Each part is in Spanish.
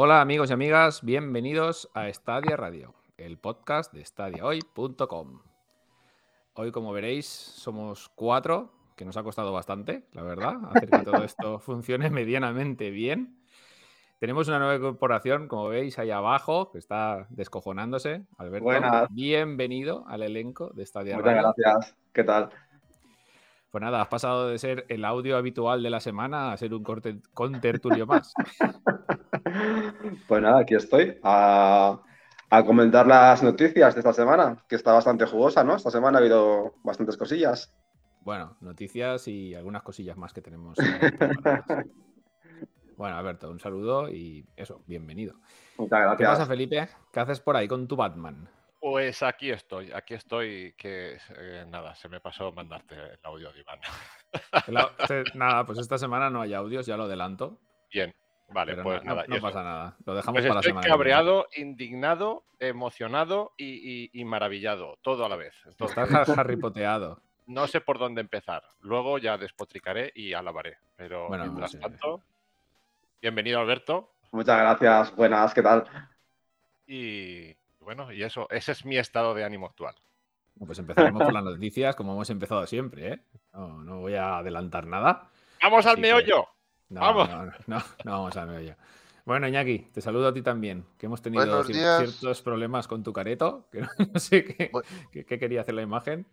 Hola amigos y amigas, bienvenidos a Stadia Radio, el podcast de stadiahoy.com. Hoy, como veréis, somos cuatro, que nos ha costado bastante, la verdad, hacer que todo esto funcione medianamente bien. Tenemos una nueva incorporación, como veis ahí abajo, que está descojonándose. Alberto, Buenas. bienvenido al elenco de Stadia Muchas Radio. gracias. ¿Qué tal? Pues nada, has pasado de ser el audio habitual de la semana a ser un corte con tertulio más. Pues nada, aquí estoy a, a comentar las noticias de esta semana, que está bastante jugosa, ¿no? Esta semana ha habido bastantes cosillas. Bueno, noticias y algunas cosillas más que tenemos. Bueno, Alberto, un saludo y eso, bienvenido. Muchas ¿Qué pasa, gracias. Felipe? ¿Qué haces por ahí con tu Batman? Pues aquí estoy, aquí estoy, que eh, nada, se me pasó mandarte el audio de Iván. Nada, pues esta semana no hay audios, ya lo adelanto. Bien, vale, pero pues no, nada. no eso. pasa nada. Lo dejamos Pues para la estoy semana. que viene. cabreado, indignado, emocionado y, y- y maravillado, todo a la vez. Entonces, Estás har- Harry Poteado. no sé por dónde empezar. Luego ya despotricaré y alabaré. Pero Bueno, mientras sí. tanto, bienvenido Alberto. Muchas gracias. Buenas, ¿qué tal? Y bueno, y eso, ese es mi estado de ánimo actual. Pues empezaremos por las noticias, como hemos empezado siempre, ¿eh? No, no voy a adelantar nada. ¡Vamos al Así que- meollo! No, Vamos. No, no, no, no vamos a meollo. Bueno, Iñaki, te saludo a ti también, que hemos tenido ciertos problemas con tu careto, que no, no sé qué, Bu- qué- qué quería hacer la imagen.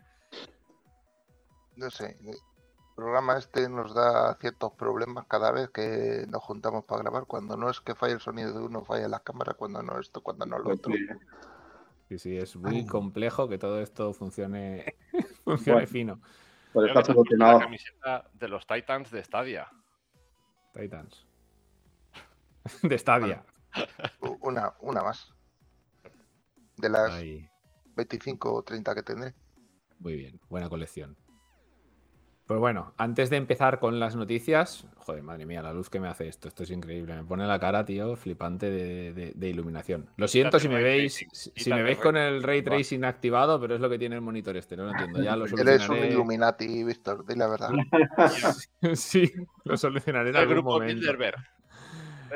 no sé, el programa este nos da ciertos problemas cada vez que nos juntamos para grabar. Cuando no es que falle el sonido de uno, falla la cámara, cuando no esto, cuando no lo Pues otro. sí. Sí, sí, es muy Ay. complejo que todo esto funcione, funcione Bueno. fino. Pues está la camiseta de los Titans de Stadia. Titans. De Stadia. Una, una más. De las Ahí. 25 o 30 que tendré. Muy bien, buena colección. Pues bueno, antes de empezar con las noticias, joder, madre mía, la luz que me hace esto, esto es increíble, me pone la cara, tío, flipante de, de- de iluminación. Lo siento si me veis, si, me veis con el ray tracing. activado, pero es lo que tiene el monitor este, no lo entiendo. Ya lo Eres un solucionaré. Illuminati, Víctor, di la verdad. sí, lo solucionaré en El algún grupo momento. Bilderberg. Es del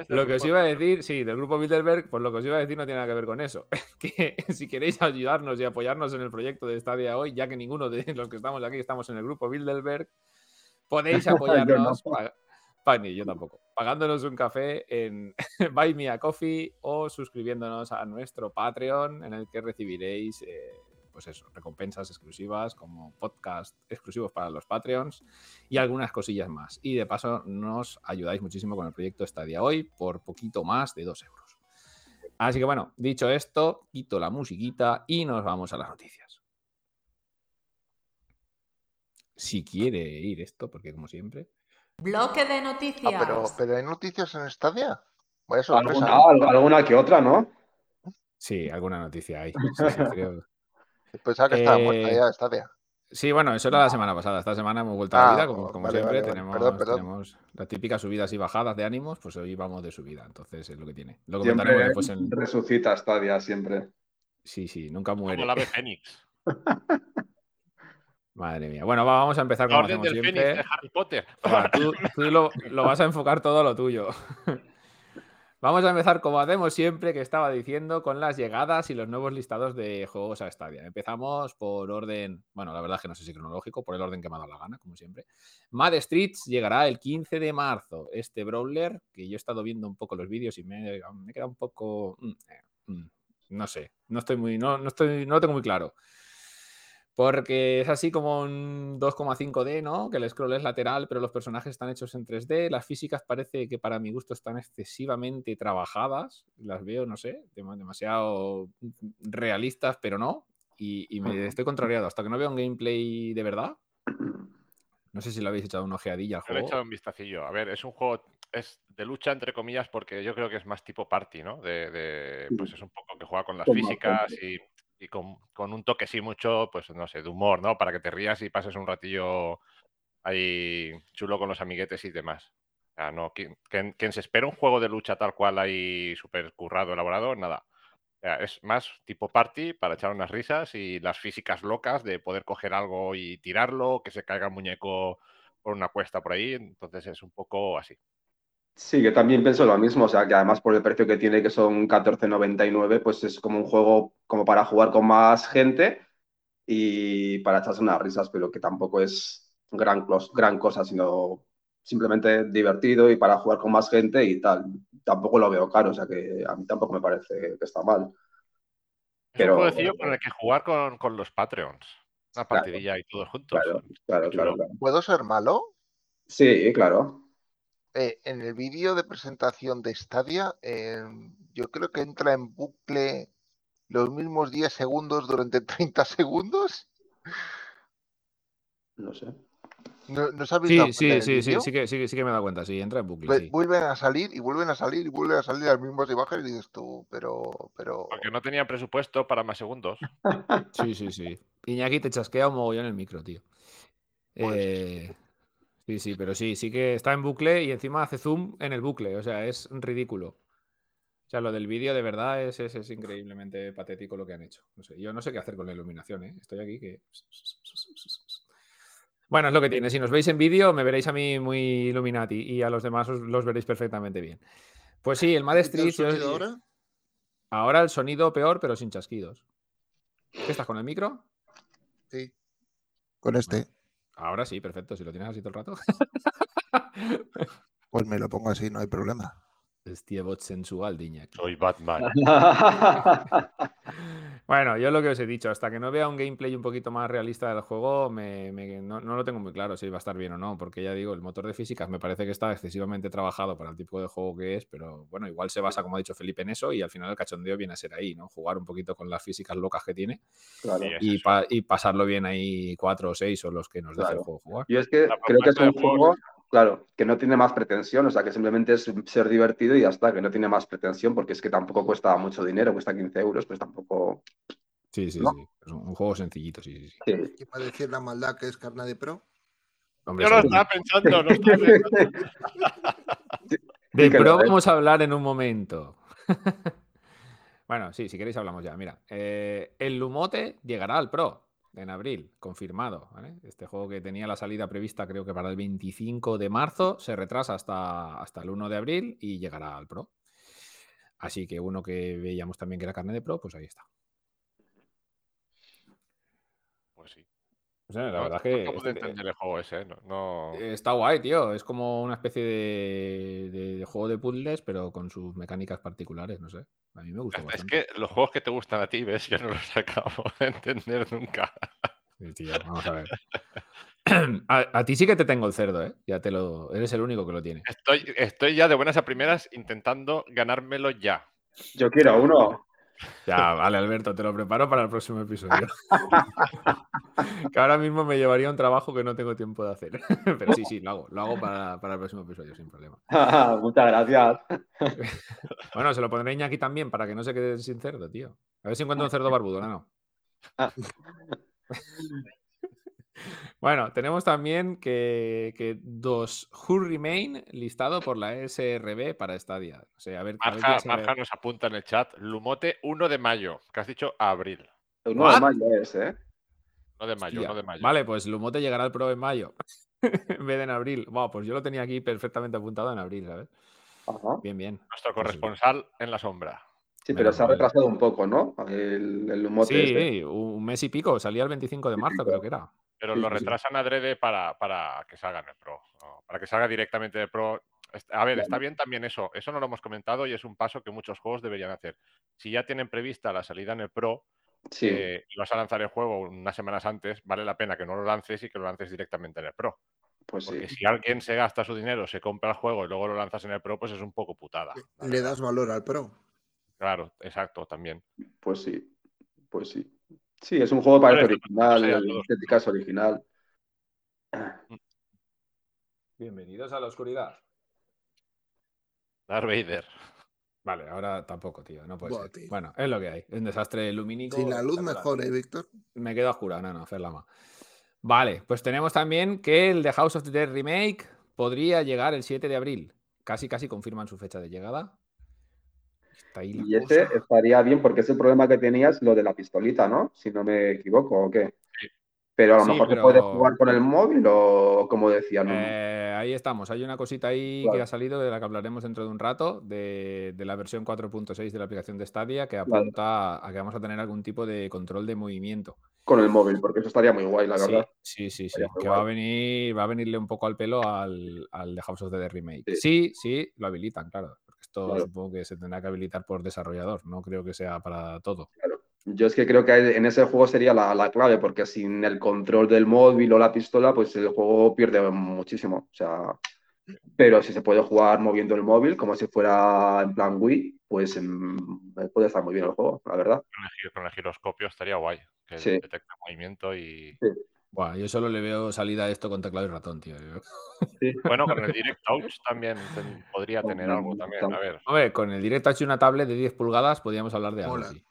Lo que os iba a decir, sí, del grupo Bilderberg, pues lo que os iba a decir no tiene nada que ver con eso. Que si queréis ayudarnos y apoyarnos en el proyecto de Stadia hoy, ya que ninguno de los que estamos aquí estamos en el grupo Bilderberg, podéis apoyarnos. pa- pa- ni yo tampoco. Pagándonos un café en Buy Me a Coffee o suscribiéndonos a nuestro Patreon, en el que recibiréis. eh, pues eso, recompensas exclusivas como podcast exclusivos para los Patreons y algunas cosillas más. Y de paso nos ayudáis muchísimo con el proyecto Stadia hoy por poquito más de 2 euros. Así que bueno, dicho esto, quito la musiquita y nos vamos a las noticias. Si quiere ir esto, porque como siempre... Bloque de Ah, noticias. pero, pero hay noticias en Stadia. Vaya sorpresa. Alguna, al- alguna que otra, ¿no? Sí, alguna noticia hay. Sí, sí, creo. Pensaba que estaba Eh, muerta ya Stadia. Sí, bueno, eso era la semana pasada. Esta semana hemos vuelto a la Ah, vida, como, como vale, siempre. vale, vale. Tenemos, Perdón, perdón. tenemos las típicas subidas y bajadas de ánimos, pues hoy vamos de subida. Entonces es lo que tiene. Lo Siempre comentaremos después en... resucita Stadia, siempre. Sí, sí, nunca muere. Como la ave Fénix. Madre mía. Bueno, va, vamos a empezar La como orden del siempre. Fénix de Harry Potter. Va, tú tú lo, lo vas a enfocar todo a lo tuyo. Vamos a empezar como hacemos siempre, que estaba diciendo, con las llegadas y los nuevos listados de juegos a Stadia. Empezamos por orden, bueno, la verdad es que no sé si cronológico, por el orden que me ha dado la gana, como siempre. Mad Streets llegará el 15 de marzo. Este brawler, que yo he estado viendo un poco los vídeos y me, me queda un poco... mm, eh, mm, no sé, no estoy muy, no, no estoy, no lo tengo muy claro. Porque es así como un 2,5D, ¿no? Que el scroll es lateral, pero los personajes están hechos en 3D. Las físicas parece que para mi gusto están excesivamente trabajadas. Las veo, no sé, dem- demasiado realistas, pero no. Y, y me estoy contrariado. Hasta que no vea un gameplay de verdad. No sé si le habéis echado una ojeadilla al Yo le he juego. echado un vistacillo. A ver, es un juego es de lucha, entre comillas, porque yo creo que es más tipo party, ¿no? De, de- pues es un poco que juega con las físicas y, y con, con un toque sí mucho, pues no sé, de humor, ¿no? Para que te rías y pases un ratillo ahí chulo con los amiguetes y demás. O no, quien, quien- se espera un juego de lucha tal cual ahí súper currado, elaborado, nada. Es más tipo party para echar unas risas y las físicas locas de poder coger algo y tirarlo, que se caiga el muñeco por una cuesta por ahí. Entonces es un poco así. Sí, yo también pienso lo mismo, o sea, que además por el precio que tiene, que son 14.99, pues es como un juego como para jugar con más gente y para echarse unas risas, pero que tampoco es gran, cosa, sino simplemente divertido y para jugar con más gente y tal. Tampoco lo veo caro, o sea que a mí tampoco me parece que está mal. Es Pero- un jueguecillo con el que jugar con, con los Patreons. Una Claro. partidilla y todos juntos. Claro, claro, claro. ¿Puedo ser malo? Sí, claro. Eh, en el vídeo de presentación de Stadia, eh, yo creo que entra en bucle los mismos 10 segundos durante 30 segundos. No sé. ¿No, ¿no dado Sí, sí, sí, sí, sí que, sí, que- sí que me he dado cuenta, sí, entra en bucle, sí. Vuelven a salir y vuelven a salir y vuelven a salir las mismas imágenes y dices tú, pero, pero... Porque no tenía presupuesto para más segundos. Sí, sí, sí. Iñaki te chasquea un mogollón el micro, tío. Pues- Eh, sí, sí, pero sí, sí que está en bucle y encima hace zoom en el bucle, o sea, es ridículo. O sea, lo del vídeo de verdad es, es, es increíblemente patético lo que han hecho. No sé, yo no sé qué hacer con la iluminación, ¿eh? Estoy aquí que... Bueno, es lo que tiene. Si nos veis en vídeo, me veréis a mí muy Illuminati y a los demás os- los veréis perfectamente bien. Pues sí, el Mad ¿Qué tal Street... os- sonido ahora? Ahora el sonido peor, pero sin chasquidos. ¿Qué estás con el micro? Sí. Con este. Ahora sí, perfecto. Si lo tienes así todo el rato. Pues me lo pongo así, no hay problema. Hostia, bot sensual, Diña. Soy Batman. Bueno, yo lo que os he dicho, hasta que no vea un gameplay un poquito más realista del juego, me- me- no, no lo tengo muy claro si va a estar bien o no, porque ya digo, el motor de físicas me parece que está excesivamente trabajado para el tipo de juego que es, pero bueno, igual se basa, como ha dicho Felipe, en eso y al final el cachondeo viene a ser ahí, ¿no? Jugar un poquito con las físicas locas que tiene Claro. Y, pa- y pasarlo bien ahí cuatro o seis o los que nos deje el Claro. juego jugar. Yo es que creo que es un juego, claro, que no tiene más pretensión, o sea, que simplemente es ser divertido y ya está, que no tiene más pretensión, porque es que tampoco cuesta mucho dinero, cuesta 15 euros, pues tampoco. Sí, sí, ¿no? sí. Es un, juego sencillito, sí, sí, sí. Sí. ¿Quién va a decir la maldad que es carne de pro? Hombre, Yo lo estaba pensando, lo estaba pensando. De pro vamos a hablar en un momento. bueno, sí, si queréis hablamos ya. Mira, eh, el Lumote llegará al Pro en abril, confirmado. ¿vale? Este juego que tenía la salida prevista creo que para el 25 de marzo se retrasa hasta, hasta el 1 de abril y llegará al Pro. Así que uno que veíamos también que era carne de Pro, pues ahí está. Pues sí. O sea, la No, verdad que acabo de este- entender el juego ese, ¿eh? no, no- Está guay, tío. Es como una especie de, de- de juego de puzzles, pero con sus mecánicas particulares, no sé. A mí me gusta Es bastante. que los juegos que te gustan a ti, ves, yo no los acabo de entender nunca. Sí, tío, vamos a ver. A, a ti sí que te tengo el cerdo, ¿eh? Ya te lo. Eres el único que lo tiene. Estoy, estoy ya de buenas a primeras intentando ganármelo ya. Yo quiero uno. Ya, vale, Alberto, te lo preparo para el próximo episodio. que ahora mismo me llevaría un trabajo que no tengo tiempo de hacer. Pero sí, sí, lo hago. Lo hago para, para el próximo episodio, sin problema. Muchas gracias. Bueno, se lo pondré a Iñaki también para que no se quede sin cerdo, tío. A ver si encuentro un cerdo barbudo, ¿no? Bueno, tenemos también que, que dos Who Remain listado por la SRB para Stadia. O sea, a ver, a ver Marja, nos apunta en el chat. Lumote 1 de mayo, que has dicho abril. El 1 de mayo es, ¿eh? No de mayo, Hostia, no de mayo. Vale, pues Lumote llegará al Pro en mayo. en vez de en abril. Wow, pues yo lo tenía aquí perfectamente apuntado en abril, ¿sabes? Ajá. Bien, bien. Nuestro sí. corresponsal en la sombra. Sí, pero se ha retrasado un poco, ¿no? El, el humote Sí, este. un mes y pico. Salía el 25 de marzo, creo que era. Pero Sí, lo sí, sí. retrasan adrede para, para que salga en el Pro. ¿no? Para que salga directamente de Pro. A ver, está bien también eso. Eso no lo hemos comentado y es un paso que muchos juegos deberían hacer. Si ya tienen prevista la salida en el Pro Sí, eh, y vas a lanzar el juego unas semanas antes, vale la pena que no lo lances y que lo lances directamente en el Pro. pues sí. Porque si alguien se gasta su dinero, se compra el juego y luego lo lanzas en el Pro, pues es un poco putada. Le das valor al pro. Claro, exacto, también. Pues sí. Pues sí. Sí, es un juego parece original, estética es original. Bienvenidos a la oscuridad. Darth Vader. Vale, ahora tampoco, tío. No puede Buah, ser. tío. Bueno, es lo que hay. Un desastre lumínico. Sin la luz mejor, ¿eh, Víctor? Me quedo oscura, no, no, hacer la más. Vale, pues tenemos también que el The House of the Dead Remake podría llegar el 7 de abril. Casi, casi confirman su fecha de llegada. Está ahí la Y ese estaría bien porque ese problema que tenías, lo de la pistolita, ¿no? Si no me equivoco, ¿o qué? Pero a lo Sí, mejor se puede jugar con el móvil o como decía, no. Eh, ahí estamos. Hay una cosita ahí Claro. que ha salido de la que hablaremos dentro de un rato, de, de la versión 4.6 de la aplicación de Stadia, que Claro. apunta a que vamos a tener algún tipo de control de movimiento. Con el móvil, porque eso estaría muy guay, la Sí, verdad. sí, sí, sí. Que va a venir, va a venirle un poco al pelo al, al de House of the Dead Remake. Sí. Sí, sí, lo habilitan, claro. Esto Claro. supongo que se tendrá que habilitar por desarrollador. No creo que sea para todo. Yo es que creo que en ese juego sería la, la clave, porque sin el control del móvil o la pistola, pues el juego pierde muchísimo. O sea, pero si se puede jugar moviendo el móvil, como si fuera en plan Wii, pues em, puede estar muy bien el juego, la verdad. Con el, gi- con el giroscopio estaría guay. Que Sí. detecta movimiento y. Buah, yo solo le veo salida a esto con teclado y ratón, tío. Bueno, con el Direct Touch también ten- podría tener algo también. A ver. Con el DirectX y una tablet de 10 pulgadas podríamos hablar de algo así.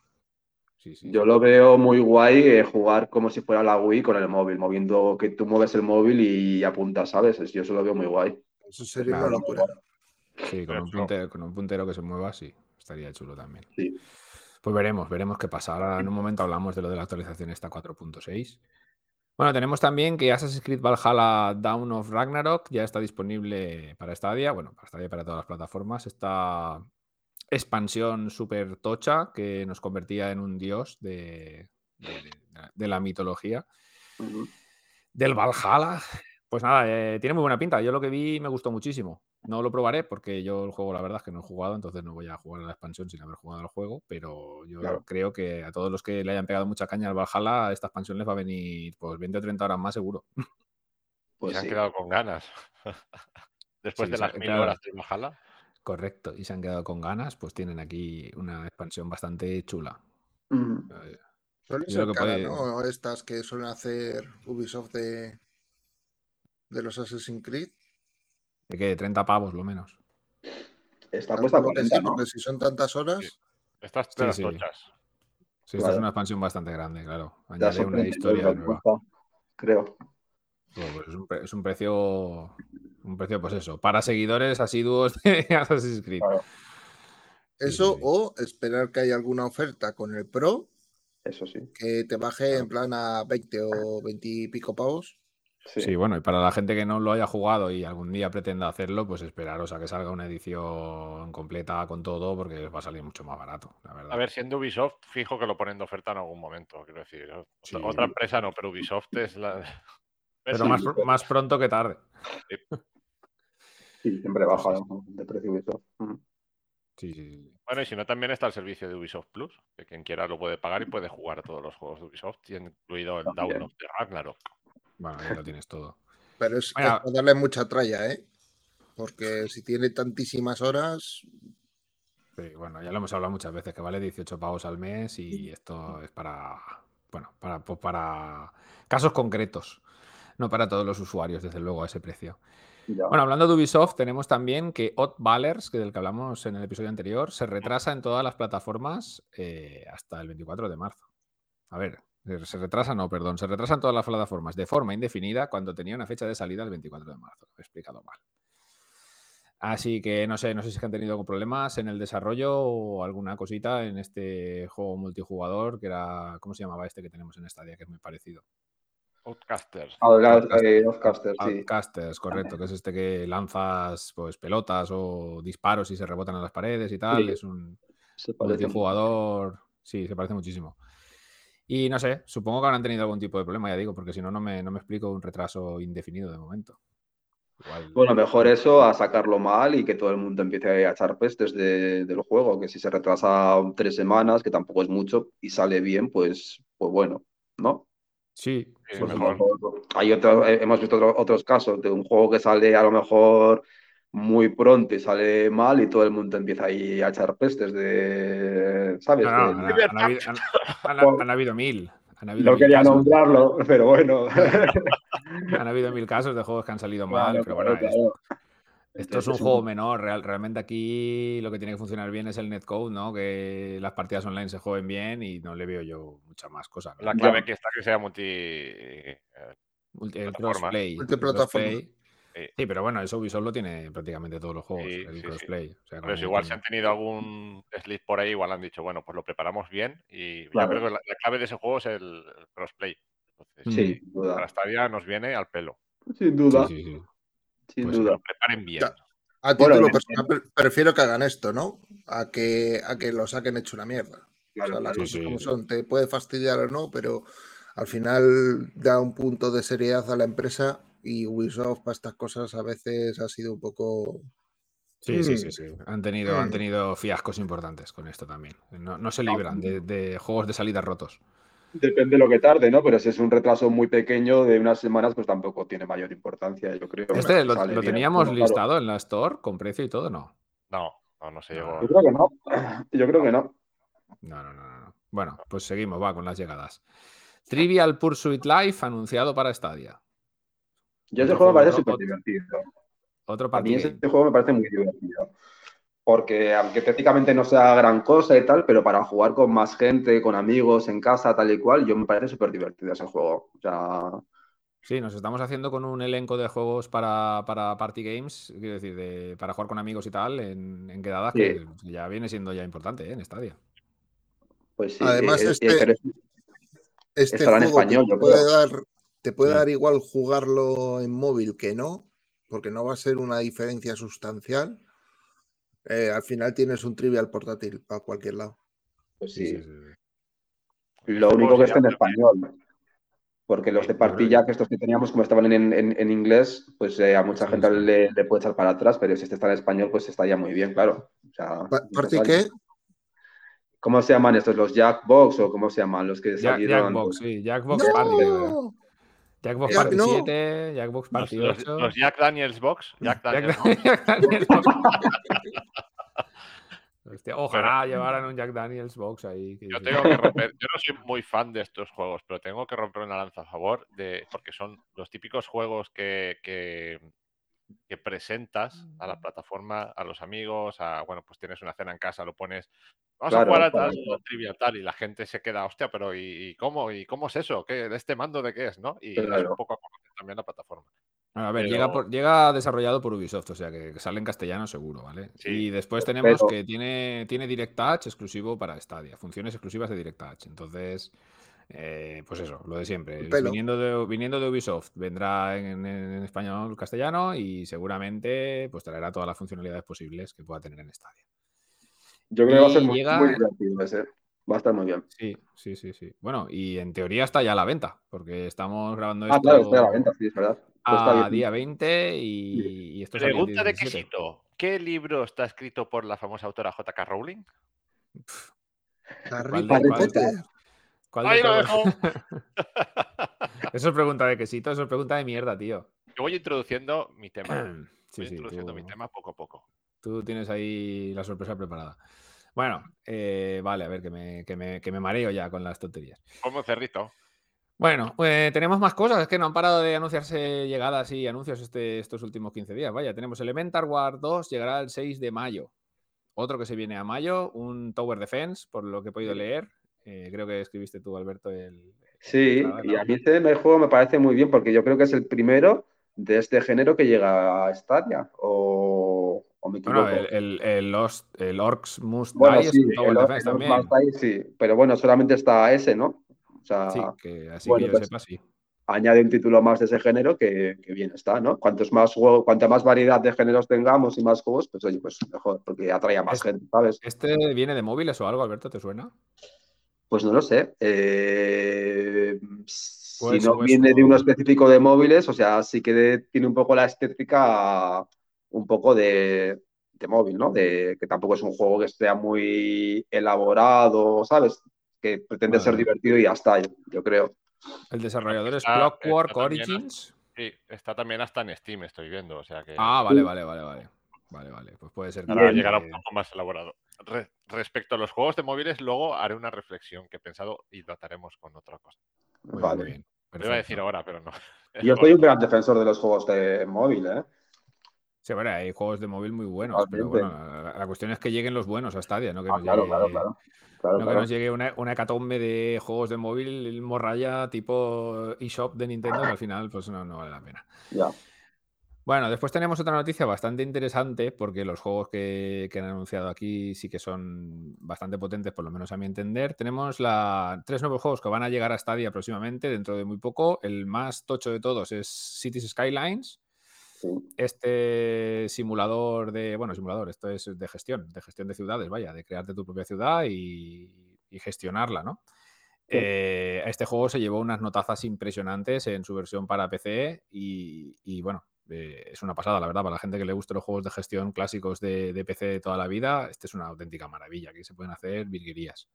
Sí, sí. Yo lo veo muy guay eh, jugar como si fuera la Wii con el móvil, moviendo que tú mueves el móvil y apuntas, ¿sabes? Es- Yo eso lo veo muy guay. Eso sería Claro. una locura. Sí, con un, puntero, con un puntero que se mueva, sí. Estaría chulo también. Sí. Pues veremos, veremos qué pasa. Ahora en un momento hablamos de lo de la actualización esta 4.6. Bueno, tenemos también que Assassin's Creed Valhalla Dawn of Ragnarok ya está disponible para Stadia, bueno, para Stadia para todas las plataformas. Esta expansión súper tocha que nos convertía en un dios de, de- de la mitología. Del Valhalla. Pues nada, eh, tiene muy buena pinta. Yo lo que vi me gustó muchísimo. No lo probaré porque yo el juego, la verdad es que no he jugado, entonces no voy a jugar a la expansión sin haber jugado al juego. Pero yo Claro. creo que a todos los que le hayan pegado mucha caña al Valhalla, esta expansión les va a venir pues 20 o 30 horas más seguro. Pues se han quedado con ganas. Después Sí, de las mil horas de Valhalla. Correcto. Y se han quedado con ganas, pues tienen aquí una expansión bastante chula. Ujú. Eh, Suele Yo ser que cara, puede- ¿no? Estas que suelen hacer Ubisoft de, de los Assassin's Creed. De que 30 pavos lo menos. Está puesta sí, 40, ¿no? porque si son tantas horas, Estas Sí, las sí. tochas. Sí, esta es Claro. una expansión bastante grande, claro. Añade una 30 historia nueva. cuesta, Creo. Bueno, pues es, un, pre- es un precio, un precio, pues eso, para seguidores asiduos de Assassin's Creed. Claro. Eso sí, sí. o esperar que haya alguna oferta con el Pro Eso sí. que te baje en plan a 20 o 20 y pico pavos. Sí. Sí, bueno, y para la gente que no lo haya jugado y algún día pretenda hacerlo, pues esperaros a que salga una edición completa con todo, porque va a salir mucho más barato, la verdad. A ver, siendo Ubisoft, fijo que lo ponen de oferta en algún momento. Quiero decir, otra, Sí. otra empresa no, pero Ubisoft es la. Pero más, más pronto que tarde. Sí, siempre baja de precio. Ujú. Sí, sí, sí. Bueno, y si no, también está el servicio de Ubisoft Plus, que quien quiera lo puede pagar y puede jugar a todos los juegos de Ubisoft, incluido el También. of the Ragnarok. Bueno, ya lo tienes todo. Pero es, Vaya. es para darle mucha tralla, ¿eh? Porque si tiene tantísimas horas, Sí, bueno, ya lo hemos hablado muchas veces, que vale 18 pavos al mes y esto es para, bueno, para, pues para casos concretos, no para todos los usuarios, desde luego, a ese precio. Ya. Bueno, hablando de Ubisoft, tenemos también que Odd Ballers, que del que hablamos en el episodio anterior, se retrasa en todas las plataformas eh, hasta el 24 de marzo. A ver, se retrasa, no, perdón, se retrasa en todas las plataformas de forma indefinida cuando tenía una fecha de salida el 24 de marzo. Lo he explicado mal. Así que no sé, no sé si es que han tenido problemas en el desarrollo o alguna cosita en este juego multijugador que era, ¿cómo se llamaba este que tenemos en Stadia? Que es muy parecido. Outcasters. Eh, sí. Outcasters, correcto, que es este que lanzas pues pelotas o disparos y se rebotan a las paredes y tal. Sí. Es un multijugador. Sí, se parece muchísimo. Y no sé, supongo que habrán tenido algún tipo de problema, ya digo, porque si no, no me, no me explico un retraso indefinido de momento. Igual- Bueno, mejor eso a sacarlo mal y que todo el mundo empiece a echar pestes de- del juego, que si se retrasa tres semanas, que tampoco es mucho, y sale bien, pues, pues bueno, ¿no? Sí, Pues mejor- hay otro- eh, hemos visto otro- otros casos de un juego que sale a lo mejor muy pronto y sale mal y todo el mundo empieza ahí a echar pestes de, ¿sabes? No, no, De- han, han habido, han- han- han habido mil. Han habido no mil quería casos. nombrarlo, pero bueno. Han habido mil casos de juegos que han salido mal, Claro, pero bueno, claro. esto es un juego menor. real- realmente aquí lo que tiene que funcionar bien es el netcode, ¿no? Que las partidas online se jueguen bien y no le veo yo mucha más cosa. ¿no? La clave que está que sea multi. eh, el el Multiplataforma. Crossplay. Sí. Sí, pero bueno, eso Ubisoft lo tiene prácticamente todos los juegos, Sí, el sí, sí. crossplay. O sea, Pero igual si con- han tenido algún slip por ahí, igual han dicho, bueno, pues lo preparamos bien. Y Claro. yo creo que la, la clave de ese juego es el, crossplay. Entonces, Mm. Sí, sin Para duda. Stadia nos viene al pelo. Sin duda. Sí, sí, sí. Sin Pues Que duda. lo preparen bien. Ya. A Bueno, título en- personal pre- prefiero que hagan esto, ¿no? A que, a que lo saquen hecho una mierda. Claro, o sea, las cosas sí. como son. Te puede fastidiar o no, pero al final da un punto de seriedad a la empresa y Ubisoft para estas cosas a veces ha sido un poco... Sí, sí, Mm. sí, sí. Han tenido, han Mm. tenido fiascos importantes con esto también. No, no se libran de, de juegos de salida rotos. Depende de lo que tarde, ¿no? Pero si es un retraso muy pequeño de unas semanas, pues tampoco tiene mayor importancia, yo creo. Este lo, bien, teníamos claro, listado en la Store con precio y todo, ¿no? No, no, no se llegó. Yo creo que no. Yo creo que no. No, no, no, no, no. Bueno, pues seguimos, va con las llegadas. Trivial Pursuit Life anunciado para Stadia. Yo ese juego me parece súper divertido. Otro A mí ese juego me parece muy divertido. Porque aunque técnicamente no sea gran cosa y tal, pero para jugar con más gente, con amigos, en casa, tal y cual, yo me parece súper divertido ese juego. O sea, Sí, nos estamos haciendo con un elenco de juegos para, para party games, quiero decir, de- para jugar con amigos y tal, en, en quedadas, Sí. que ya viene siendo ya importante ¿eh? en Stadia. pues sí. Además, eh, eh, este- Este en juego español, te yo puede, creo. dar, te puede Sí. dar igual jugarlo en móvil que no, porque no va a ser una diferencia sustancial. Eh, al final tienes un trivial portátil para cualquier lado. pues Sí, sí. sí, sí, sí. Lo único que está en español. Porque los de partilla, que estos que teníamos, como estaban en, en- en inglés, pues eh, a mucha Sí, gente sí. le, le puede echar para atrás, pero si este está en español, pues estaría muy bien, claro. O sea, ¿Party qué? ¿Cómo se llaman estos? ¿Los Jackbox o cómo se llaman? Los que Jack, salieron. Jackbox, sí, Jackbox Party. Jackbox Jack, Party no. 7, Jackbox Los, Party los- 8. los Jack Daniels Box. Jack Daniels Dan- Box. Jack Daniels Box. Hostia, ojalá llevaran un Jack Daniels Box ahí. que Yo tengo que romper, yo no soy muy fan de estos juegos, pero tengo que romper una lanza a favor de, porque son los típicos juegos que, que, que presentas a la plataforma, a los amigos, a, bueno, pues tienes una cena en casa, lo pones, vamos Claro, a jugar a tal, correcto. a trivia tal, y la gente se queda, hostia, pero ¿y, y cómo? ¿Y cómo es eso? ¿Qué, ¿Este mando de qué es? ¿no? Y es Claro. un poco a conocer también la plataforma. Bueno, a ver, Pero- llega, por- llega desarrollado por Ubisoft, o sea que, sale en castellano seguro, ¿vale? Sí, y después tenemos pero- que tiene, tiene Direct Touch exclusivo para Stadia, funciones exclusivas de Direct Touch. Entonces, eh, pues eso, lo de siempre. Viniendo de, viniendo de Ubisoft, vendrá en, en español, castellano y seguramente pues traerá todas las funcionalidades posibles que pueda tener en Stadia. Yo creo que va a ser muy, llega- muy divertido ese. Va a estar muy bien. Sí, sí, sí, sí. Bueno, y en teoría está ya a la venta, porque estamos grabando Ah, esto claro, está a la venta, sí, es verdad. Pues está a bien. día 20 y, y esto sale el Pregunta de 17. quesito. ¿Qué libro está escrito por la famosa autora J.K. Rowling? Harry ¿Cuál de- Potter. Ahí lo dejo. Eso es pregunta de quesito, eso es pregunta de mierda, tío. Yo voy introduciendo mi tema. Sí, voy sí, introduciendo tú, mi tema poco a poco. tú tienes ahí la sorpresa preparada. Bueno, eh, vale, a ver, que me, que, me, que me mareo ya con las tonterías. Como cerrito. Bueno, pues tenemos más cosas, es que no han parado de anunciarse llegadas y anuncios este, estos últimos 15 días. Vaya, tenemos Elemental War 2, llegará el 6 de mayo. Otro que se viene a mayo, un Tower Defense, por lo que he podido leer. Eh, creo que escribiste tú, Alberto, el... Sí, y a mí este me- juego me parece muy bien porque yo creo que es el primero de este género que llega a Stadia. O, o me equivoco. Bueno, el, el, Lost- el Orcs Must Bueno, Die sí, es el- el también. Must Die, sí, pero bueno, solamente está ese, ¿no? O sea, Sí, que así bueno, que yo pues- sepa, sí. añade un título más de ese género que, que bien está, ¿no? Cuantos más juego, cuanta más variedad de géneros tengamos y más juegos, pues oye, pues mejor, porque atrae a más gente, ¿sabes? ¿Este viene de móviles o algo, Alberto? ¿Te suena? Pues no lo sé. Eh, si Pues, no pues, viene de uno específico de móviles, o sea, sí que de- tiene un poco la estética un poco de, de móvil, ¿no? De que tampoco es un juego que sea muy elaborado, ¿sabes? Que pretende ser divertido y ya está, yo, yo creo. El desarrollador es Clockwork también Origins. Sí, está también hasta en Steam, estoy viendo. O sea que Ah, vale, vale, vale, vale. Vale, vale. Pues puede ser que. ahora bien. llegará un poco más elaborado. Re- respecto a los juegos de móviles, luego haré una reflexión que he pensado y lo ataremos con otra cosa. Muy Vale. muy bien. Lo iba a decir ahora, pero no. Yo soy un gran defensor de los juegos de móvil, ¿eh? Sí, bueno, hay juegos de móvil muy buenos, pero bueno, la, la cuestión es que lleguen los buenos a Stadia, no que Ah, nos claro, llegue, claro, claro. Claro, no que nos llegue una, una hecatombe de juegos de móvil morralla tipo eShop de Nintendo que al final pues no, no vale la pena. Ya. Bueno, después tenemos otra noticia bastante interesante porque los juegos que, que han anunciado aquí sí que son bastante potentes, por lo menos a mi entender. Tenemos la, tres nuevos juegos que van a llegar a Stadia próximamente, dentro de muy poco. El más tocho de todos es Cities Skylines. Sí. Este simulador de, bueno, simulador, esto es de gestión, de gestión de ciudades, vaya, de crearte tu propia ciudad y, y gestionarla, ¿no? Eh, este juego se llevó unas notazas impresionantes en su versión para PC y, y bueno, eh, es una pasada, la verdad, para la gente que le guste los juegos de gestión clásicos de, de PC de toda la vida, este es una auténtica maravilla, aquí se pueden hacer virguerías.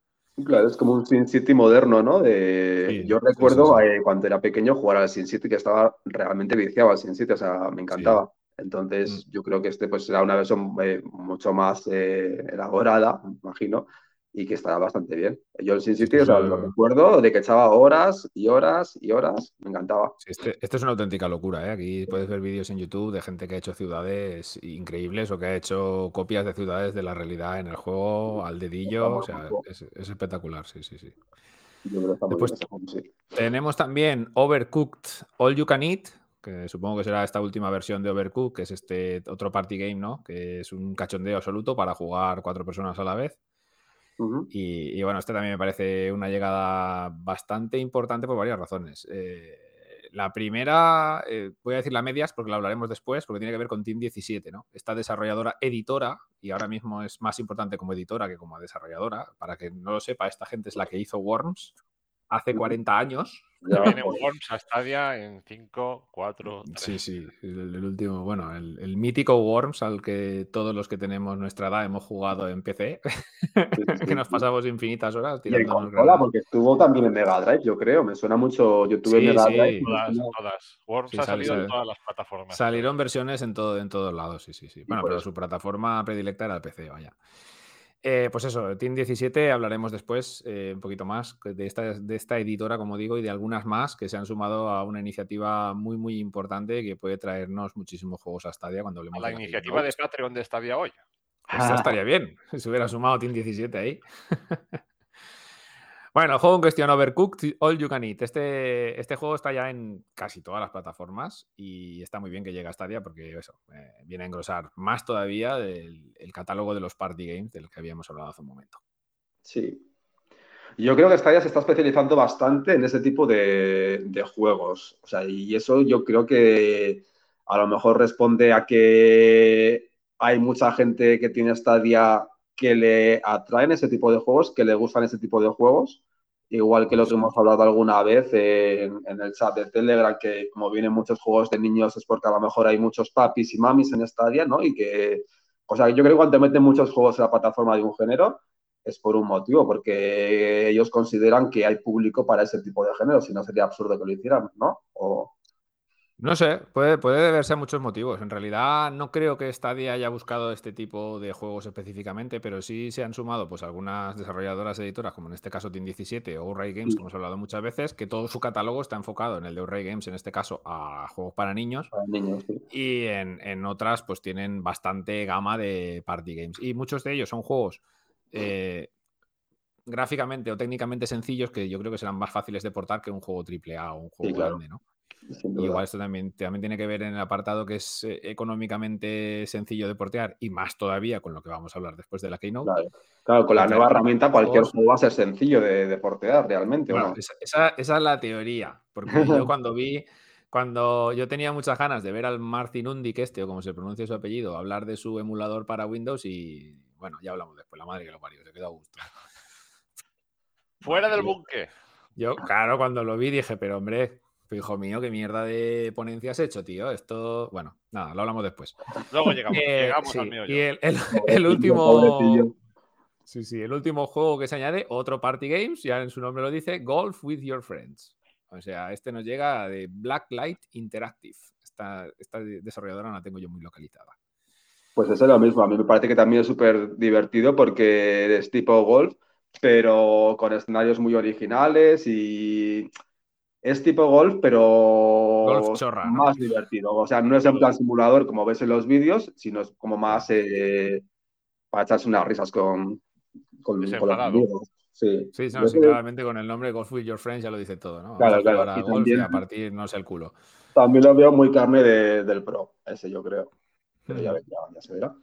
Claro, es como un Sin City moderno, ¿no? De... Sí, Yo recuerdo sí, sí. eh, cuando era pequeño jugar al Sin City que estaba realmente viciado al Sin City, o sea, me encantaba. Entonces, Mm. yo creo que este pues será una versión eh, mucho más eh, elaborada, me imagino, y que estará bastante bien. Yo el Sin City, o sea, lo recuerdo de que echaba horas y horas y horas, me encantaba. Este, esto es una auténtica locura, ¿eh? Aquí puedes ver vídeos en YouTube de gente que ha hecho ciudades increíbles o que ha hecho copias de ciudades de la realidad en el juego al dedillo. O sea, es, es espectacular, sí, sí, Después- sí. Tenemos también Overcooked All You Can Eat, que supongo que será esta última versión de Overcooked, que es este otro party game, ¿no? Que es un cachondeo absoluto para jugar cuatro personas a la vez. Y, bueno, este también me parece una llegada bastante importante por varias razones. Eh, la primera, eh, voy a decir la medias porque la hablaremos después, porque tiene que ver con Team 17, ¿no? Esta desarrolladora editora, y ahora mismo es más importante como editora que como desarrolladora. Para que no lo sepa, esta gente es la que hizo Worms hace Ujú. 40 años. Ya, Viene pues, Worms a Stadia en 5, 4, 3. Sí, sí, el, el último, bueno, el, el mítico Worms al que todos los que tenemos nuestra edad hemos jugado en PC, sí, sí, que nos sí. pasamos infinitas horas Y en tirándonos consola, granadas. porque estuvo también en Mega Drive, yo creo. Me suena mucho. Yo tuve Sí, Mega sí. Drive. Todas. Worms Sí, ha sale- salido en todas las plataformas. Salieron versiones en, todo, en todos lados, sí, sí, sí. Bueno, pero eso. su plataforma predilecta era el PC, vaya. Eh, pues eso, Team 17 hablaremos después eh, un poquito más de esta, de esta editora, como digo, y de algunas más que se han sumado a una iniciativa muy, muy importante que puede traernos muchísimos juegos a Stadia cuando A hablemos la de Game iniciativa de. Patreon de Stadia hoy. Eso estaría bien, si se hubiera sumado Team 17 ahí. bueno, el juego en cuestión, Overcooked All You Can Eat. Este, este juego está ya en casi todas las plataformas y está muy bien que llegue a Stadia porque eso, eh, viene a engrosar más todavía del el catálogo de los party games del que habíamos hablado hace un momento. Sí. Yo creo que Stadia se está especializando bastante en ese tipo de, de juegos. O sea, y eso yo creo que a lo mejor responde a que hay mucha gente que tiene Stadia que le atraen ese tipo de juegos, que le gustan ese tipo de juegos. Igual que lo que hemos hablado alguna vez en, el chat de Telegram, que como vienen muchos juegos de niños es porque a lo mejor hay muchos papis y mamis en Stadia, ¿no? Y que, o sea, yo creo que cuando meten muchos juegos en la plataforma de un género, es por un motivo, porque ellos consideran que hay público para ese tipo de género, si no sería absurdo que lo hicieran, ¿no? No sé, puede, puede deberse a muchos motivos. En realidad no creo que Stadia haya buscado este tipo de juegos específicamente, pero sí se han sumado pues algunas desarrolladoras editoras, como en este caso Team 17 o Ray Games, Sí. que hemos hablado muchas veces, que todo su catálogo está enfocado en el de Ray Games, en este caso a juegos para niños, para niños, sí. y en, en otras pues tienen bastante gama de party games. Y muchos de ellos son juegos eh, gráficamente o técnicamente sencillos que yo creo que serán más fáciles de portar que un juego AAA o un juego claro. grande, ¿no? Igual esto también, también tiene que ver en el apartado que es eh, económicamente sencillo de portear y más todavía con lo que vamos a hablar después de la Keynote. Claro, Claro, con la nueva herramienta cualquier juego va a ser sencillo de, de portear realmente, ¿o Bueno, no? esa, esa- esa es la teoría, porque yo cuando vi, cuando yo tenía muchas ganas de ver al Martin Undic este, o como se pronuncia su apellido, hablar de su emulador para Windows y bueno, ya hablamos después, la madre que lo parió, se quedó a gusto. Fuera del búnker. Yo, claro, cuando lo vi dije, pero hombre, hijo mío, qué mierda de ponencia has hecho, tío. Esto, bueno, nada, lo hablamos después. Luego llegamos, Eh, llegamos sí, al mío y el, el- el Pobrecillo, último. Sí, sí, el último juego que se añade, otro Party Games, ya en su nombre lo dice, Golf with Your Friends. O sea, este nos llega de Blacklight Interactive. Esta, esta desarrolladora la tengo yo muy localizada. Pues eso es lo mismo. A mí me parece que también es súper divertido porque es tipo golf, pero con escenarios muy originales y es tipo golf, pero Golf chorra, ¿no? más divertido. O sea, no es en plan simulador como ves en los vídeos, sino es como más eh, para echarse unas risas con, con, con los amigos. Sí. Sí, no, sí, claramente con el nombre Golf with Your Friends ya lo dice todo, ¿no? Claro, claro, a y golf también- y a partir no sé el culo. También lo veo muy carne de- del Pro, ese yo creo. Pero ya, Mm. ya, ya se verá.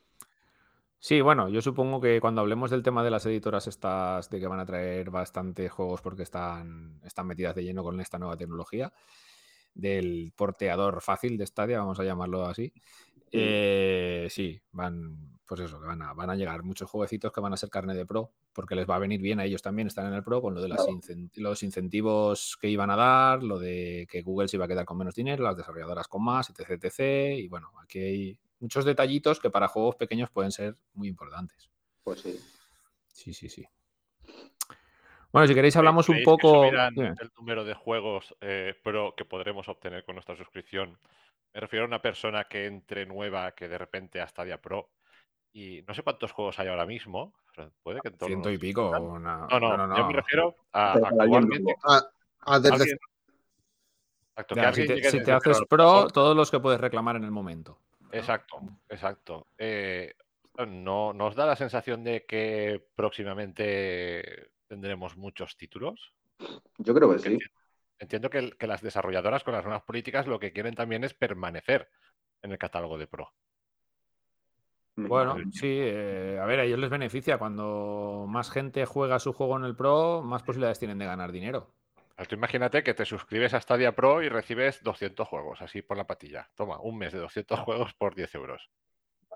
Sí, bueno, yo supongo que cuando hablemos del tema de las editoras estas, de que van a traer bastantes juegos porque están, están metidas de lleno con esta nueva tecnología, del porteador fácil de Stadia, vamos a llamarlo así. eh, sí, van, pues eso, que van a, van a llegar muchos jueguecitos que van a ser carne de pro, porque les va a venir bien a ellos también, están en el pro con lo de las los incentivos que iban a dar, lo de que Google se iba a quedar con menos dinero, las desarrolladoras con más, etc, etc. Y bueno, aquí hay muchos detallitos que para juegos pequeños pueden ser muy importantes. Pues sí. Sí, sí, sí. Bueno, si queréis hablamos un ¿Creéis que poco... el número de juegos eh, pro que podremos obtener con nuestra suscripción. Me refiero a una persona que entre nueva, que de repente a Stadia Pro. Y no sé cuántos juegos hay ahora mismo. puede que Ciento y pico. 50. una- No, no, no, no, yo me refiero a actualmente. Ah, ah, desde alguien- Exacto, que Ya, si te, si haces pro, todos los que puedes reclamar en el momento. Exacto, exacto. Eh, ¿no nos da la sensación de que próximamente tendremos muchos títulos? Yo creo que sí. Entiendo que, las desarrolladoras con las nuevas políticas lo que quieren también es permanecer en el catálogo de Pro. Bueno, sí, eh, a ver, a ellos les beneficia. Cuando más gente juega su juego en el pro, más posibilidades tienen de ganar dinero. Tú imagínate que te suscribes a Stadia Pro y recibes 200 juegos, así por la patilla. Toma, un mes de 200 juegos por 10 euros.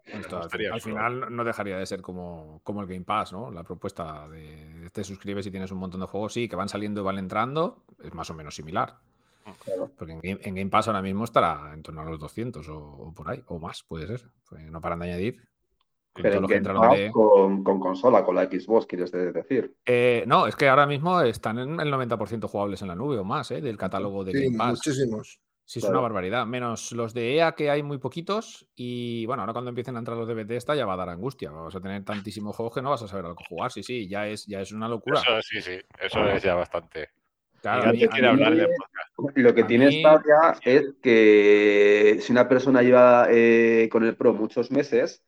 Al, final no- no dejaría de ser como, como el Game Pass, ¿no? La propuesta de te suscribes y tienes un montón de juegos, sí, que van saliendo y van entrando, es más o menos similar. Claro. Porque en Game, en Game Pass ahora mismo estará en torno a los 200 o, o por ahí, o más, puede ser. Pues no paran de añadir. Con Pero que entraron de- con, con consola, con la Xbox, quieres de- decir. Eh, no, es que ahora mismo están en el 90% jugables en la nube o más, ¿eh? Del catálogo de Sí, Game Pass. muchísimos. Sí, es Claro. una barbaridad. Menos los de EA, que hay muy poquitos. Y bueno, ahora cuando empiecen a entrar los de Bethesda ya va a dar angustia. Vas a tener tantísimos juegos que no vas a saber a lo que jugar. Sí, sí, ya es, ya es una locura. Eso sí, sí, eso es ya bastante. Claro, mí- mí- hablar. Lo que A tiene mí- Stadia es que si una persona lleva eh, con el Pro muchos meses,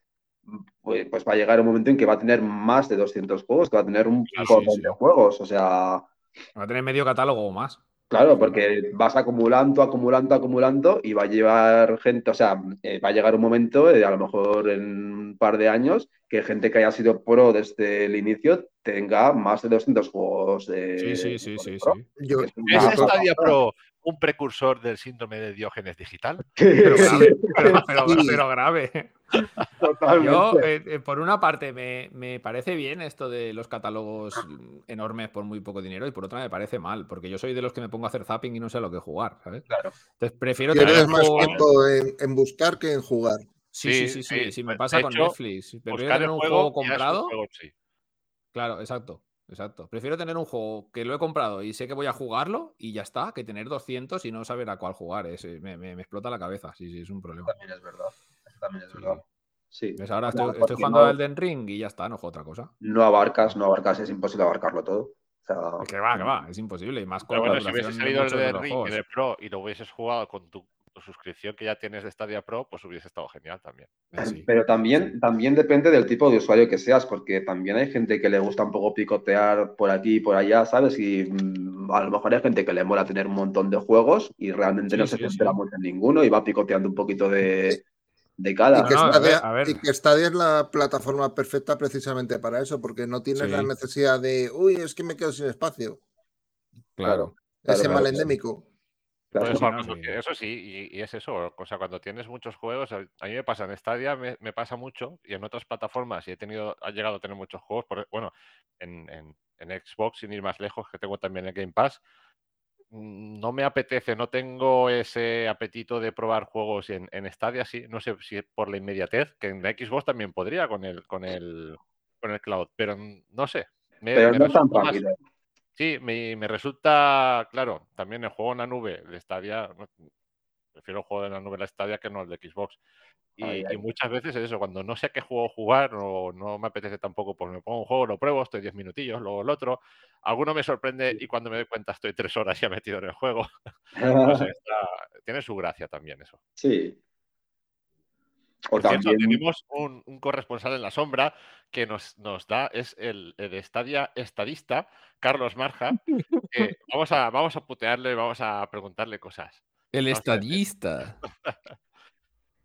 pues, pues va a llegar un momento en que va a tener más de 200 juegos, que va a tener un Sí, sí, montón sí. de juegos. O sea, va a tener medio catálogo o más. claro, porque vas acumulando, acumulando, acumulando y va a llevar gente, o sea, eh, va a llegar un momento, eh, a lo mejor en un par de años, que gente que haya sido Pro desde el inicio tenga más de 200 juegos de, Sí, sí, sí, de sí, Pro. sí. Yo, Es ¿Es una yo- pasada. Stadia Pro un precursor del síndrome de Diógenes digital? Pero grave, pero, pero- sí. pero grave. Totalmente. Yo, eh, eh, por una parte, me, me parece bien esto de los catálogos enormes por muy poco dinero y por otra me parece mal, porque yo soy de los que me pongo a hacer zapping y no sé a lo que jugar, ¿sabes? Claro. Entonces prefiero tener más juego- tonto en, en buscar que en jugar. Sí, sí, Sí, sí, sí, sí. sí, me pasa con hecho, Netflix. Prefiero Buscar tener un juego comprado. juego en sí. Claro, exacto, exacto. Prefiero tener un juego que lo he comprado y sé que voy a jugarlo y ya está, que tener 200 y no saber a cuál jugar. Es, eh, me, me- me explota la cabeza, sí, sí, es un problema. También es verdad. Eso también es Sí. verdad. Sí. Pues ahora Claro, estoy, jugando no- al Elden Ring y ya está, no juego otra cosa. no abarcas, no abarcas, es imposible abarcarlo todo. O sea, Que va, que va, es imposible. Y más con Pero la bueno, si hubiese salido el los Ring en el Pro y lo hubieses jugado con tu suscripción que ya tienes de Stadia Pro, pues hubiese estado genial también. Sí. Pero también, también depende del tipo de usuario que seas, porque también hay gente que le gusta un poco picotear por aquí y por allá, ¿sabes? Y mm, a lo mejor hay gente que le mola tener un montón de juegos y realmente Sí, no se centra sí. mucho en ninguno y va picoteando un poquito de, de cada. Y que, no, a Stadia, ver, a ver. y que Stadia es la plataforma perfecta precisamente para eso, porque no tienes Sí. la necesidad de, uy, es que me quedo sin espacio. Claro. Claro, Ese claro, mal claro. endémico. Claro. Pues, no, pues. Eso sí, y, y es eso. O sea, cuando tienes muchos juegos, a mí me pasa en Stadia, me, me pasa mucho, y en otras plataformas, y he tenido, he llegado a tener muchos juegos, por, bueno, en, en- en Xbox, sin ir más lejos, que tengo también el Game Pass, mm, no me apetece, no tengo ese apetito de probar juegos en, en Stadia, sí, no sé si por la inmediatez, que en la Xbox también podría con el, con el, con el cloud, pero no sé. Me, Pero me no tan más- rápido. Sí, me, me resulta, claro, también el juego en la nube de Stadia, prefiero el juego en la nube la Stadia que no el de Xbox. Y, Ay, y ay. muchas veces es eso, cuando no sé a qué juego jugar o no me apetece tampoco, pues me pongo un juego, lo pruebo, estoy 10 minutillos, luego el otro. Alguno me sorprende y cuando me doy cuenta estoy tres horas ya metido en el juego. No sé, está- tiene su gracia también eso. Sí. Por cierto, también. tenemos un, un corresponsal en la sombra que nos, nos da, es el, el de Stadia estadista, Carlos Marja. vamos, a, vamos a putearle, vamos a preguntarle cosas. El estadista.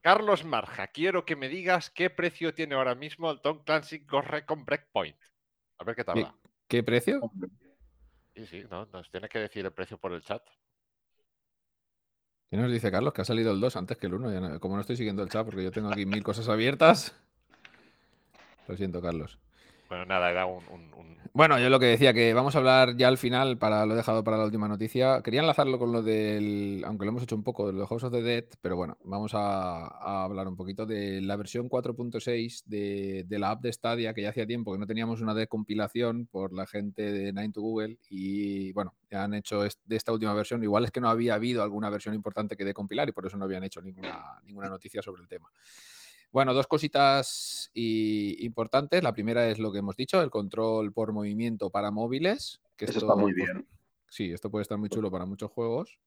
Carlos Marja, quiero que me digas qué precio tiene ahora mismo el Tom Clancy Ghost Recon Breakpoint. A ver qué tal ¿Qué, va. qué precio? Sí, sí, no, nos tiene que decir el precio por el chat. ¿Qué nos dice Carlos? Que ha salido el 2 antes que el 1. como no estoy siguiendo el chat porque yo tengo aquí mil cosas abiertas. Lo siento, Carlos. Bueno, nada, era un, Bueno, yo lo que decía, que vamos a hablar ya al final, para lo he dejado para la última noticia. Quería enlazarlo con lo del, aunque lo hemos hecho un poco, de los House of the Dead, pero bueno, vamos a, hablar un poquito de la versión 4.6 de, de la app de Stadia, que ya hacía tiempo que no teníamos una decompilación por la gente de Nine to Google y bueno, ya han hecho de esta última versión. Igual es que no había habido alguna versión importante que decompilar y por eso no habían hecho ninguna, ninguna noticia sobre el tema. Bueno, dos cositas y- importantes. La primera es lo que hemos dicho, el control por movimiento para móviles. Que Eso esto, está muy pues, bien. sí, esto puede estar muy chulo para muchos juegos.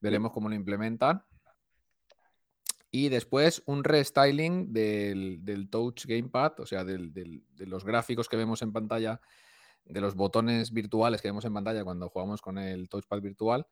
Veremos cómo lo implementan. Y después un restyling del, del Touch Gamepad, o sea, del- del- de los gráficos que vemos en pantalla, de los botones virtuales que vemos en pantalla cuando jugamos con el touchpad virtual,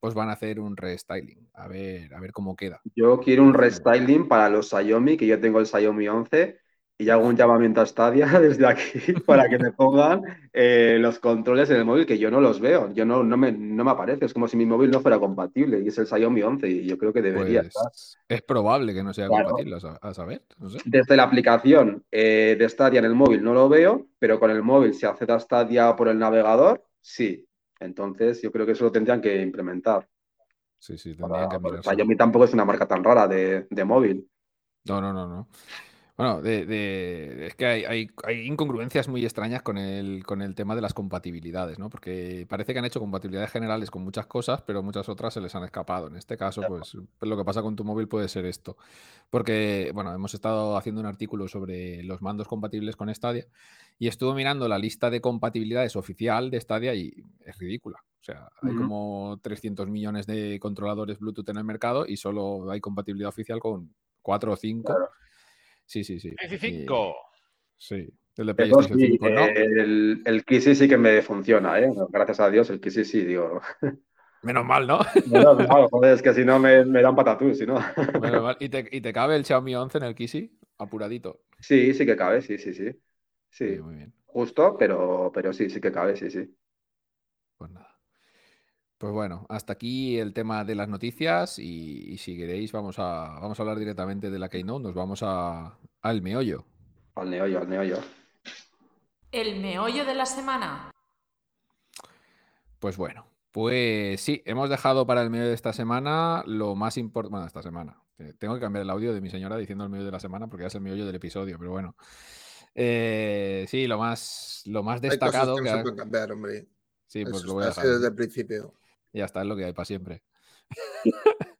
pues van a hacer un restyling. A ver, a ver cómo queda. Yo quiero un restyling para los Xiaomi, que yo tengo el Xiaomi 11, y hago un llamamiento a Stadia desde aquí para que me pongan eh, los controles en el móvil, que yo no los veo, yo no, no me, no me aparece, es como si mi móvil no fuera compatible, y es el Xiaomi 11, y yo creo que debería estar. Pues es probable que no sea Claro. compatible, a, sa- a saber. No sé. Desde la aplicación eh, de Stadia en el móvil no lo veo, pero con el móvil, si accede a Stadia por el navegador, sí. Entonces, yo creo que eso lo tendrían que implementar. Sí, sí, Para- tendrían que porque mirarse. Xiaomi tampoco es una marca tan rara de, de móvil. No, no, no, no. Bueno, de, de- es que hay, hay- hay incongruencias muy extrañas con el, con el tema de las compatibilidades, ¿no? Porque parece que han hecho compatibilidades generales con muchas cosas, pero muchas otras se les han escapado. En este caso, pues lo que pasa con tu móvil puede ser esto. Porque, bueno, hemos estado haciendo un artículo sobre los mandos compatibles con Stadia y estuve mirando la lista de compatibilidades oficial de Stadia y es ridícula. O sea, hay como 300 millones de controladores Bluetooth en el mercado y solo hay compatibilidad oficial con 4 o 5. Claro. Sí, sí, sí. Y- 25. sí, el de PlayStation sí, 5, ¿no? el, el Kissy sí que me funciona, ¿eh? Gracias a Dios, el Kissy sí, digo. Menos mal, ¿no? No, no, claro, joder, es que si no me, me dan patatús, si no. Menos mal. ¿Y te, y te cabe el Xiaomi 11 en el Kissy? Apuradito. Sí, sí que cabe, sí, sí, sí. Sí, Muy bien, muy bien. justo, pero, pero sí, sí que cabe, sí, sí. Pues nada. Pues bueno, hasta aquí el tema de las noticias y, y si queréis vamos a, vamos a hablar directamente de la Keynote, nos vamos a, al meollo. Al neollo, al neollo. El meollo de la semana. Pues bueno, pues sí, hemos dejado para el meollo de esta semana lo más importante, bueno, esta semana. Eh, Tengo que cambiar el audio de mi señora diciendo el meollo de la semana porque ya es el meollo del episodio, pero bueno. Eh, sí, lo más, lo más Hay cosas destacado que que no se cambiar, hombre. Sí, pues Eso lo voy a dejar. desde el principio. Ya está, es lo que hay para siempre.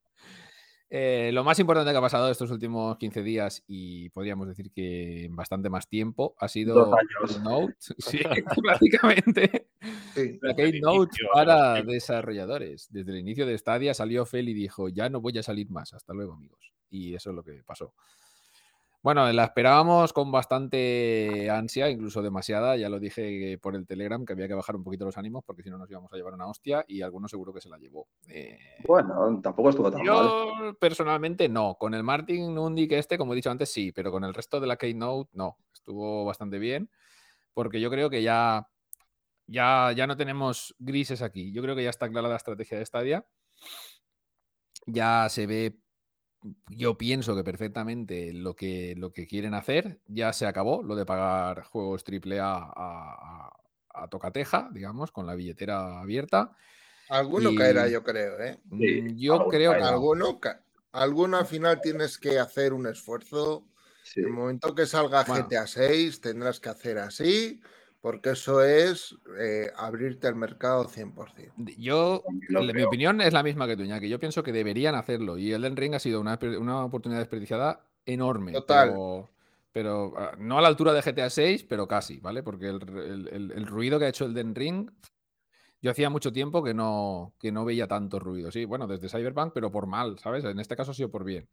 Eh, lo más importante que ha pasado estos últimos 15 días y podríamos decir que en bastante más tiempo ha sido. Keynote, sí, prácticamente. Sí. La Keynote para desarrolladores. Desde el inicio de Stadia salió Fel y dijo, ya no voy a salir más, hasta luego amigos. Y eso es lo que pasó. Bueno, la esperábamos con bastante ansia, incluso demasiada. Ya lo dije por el Telegram que había que bajar un poquito los ánimos porque si no nos íbamos a llevar una hostia y alguno seguro que se la llevó. Eh, Bueno, tampoco estuvo tan mal. yo personalmente no. Con el Martin Nundik este, como he dicho antes, sí, pero con el resto de la Keynote no. Estuvo bastante bien porque yo creo que ya, ya, ya no tenemos grises aquí. Yo creo que ya está clara la estrategia de Stadia. Ya se ve, yo pienso que perfectamente lo que, lo que quieren hacer. Ya se acabó lo de pagar juegos AAA a, a, a tocateja, digamos, con la billetera abierta. Alguno Y- caerá, yo creo, ¿eh? Sí, Mm, yo creo que caerá. Alguno, ca- alguno al final tienes que hacer un esfuerzo. Sí. En el momento que salga Bueno. GTA 6 tendrás que hacer así, porque eso es eh, abrirte al mercado 100%. Yo, lo mi creo. opinión es la misma que tuya, que yo pienso que deberían hacerlo. Y Elden Ring ha sido una, una oportunidad desperdiciada enorme. Total. Pero, pero, ah, no a la altura de GTA 6, pero casi, ¿vale? Porque el, el- el- el ruido que ha hecho Elden Ring, yo hacía mucho tiempo que no, que no veía tanto ruido. Sí, bueno, desde Cyberpunk, pero por mal, ¿sabes? En este caso ha sido por bien.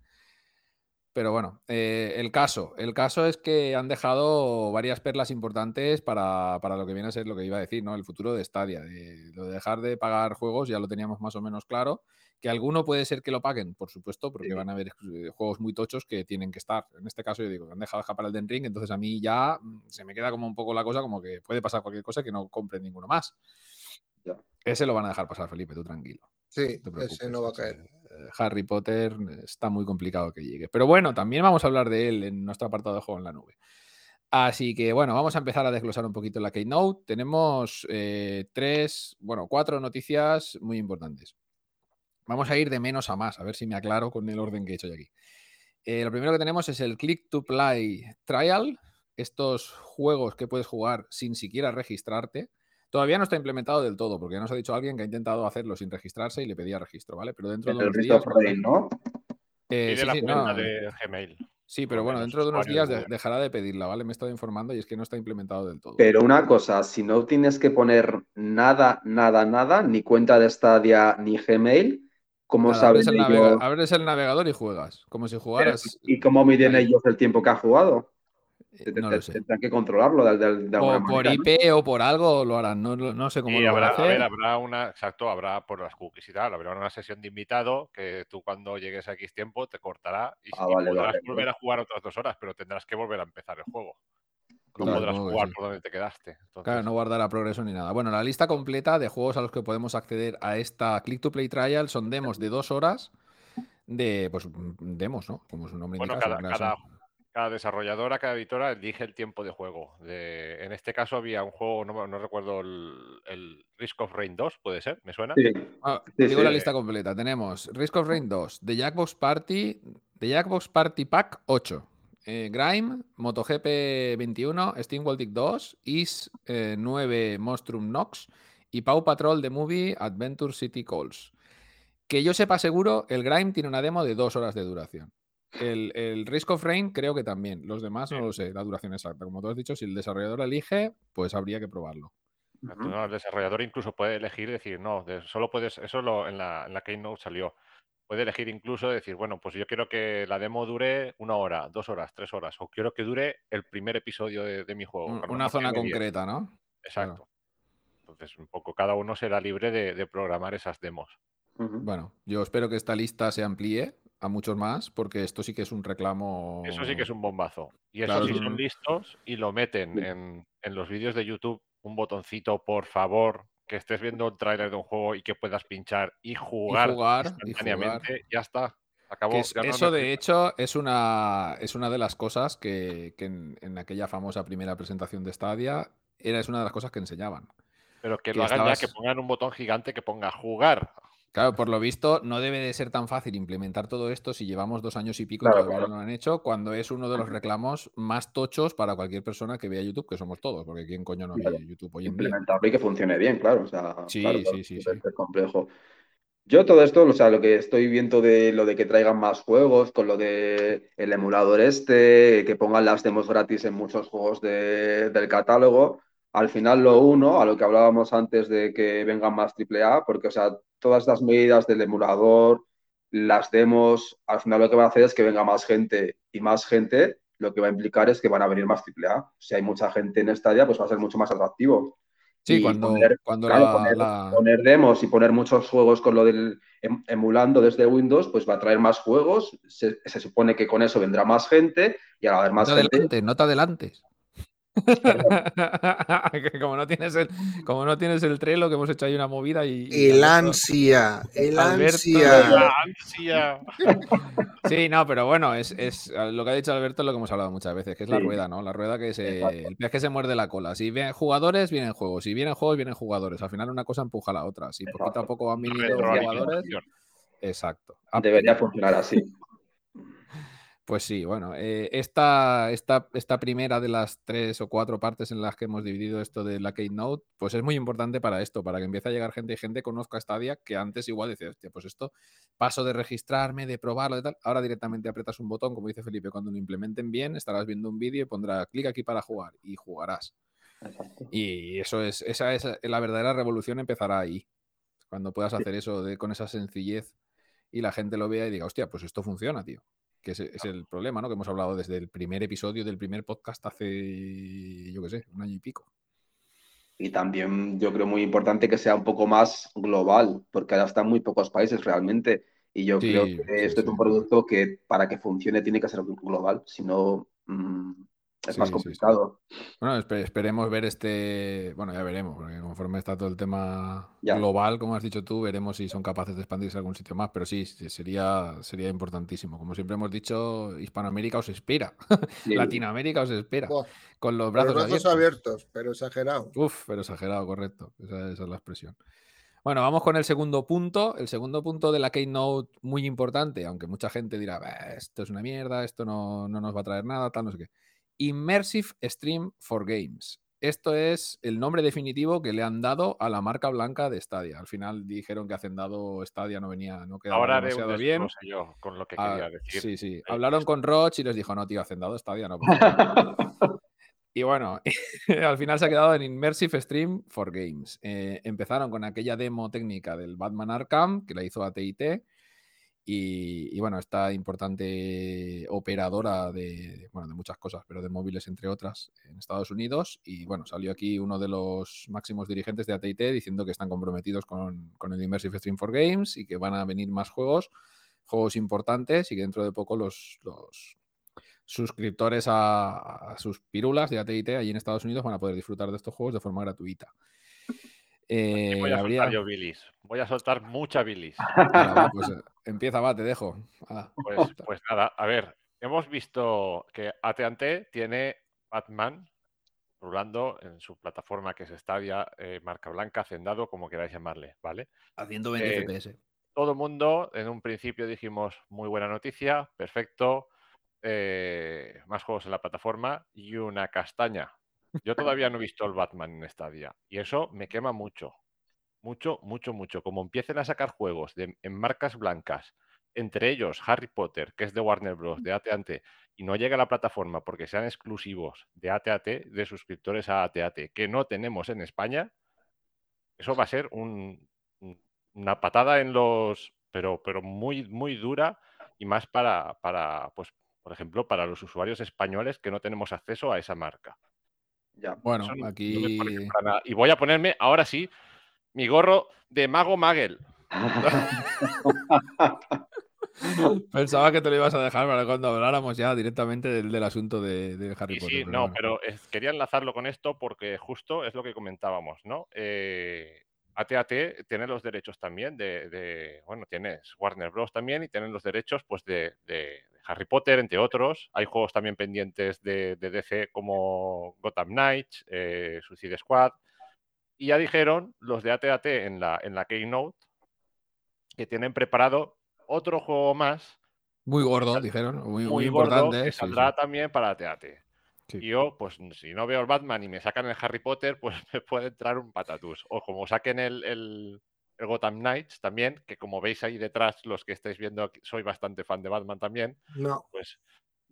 Pero bueno, eh, el caso. El caso es que han dejado varias perlas importantes para, para lo que viene a ser lo que iba a decir, ¿no? El futuro de Stadia. de- lo de dejar de pagar juegos ya lo teníamos más o menos claro. Que alguno puede ser que lo paguen, por supuesto, porque van a haber eh, juegos muy tochos que tienen que estar. En este caso, yo digo, han dejado escapar el Den Ring, entonces a mí ya mm, se me queda como un poco la cosa, como que puede pasar cualquier cosa que no compre ninguno más. Ya. Ese lo van a dejar pasar, Felipe, tú tranquilo. Sí, No ese no va a caer. Eh, Harry Potter está muy complicado que llegue. Pero bueno, también vamos a hablar de él en nuestro apartado de juego en la nube. Así que bueno, vamos a empezar a desglosar un poquito la Keynote. Tenemos eh, tres, bueno, cuatro noticias muy importantes. Vamos a ir de menos a más, a ver si me aclaro con el orden que he hecho yo aquí. Eh, lo primero que tenemos es el Click to Play Trial. Estos juegos que puedes jugar sin siquiera registrarte. Todavía no está implementado del todo, porque ya nos ha dicho alguien que ha intentado hacerlo sin registrarse y le pedía registro, ¿vale? Pero dentro de unos días. Eh, Pide sí, la sí, cuenta no, de Gmail. sí, pero bueno, dentro de unos días de- de- dejará de pedirla, ¿vale? Me he estado informando y es que no está implementado del todo. Pero una cosa, si no tienes que poner nada, nada, nada, ni cuenta de Stadia ni Gmail, ¿cómo Nada, saben abres, el abres el navegador y juegas, como si Pero, jugaras. ¿Y cómo miden ellos el tiempo que ha jugado? Eh, No lo sé. Tendrán que controlarlo de, de- de alguna O por manera. ¿no? IP o por algo lo harán, no, no sé cómo Y lo habrá, a a hacer. ver, habrá una, exacto, habrá por las cookies y tal, habrá una sesión de invitado que tú cuando llegues a X tiempo te cortará y, Ah, y vale, podrás vale, volver vale. a jugar otras dos horas, pero tendrás que volver a empezar el juego. No Claro, podrás jugar sí. por donde te quedaste. Entonces, Claro, no guardará progreso ni nada. Bueno, la lista completa de juegos a los que podemos acceder a esta Click to Play Trial son demos de dos horas de, pues, demos, ¿no? Como su nombre Bueno, indica. cada, son- son- cada, cada desarrolladora, cada editora elige el tiempo de juego. De- en este caso había un juego, no, recuerdo el, el Risk of Rain 2, ¿puede ser? ¿Me suena? Sí, Ah, Sí, digo sí. la lista completa. Tenemos Risk of Rain 2, The Jackbox Party, The Jackbox Party Pack 8, eh, Grime, MotoGP 21, Steam World Dig 2, Is eh, 9 Monstrum Nox y Paw Patrol The Movie Adventure City Calls. Que yo sepa seguro, el Grime tiene una demo de dos horas de duración. El, el Risk of Rain creo que también. Los demás no lo sé, la duración exacta. Como tú has dicho, si el desarrollador elige, pues habría que probarlo. El desarrollador incluso puede elegir decir, no, de- solo puedes, eso lo, en, la, en la Keynote salió. Puede elegir incluso decir, bueno, pues yo quiero que la demo dure una hora, dos horas, tres horas, o quiero que dure el primer episodio de, de mi juego. Una mejor zona diez. concreta, ¿no? Exacto. Entonces, un poco cada uno será libre de, de programar esas demos. Bueno, yo espero que esta lista se amplíe a muchos más, porque esto sí que es un reclamo. Eso sí que es un bombazo. Y eso Claro, sí es son listos y lo meten Sí. en, en los vídeos de YouTube, un botoncito, por favor, que estés viendo el tráiler de un juego y que puedas pinchar y jugar, jugar, y instantáneamente. Ya está. Acabó. Es- eso, de hecho, es una, es una de las cosas que, que en, en aquella famosa primera presentación de Stadia era, es una de las cosas que enseñaban. Pero que que lo hagan ya, que pongan un botón gigante que ponga jugar. Claro, por lo visto, no debe de ser tan fácil implementar todo esto si llevamos dos años y pico y Claro, todavía claro. no lo han hecho, cuando es uno de los reclamos más tochos para cualquier persona que vea YouTube, que somos todos, porque ¿quién coño no Claro. ve YouTube hoy en día? implementarlo y que funcione bien, claro. O sea, Sí, sí, sí, es complejo. Yo todo esto, o sea, lo que estoy viendo de lo de que traigan más juegos, con lo de el emulador este, que pongan las demos gratis en muchos juegos de- del catálogo, al final lo uno a lo que hablábamos antes de que vengan más AAA, porque, o sea, todas estas medidas del emulador, las demos, al final lo que va a hacer es que venga más gente y más gente, lo que va a implicar es que van a venir más AAA. Si hay mucha gente en Stadia, pues va a ser mucho más atractivo. Sí, Y cuando, poner- cuando claro, la- poner, la- poner demos y poner muchos juegos con lo del em- emulando desde Windows, pues va a traer más juegos. Se, se supone que con eso vendrá más gente y al haber No más te gente, adelantes, no te adelantes. Como no tienes el, como no tienes el trelo, que hemos hecho ahí una movida y. El ansia, el Alberto- ansia. Sí, no, pero bueno, es, es lo que ha dicho Alberto es lo que hemos hablado muchas veces, que es la Sí. rueda, ¿no? La rueda que se. El pez que se muerde la cola. Si vienen jugadores, vienen juegos. Si vienen juegos, vienen jugadores. Al final una cosa empuja a la otra. Si poquito a poco van viniendo jugadores. Exacto. debería funcionar así. Pues sí, bueno, eh, esta, esta, esta primera de las tres o cuatro partes en las que hemos dividido esto de la Keynote, pues es muy importante para esto, para que empiece a llegar gente y gente conozca Stadia, que antes igual decía, hostia, pues esto, paso de registrarme, de probarlo, de tal, ahora directamente apretas un botón, como dice Felipe, cuando lo implementen bien, estarás viendo un vídeo y pondrá clic aquí para jugar y jugarás. Exacto. Y eso es, esa es la verdadera revolución empezará ahí, cuando puedas hacer eso de, con esa sencillez y la gente lo vea y diga, hostia, pues esto funciona, tío que es, es, el problema, ¿no? Que hemos hablado desde el primer episodio del primer podcast hace, yo qué sé, un año y pico. Y también yo creo muy importante que sea un poco más global, porque ahora están muy pocos países realmente. Y yo Sí, creo que sí, esto es un producto que para que funcione tiene que ser global, si no mm, es más Sí, sí, sí. complicado. Bueno, espe- esperemos ver este. Bueno, ya veremos, porque conforme está todo el tema Ya. global, como has dicho tú, veremos si son capaces de expandirse a algún sitio más. Pero sí, sí, sería, sería importantísimo. Como siempre hemos dicho, Hispanoamérica os espera, Sí. Latinoamérica os espera, Buah, con los con brazos, los brazos abiertos. abiertos, pero exagerado. Uf, pero exagerado, correcto. Esa, esa es la expresión. Bueno, vamos con el segundo punto. El segundo punto de la Keynote, muy importante, aunque mucha gente dirá, "Bah, esto es una mierda, esto no, no nos va a traer nada, tal, no sé qué. Immersive Stream for Games. Esto es el nombre definitivo que le han dado a la marca blanca de Stadia. Al final dijeron que Hacendado Stadia no venía, no quedaba Ahora demasiado bien. desglose yo con lo que Ah, quería decir. sí, sí. Eh, Hablaron con Roche y les dijo, no, tío, Hacendado Stadia no. por favor". Y bueno, al final se ha quedado en Immersive Stream for Games. Eh, empezaron con aquella demo técnica del Batman Arkham, que la hizo AT&T, y, bueno, esta importante operadora de, bueno, de muchas cosas, pero de móviles entre otras, en Estados Unidos. Y bueno, salió aquí uno de los máximos dirigentes de AT&T diciendo que están comprometidos con, el Immersive Stream for Games y que van a venir más juegos, juegos importantes y que dentro de poco los, los suscriptores a, a sus pirulas de AT&T allí en Estados Unidos van a poder disfrutar de estos juegos de forma gratuita. Y Eh, voy a habría- soltar yo bilis. Voy a soltar mucha bilis. Pues, eh, empieza, va, te dejo. Hala. Pues, pues nada, a ver, hemos visto que AT&T tiene Batman rulando en su plataforma que es Stadia, eh, marca blanca, hacendado, como queráis llamarle, ¿vale? Haciendo 20 Eh, FPS. Todo el mundo, en un principio dijimos, muy buena noticia, perfecto, eh, más juegos en la plataforma y una castaña. Yo todavía no he visto el Batman en Stadia y eso me quema mucho, mucho, mucho, mucho. Como empiecen a sacar juegos de- en marcas blancas, entre ellos Harry Potter, que es de Warner Bros., de AT&T, y no llega a la plataforma porque sean exclusivos de AT&T, de suscriptores a AT&T, que no tenemos en España, eso va a ser un- una patada en los, pero, pero muy, muy dura y más para, para, pues, por ejemplo, para los usuarios españoles que no tenemos acceso a esa marca. Ya. Bueno, Eso no aquí. Y voy a ponerme, ahora sí, mi gorro de Mago Magel. pensaba que te lo ibas a dejar para cuando habláramos ya directamente del, del asunto de, de Harry Potter. sí, pero no, bueno. pero es- quería enlazarlo con esto porque justo es lo que comentábamos, ¿no? Eh, AT&T tiene los derechos también de, de- bueno, tienes Warner Bros. también y tienen los derechos pues de, de Harry Potter, entre otros. Hay juegos también pendientes de, de DC como Gotham Knights, eh, Suicide Squad. Y ya dijeron los de AT&T en la, en la Keynote que tienen preparado otro juego más Muy gordo, dijeron. Muy, muy muy gordo importante. que saldrá sí. también para. Sí. Y yo, pues si no veo el Batman y me sacan el Harry Potter, pues me puede entrar un patatús. O como saquen el, el, el Gotham Knights también, que como veis ahí detrás, los que estáis viendo, aquí, soy bastante fan de Batman también, No, pues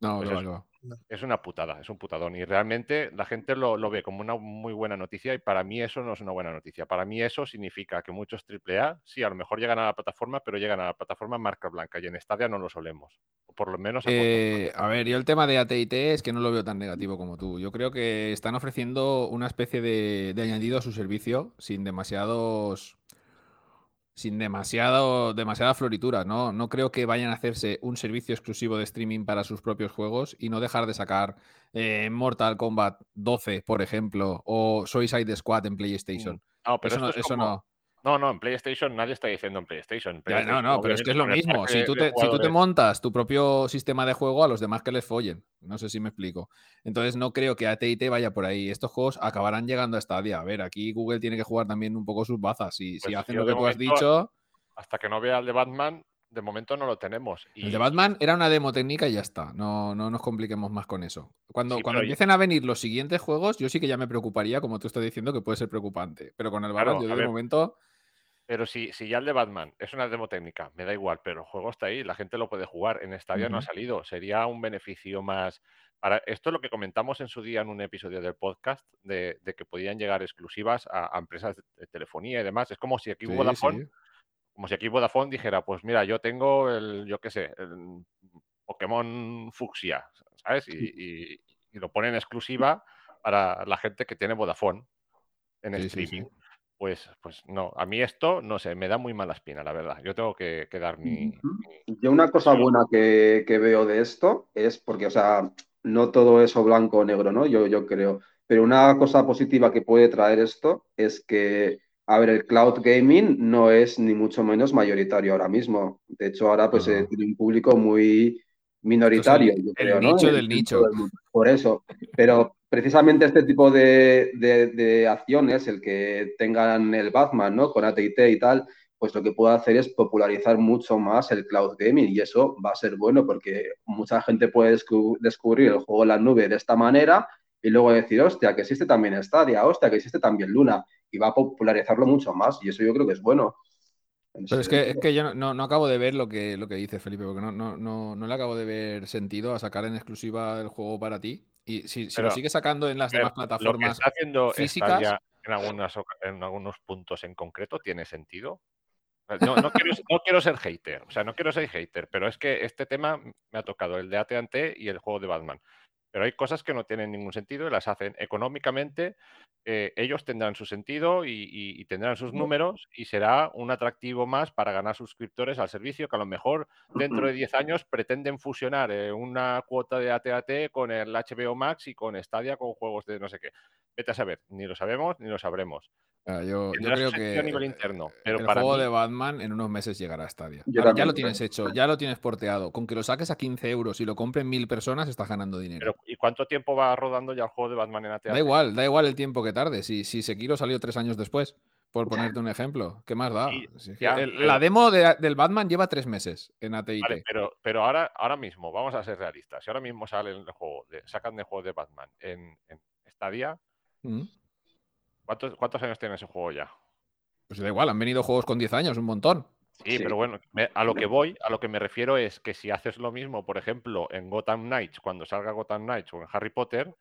No, Pues eso. que va. es una putada, es un putadón. Y realmente la gente lo, lo ve como una muy buena noticia y para mí eso no es una buena noticia. Para mí eso significa que muchos AAA, sí, a lo mejor llegan a la plataforma, pero llegan a la plataforma marca blanca y en Stadia no lo solemos. O por lo menos a Eh, a ver, yo el tema de AT&T es que no lo veo tan negativo como tú. Yo creo que están ofreciendo una especie de, de añadido a su servicio sin demasiados sin demasiado demasiada floritura, ¿no? No creo que vayan a hacerse un servicio exclusivo de streaming para sus propios juegos y no dejar de sacar eh, Mortal Kombat 12, por ejemplo, o Suicide Squad en PlayStation. No, pero eso no, esto es eso como- no. No, no, en PlayStation nadie está diciendo en PlayStation. Ya, no, no, pero es que es lo mismo. Si tú, te, si tú te jugadores- montas tu propio sistema de juego, a los demás que les follen. No sé si me explico. Entonces no creo que AT&T vaya por ahí. Estos juegos acabarán llegando a Stadia. A ver, aquí Google tiene que jugar también un poco sus bazas. Si, si Pues hacen lo que tú has dicho... Hasta que no vea el de Batman, de momento no lo tenemos. Y El de Batman era una demo técnica y ya está. No, no nos compliquemos más con eso. Cuando, Sí, cuando empiecen a venir los siguientes juegos, yo sí que ya me preocuparía, como tú estás diciendo, que puede ser preocupante. Pero con el Claro, Batman, yo de ver. momento... Pero si, si ya el de Batman es una demo técnica, me da igual, pero el juego está ahí, la gente lo puede jugar. En Stadia no ha salido. Sería un beneficio más. Para, esto es lo que comentamos en su día en un episodio del podcast, de, de que podían llegar exclusivas a, a empresas de, telefonía y demás. Es como si aquí Sí, Vodafone, sí. como si aquí Vodafone dijera, pues mira, yo tengo el, yo qué sé, el Pokémon Fucsia, ¿sabes? Y, y- y lo ponen exclusiva para la gente que tiene Vodafone. en sí. streaming. Pues, pues no, a mí esto, no sé, me da muy mala espina, la verdad. Yo tengo que, que dar mi... mi- Yo una cosa buena que, que veo de esto es porque, o sea, no todo es o blanco o negro, ¿no? Yo, yo creo. Pero una cosa positiva que puede traer esto es que, a ver, el cloud gaming no es ni mucho menos mayoritario ahora mismo. De hecho, ahora pues eh, tiene un público muy minoritario, yo el nicho del nicho. Por eso. Pero precisamente este tipo de, de- de acciones, el que tengan el Batman, ¿no? Con AT&T y tal, pues lo que puede hacer es popularizar mucho más el cloud gaming y eso va a ser bueno porque mucha gente puede descu- descubrir el juego en la nube de esta manera y luego decir, hostia, que existe también Stadia, hostia, que existe también Luna y va a popularizarlo mucho más y eso yo creo que es bueno. Pero es que, es que yo no- no, no acabo de ver lo que, lo que dice Felipe, porque no, no, no, no le acabo de ver sentido a sacar en exclusiva el juego para ti. Y si, si lo sigue sacando en las demás lo que plataformas está haciendo físicas, en, algunas, en algunos puntos en concreto tiene sentido. No, no quiero, no quiero ser hater, o sea, no quiero ser hater, pero es que este tema me ha tocado el de AT&T y el juego de Batman. Pero hay cosas que no tienen ningún sentido y las hacen económicamente. eh, ellos tendrán su sentido y, y- y tendrán sus números y será un atractivo más para ganar suscriptores al servicio que a lo mejor dentro de 10 años pretenden fusionar eh, una cuota de AT&T con el HBO Max y con Stadia con juegos de no sé qué. Vete a saber, ni lo sabemos ni lo sabremos. ah, yo, yo creo que a nivel eh, interno, pero el para juego mí- de Batman en unos meses llegará a Stadia. Ahora, ya lo tienes hecho, ya lo tienes porteado. Con que lo saques a 15 euros y lo compren mil personas, estás ganando dinero. Pero, ¿Y cuánto tiempo va rodando ya el juego de Batman en AT&T? Da igual, da igual el tiempo que tarde. Si, si Sekiro salió tres años después, por ponerte un ejemplo, ¿qué más da? Sí, ya, el- pero- La demo de- del Batman lleva tres meses en AT&T. Vale, pero, pero ahora, ahora mismo, vamos a ser realistas. Si ahora mismo sale el juego, de, sacan de juego de Batman en, en Stadia, Mm. ¿cuántos, ¿cuántos años tiene ese juego ya? Pues da igual, han venido juegos con 10 años, un montón. Sí, Sí. pero bueno, me- a lo que voy, a lo que me refiero es que si haces lo mismo, por ejemplo, en Gotham Knights, cuando salga Gotham Knights o en Harry Potter,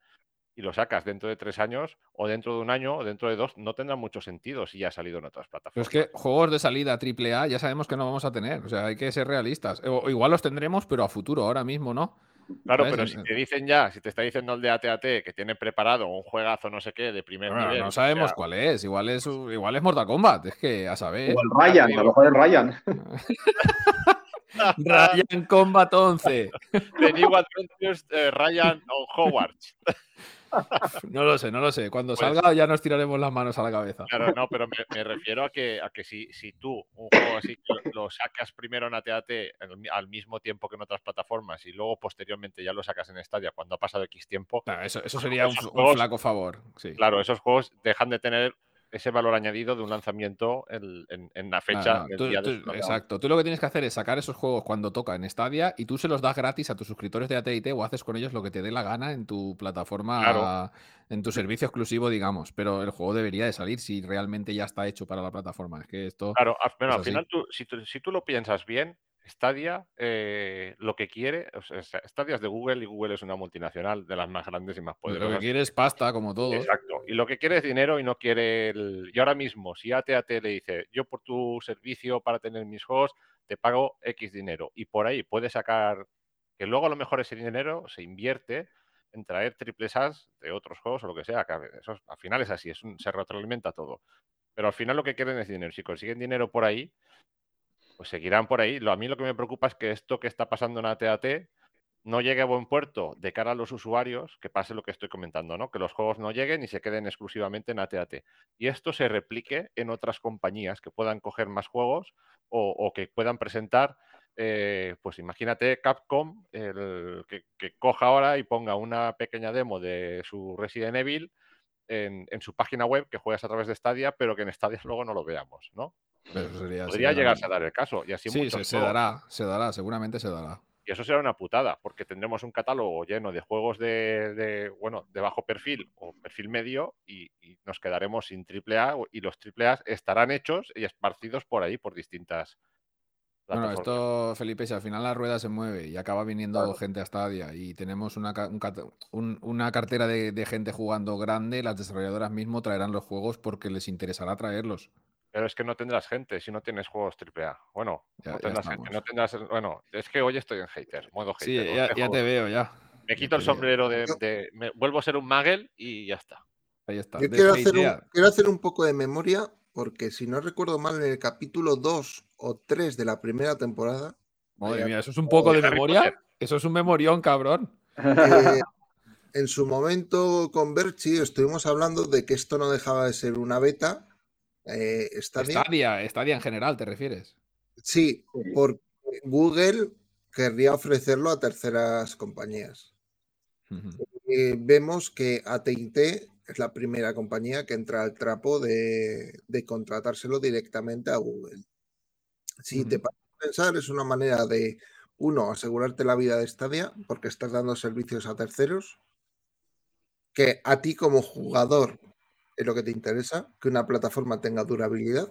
y lo sacas dentro de tres años, o dentro de un año, o dentro de dos, no tendrá mucho sentido si ya ha salido en otras Pero plataformas. es que juegos de salida AAA ya sabemos que no vamos a tener. O sea, hay que ser realistas. O igual los tendremos, pero a futuro, ahora mismo no. Claro, pero si te dicen ya, si te está diciendo el de AT&T que tiene preparado un juegazo no sé qué de primer Bueno, nivel, no o sabemos sea, cuál es. Igual es, igual es Mortal Kombat. Es que a saber. O el Ryan, a lo mejor el Ryan. Ryan Combat 11. The New Adventures eh, Ryan on Hogwarts. No lo sé, no lo sé. Cuando Pues- salga ya nos tiraremos las manos a la cabeza. Claro, no, pero me, me refiero a que, a que si, si tú un juego así lo, lo sacas primero en AT&T al, mi- al mismo tiempo que en otras plataformas y luego posteriormente ya lo sacas en Stadia cuando ha pasado X tiempo, Claro, eso, eso sería un, flaco favor. Sí. claro, esos juegos dejan de tener ese valor añadido de un lanzamiento en, en- en la fecha No, no, del tú- día de tú- su lanzamiento. exacto. Tú lo que tienes que hacer es sacar esos juegos cuando toca en Stadia y tú se los das gratis a tus suscriptores de AT&T o haces con ellos lo que te dé la gana en tu plataforma, Claro. en tu servicio exclusivo, digamos. Pero el juego debería de salir si realmente ya está hecho para la plataforma. Es que esto... Claro, al, bueno, es al final, tú, si, tú, si tú lo piensas bien, Stadia eh, lo que quiere, o sea, Stadia es de Google y Google es una multinacional de las más grandes y más Lo que poderosas. quieres pasta, como todos. Exacto. Y lo que quiere es dinero y no quiere el... Y ahora mismo, si AT&T le dice, yo por tu servicio para tener mis juegos, te pago X dinero. Y por ahí puede sacar, que luego a lo mejor ese dinero se invierte en traer triples As de otros juegos o lo que sea. que Eso es- al final es así, es un- se retroalimenta todo. Pero al final lo que quieren es dinero. Si consiguen dinero por ahí, pues seguirán por ahí. Lo, a mí lo que me preocupa es que esto que está pasando en AT&T no llegue a buen puerto de cara a los usuarios, que pase lo que estoy comentando, ¿no? Que los juegos no lleguen y se queden exclusivamente en AT&T. Y esto se replique en otras compañías que puedan coger más juegos o, que puedan presentar, eh, pues imagínate Capcom, el, que coja ahora y ponga una pequeña demo de su Resident Evil en, en su página web que juegas a través de Stadia, pero que en Stadia luego no lo veamos, ¿no? Sería- Podría sería- llegarse a dar el caso. Y así Sí, se, se dará, se dará, seguramente se dará. Y eso será una putada, porque tendremos un catálogo lleno de juegos de, de, bueno, de bajo perfil o perfil medio y, y nos quedaremos sin AAA y los AAA estarán hechos y esparcidos por ahí, por distintas Bueno, esto, Felipe, si al final la rueda se mueve y acaba viniendo Claro. gente a Stadia y tenemos una, un una cartera de, de gente jugando grande, las desarrolladoras mismo traerán los juegos porque les interesará traerlos. Pero es que no tendrás gente si no tienes juegos AAA. Bueno, Ya- no tendrás gente, estamos. no tendrás... Bueno, es que hoy estoy en hater, modo hater. Sí, ya, te veo, ya. Me ya quito el sombrero de... de- me- vuelvo a ser un Magel y ya está. Ahí está. Yo quiero hacer, un, quiero hacer un poco de memoria, porque si no recuerdo mal, en el capítulo 2 o 3 de la primera temporada, Madre mía, eso es un poco de memoria. Potter. Eso es un memorión, cabrón. eh, en su momento con Berchi estuvimos hablando de que esto no dejaba de ser una beta. eh, Stadia. Stadia, Stadia en general, ¿te refieres? Sí, porque Google querría ofrecerlo a terceras compañías. Eh, vemos que AT&T es la primera compañía que entra al trapo de, de contratárselo directamente a Google. Si te paras a pensar, es una manera de, uno, asegurarte la vida de Stadia, porque estás dando servicios a terceros, que a ti como jugador es lo que te interesa, que una plataforma tenga durabilidad.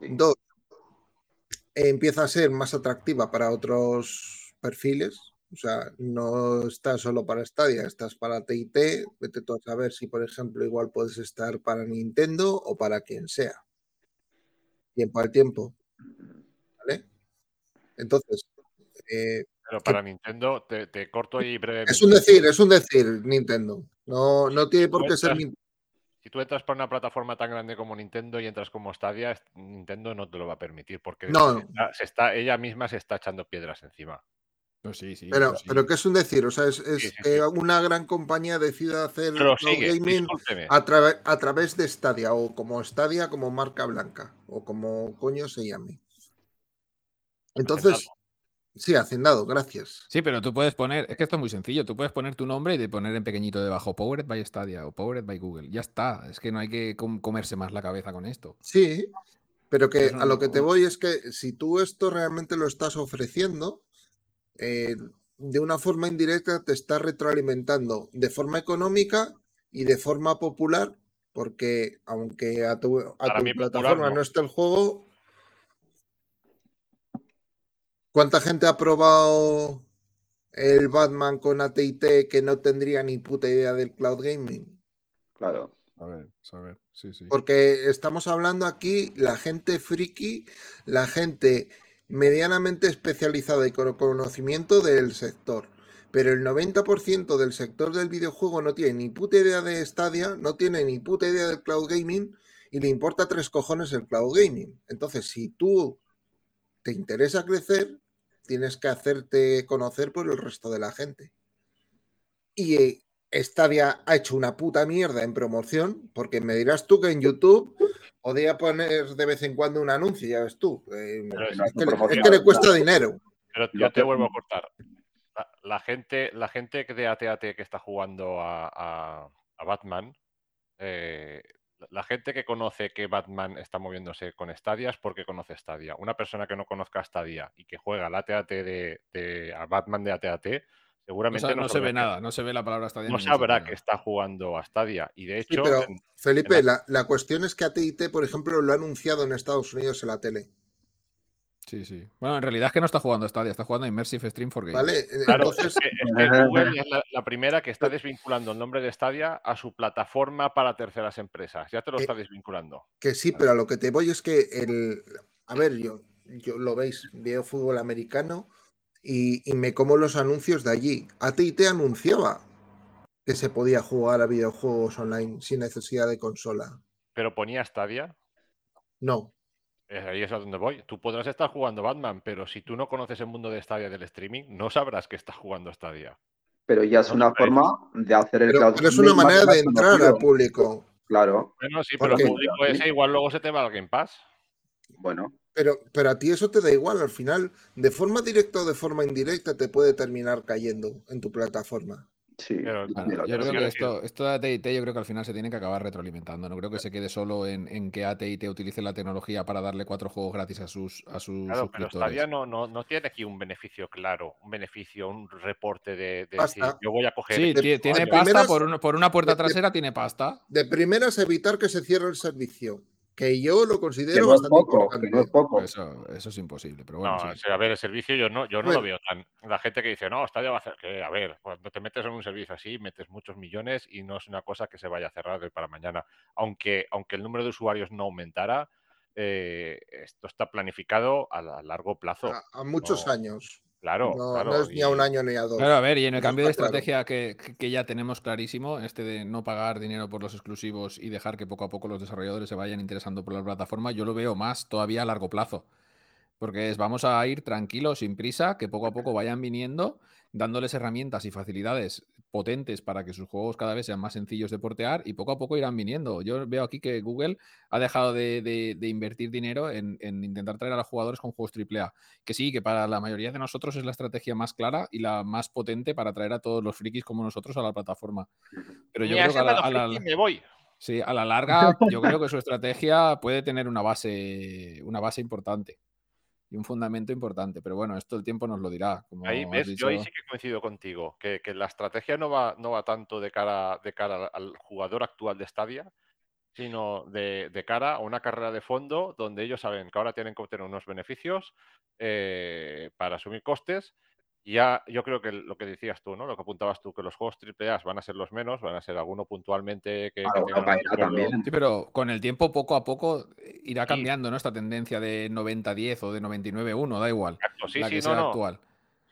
Dos, empieza a ser más atractiva para otros perfiles. O sea, no estás solo para Stadia, estás para TIT. Vete tú a saber si, por ejemplo, igual puedes estar para Nintendo o para quien sea. Tiempo al tiempo. ¿Vale? Entonces, eh, Pero para Nintendo, te, te corto ahí brevemente. es un decir, es un decir, Nintendo. No, no tiene por qué ser Nintendo. Si tú entras por una plataforma tan grande como Nintendo y entras como Stadia, Nintendo no te lo va a permitir porque No. se está- se está, ella misma se está echando piedras encima. Sí, sí. Pero, sí. pero ¿qué es un decir? O sea, es, es que una gran compañía decida hacer sigue, gaming a, a través de Stadia o como Stadia como marca blanca o como coño se llame. Entonces, Hacendado. sí, hacendado, gracias. Sí, pero tú puedes poner, es que esto es muy sencillo, tú puedes poner tu nombre y de poner en pequeñito debajo Powered by Stadia o Powered by Google. Ya está, es que no hay que com- comerse más la cabeza con esto. Sí, pero que a lo que te voy es que si tú esto realmente lo estás ofreciendo, eh, de una forma indirecta te estás retroalimentando de forma económica y de forma popular, porque aunque a tu, a tu popular plataforma no. no esté el juego, ¿cuánta gente ha probado el Batman con AT&T que no tendría ni puta idea del cloud gaming? Claro. A ver, a ver, sí, sí. Porque estamos hablando aquí la gente friki, la gente medianamente especializada y con conocimiento del sector. Pero el 90% del sector del videojuego no tiene ni puta idea de Stadia, no tiene ni puta idea del cloud gaming y le importa tres cojones el cloud gaming. Entonces, si tú te interesa crecer, tienes que hacerte conocer por el resto de la gente. Y eh, Stadia ha hecho una puta mierda en promoción, porque me dirás tú que en YouTube podía poner de vez en cuando un anuncio, ya ves tú. eh, es, que, le- es promoción, que le cuesta claro. dinero. Pero yo te vuelvo a cortar. La, la gente, la gente que de AT&T que está jugando a, a- a Batman, eh, la- la gente que conoce que Batman está moviéndose con Stadia es porque conoce Stadia. Una persona que no conozca Stadia y que juega al AT&T de, de- a Batman de AT&T, O seguramente sea, no, se ve que- nada, no se ve la palabra Stadia. No sabrá que nada. está jugando a Stadia. Y de Sí, hecho, pero en- Felipe, en la, la cuestión es que AT&T, por ejemplo, lo ha anunciado en Estados Unidos en la tele. Sí, sí. Bueno, en realidad es que no está jugando a Stadia, está jugando a Immersive Stream for Games. ¿Vale? Claro, Entonces, es que, es que Google es la, la primera que está desvinculando el nombre de Stadia a su plataforma para terceras empresas. Ya te lo Eh, está desvinculando. Que sí, pero a lo que te voy es que el. A ver, yo, yo lo veis, veo fútbol americano y, y me como los anuncios de allí. AT&T anunciaba que se podía jugar a videojuegos online sin necesidad de consola. Pero ponía Stadia. No. eh, Ahí es a donde voy. Tú podrás estar jugando Batman, pero si tú no conoces el mundo de Stadia del streaming, no sabrás que estás jugando Stadia. Pero ya es No, una forma de hacer el Pero, cloud pero es una manera de entrar al público. Claro, Bueno, sí, ¿Por pero el público ese igual luego se te va al Game Pass. bueno. Pero, pero a ti eso te da igual. Al final, de forma directa o de forma indirecta, te puede terminar cayendo en tu plataforma. Sí. Pero- Claro, yo creo que esto, esto de AT&T yo creo que al final se tiene que acabar retroalimentando. No creo que se quede solo en, en que AT&T utilice la tecnología para darle cuatro juegos gratis a sus, a sus Claro, pero. Stadia no, no, no tiene aquí un beneficio claro, un beneficio, un reporte de, de decir, yo voy a coger. Sí, de- tie- tiene de pasta primeras- por, una- por una puerta de- de- trasera, tiene pasta. De primeras, evitar que se cierre el servicio. Que yo lo Que considero no bastante poco, importante. que no es poco. Eso, eso es imposible, pero bueno, No, sí. a ver, el servicio yo no, yo no Bueno. lo veo tan. La gente que dice, no, Stadia va a hacer. Que, a ver, cuando te metes en un servicio así, metes muchos millones y no es una cosa que se vaya a cerrar de hoy para mañana. Aunque, aunque el número de usuarios no aumentara, eh, esto está planificado a, la- a largo plazo. A, a muchos No. años. Claro, No, claro. no es ni a un y- año ni a dos. Claro, a ver, y en el cambio de claro. estrategia que- que ya tenemos clarísimo, este de no pagar dinero por los exclusivos y dejar que poco a poco los desarrolladores se vayan interesando por la plataforma, yo lo veo más todavía a largo plazo. Porque es, vamos a ir tranquilos, sin prisa, que poco a poco vayan viniendo, dándoles herramientas y facilidades potentes para que sus juegos cada vez sean más sencillos de portear y poco a poco irán viniendo. Yo veo aquí que Google ha dejado de, de- de invertir dinero en, en intentar traer a los jugadores con juegos AAA. Que sí, que para la mayoría de nosotros es la estrategia más clara y la más potente para traer a todos los frikis como nosotros a la plataforma. Pero yo creo que a la, llamado a la- friki, me voy. sí, a la larga, yo creo que su estrategia puede tener una base, una base importante y un fundamento importante. Pero bueno, esto el tiempo nos lo dirá. Como Ahí yo ahí sí que coincido contigo, que, que la estrategia no va, no va tanto de cara, de cara al jugador actual de Stadia, sino de, de cara a una carrera de fondo donde ellos saben que ahora tienen que obtener unos beneficios eh, para asumir costes. Y ya, yo creo que lo que decías tú, ¿no? Lo que apuntabas tú, que los juegos AAA van a ser los menos, van a ser alguno puntualmente que, Claro, también. Sí, pero con el tiempo, poco a poco, eh, irá Sí. cambiando ¿no? esta tendencia de 90-10 o de 99-1, da igual. Exacto, sí, la sí, que no, sea no. actual.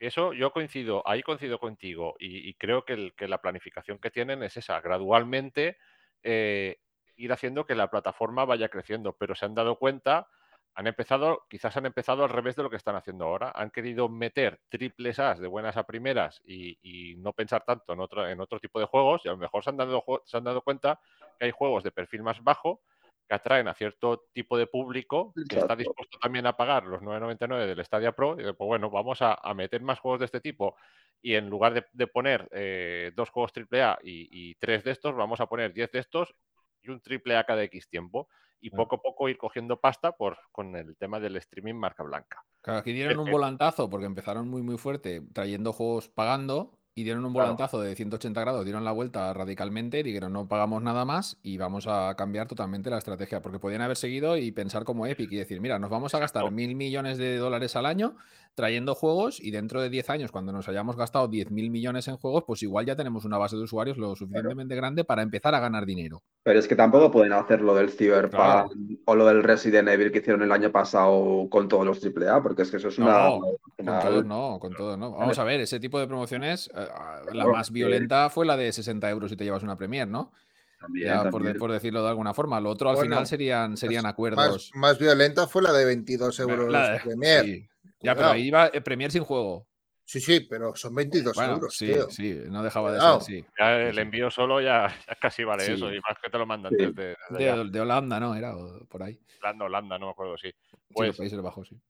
Eso yo coincido, ahí coincido contigo y, y creo que, el- que la planificación que tienen es esa, gradualmente eh, ir haciendo que la plataforma vaya creciendo, pero se han dado cuenta, han empezado, quizás han empezado al revés de lo que están haciendo ahora, han querido meter triples As de buenas a primeras y, y no pensar tanto en otro, en otro tipo de juegos y a lo mejor se han, dado, se han dado cuenta que hay juegos de perfil más bajo que atraen a cierto tipo de público que está dispuesto también a pagar los 9.99 del Stadia Pro. Y pues bueno, vamos a, a meter más juegos de este tipo y en lugar de, de poner eh, dos juegos AAA y, y tres de estos, vamos a poner 10 de estos y un AAA cada X tiempo. Y poco a poco ir cogiendo pasta por, con el tema del streaming marca blanca. Claro, aquí dieron un volantazo porque empezaron muy muy fuerte trayendo juegos pagando y dieron un Claro. volantazo de 180 grados, dieron la vuelta radicalmente dijeron no pagamos nada más y vamos a cambiar totalmente la estrategia porque podían haber seguido y pensar como Epic y decir, mira, nos vamos a gastar mil millones de dólares al año trayendo juegos y dentro de 10 años cuando nos hayamos gastado 10 mil millones en juegos, pues igual ya tenemos una base de usuarios lo suficientemente grande para empezar a ganar dinero. Pero es que tampoco pueden hacer lo del Cyberpunk Claro. o lo del Resident Evil que hicieron el año pasado con todos los AAA, porque es que eso es una. No, Con una- todos no, con todos no. Vamos a ver, ese tipo de promociones, eh, ah, la más violenta fue la de 60 euros si te llevas una Premier, ¿no? También, Ya por, de- también. por decirlo de alguna forma. Lo otro al Bueno, final serían, serían Más, acuerdos. más violenta fue la de 22 euros La de- Premier. sí. Ya, pero ahí iba eh, Premier sin juego. Sí, sí, pero son 22 Bueno, euros, sí, tío. sí, no dejaba de ser, sí. Ya el envío solo ya, ya casi vale Sí. eso, y más que te lo mandan Sí. desde. De, de Holanda, ¿no? Era por ahí. Holanda, Holanda, no me acuerdo, sí. Los Pues Países Bajos, sí.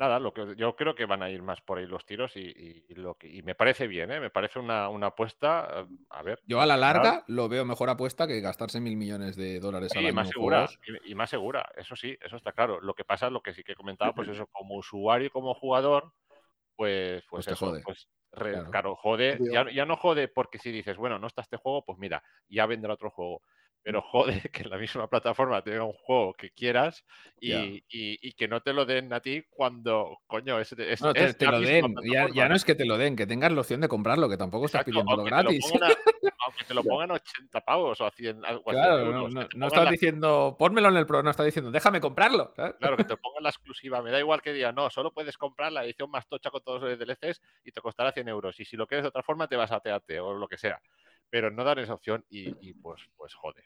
Nada, lo que yo creo que van a ir más por ahí los tiros y, y- y lo que, y me parece bien, ¿eh? me parece una, una apuesta. eh, A ver. Yo a la al larga lo veo mejor apuesta que gastarse mil millones de dólares al Sí, año más en segura, y, y más segura, eso sí, eso está claro. Lo que pasa, lo que sí que comentaba, pues eso, como usuario y como jugador, pues, pues, Pues eso, jode. pues re- Claro. claro, jode, ya, ya no jode porque si dices, bueno, no está este juego, pues mira, ya vendrá otro juego. Pero jode que en la misma plataforma tenga un juego que quieras y, y- y que no te lo den a ti cuando, coño, es, es, No, te, es te la lo misma den. Ya, ya no es que te lo den, que tengas la opción de comprarlo, que tampoco estás Exacto, pidiéndolo aunque te, lo gratis. pongan a, aunque te lo pongan a 80 pavos o a 100, algo a 100 Claro, no, no, te estás la- diciendo, pónmelo en el pro, no estás diciendo, déjame comprarlo. ¿sabes? Claro, que te pongan la exclusiva. Me da igual que diga, no, solo puedes comprar la edición más tocha con todos los DLCs y te costará 100 euros. Y si lo quieres de otra forma, te vas a TAT o lo que sea. Pero no dan esa opción y, y, pues, pues jode.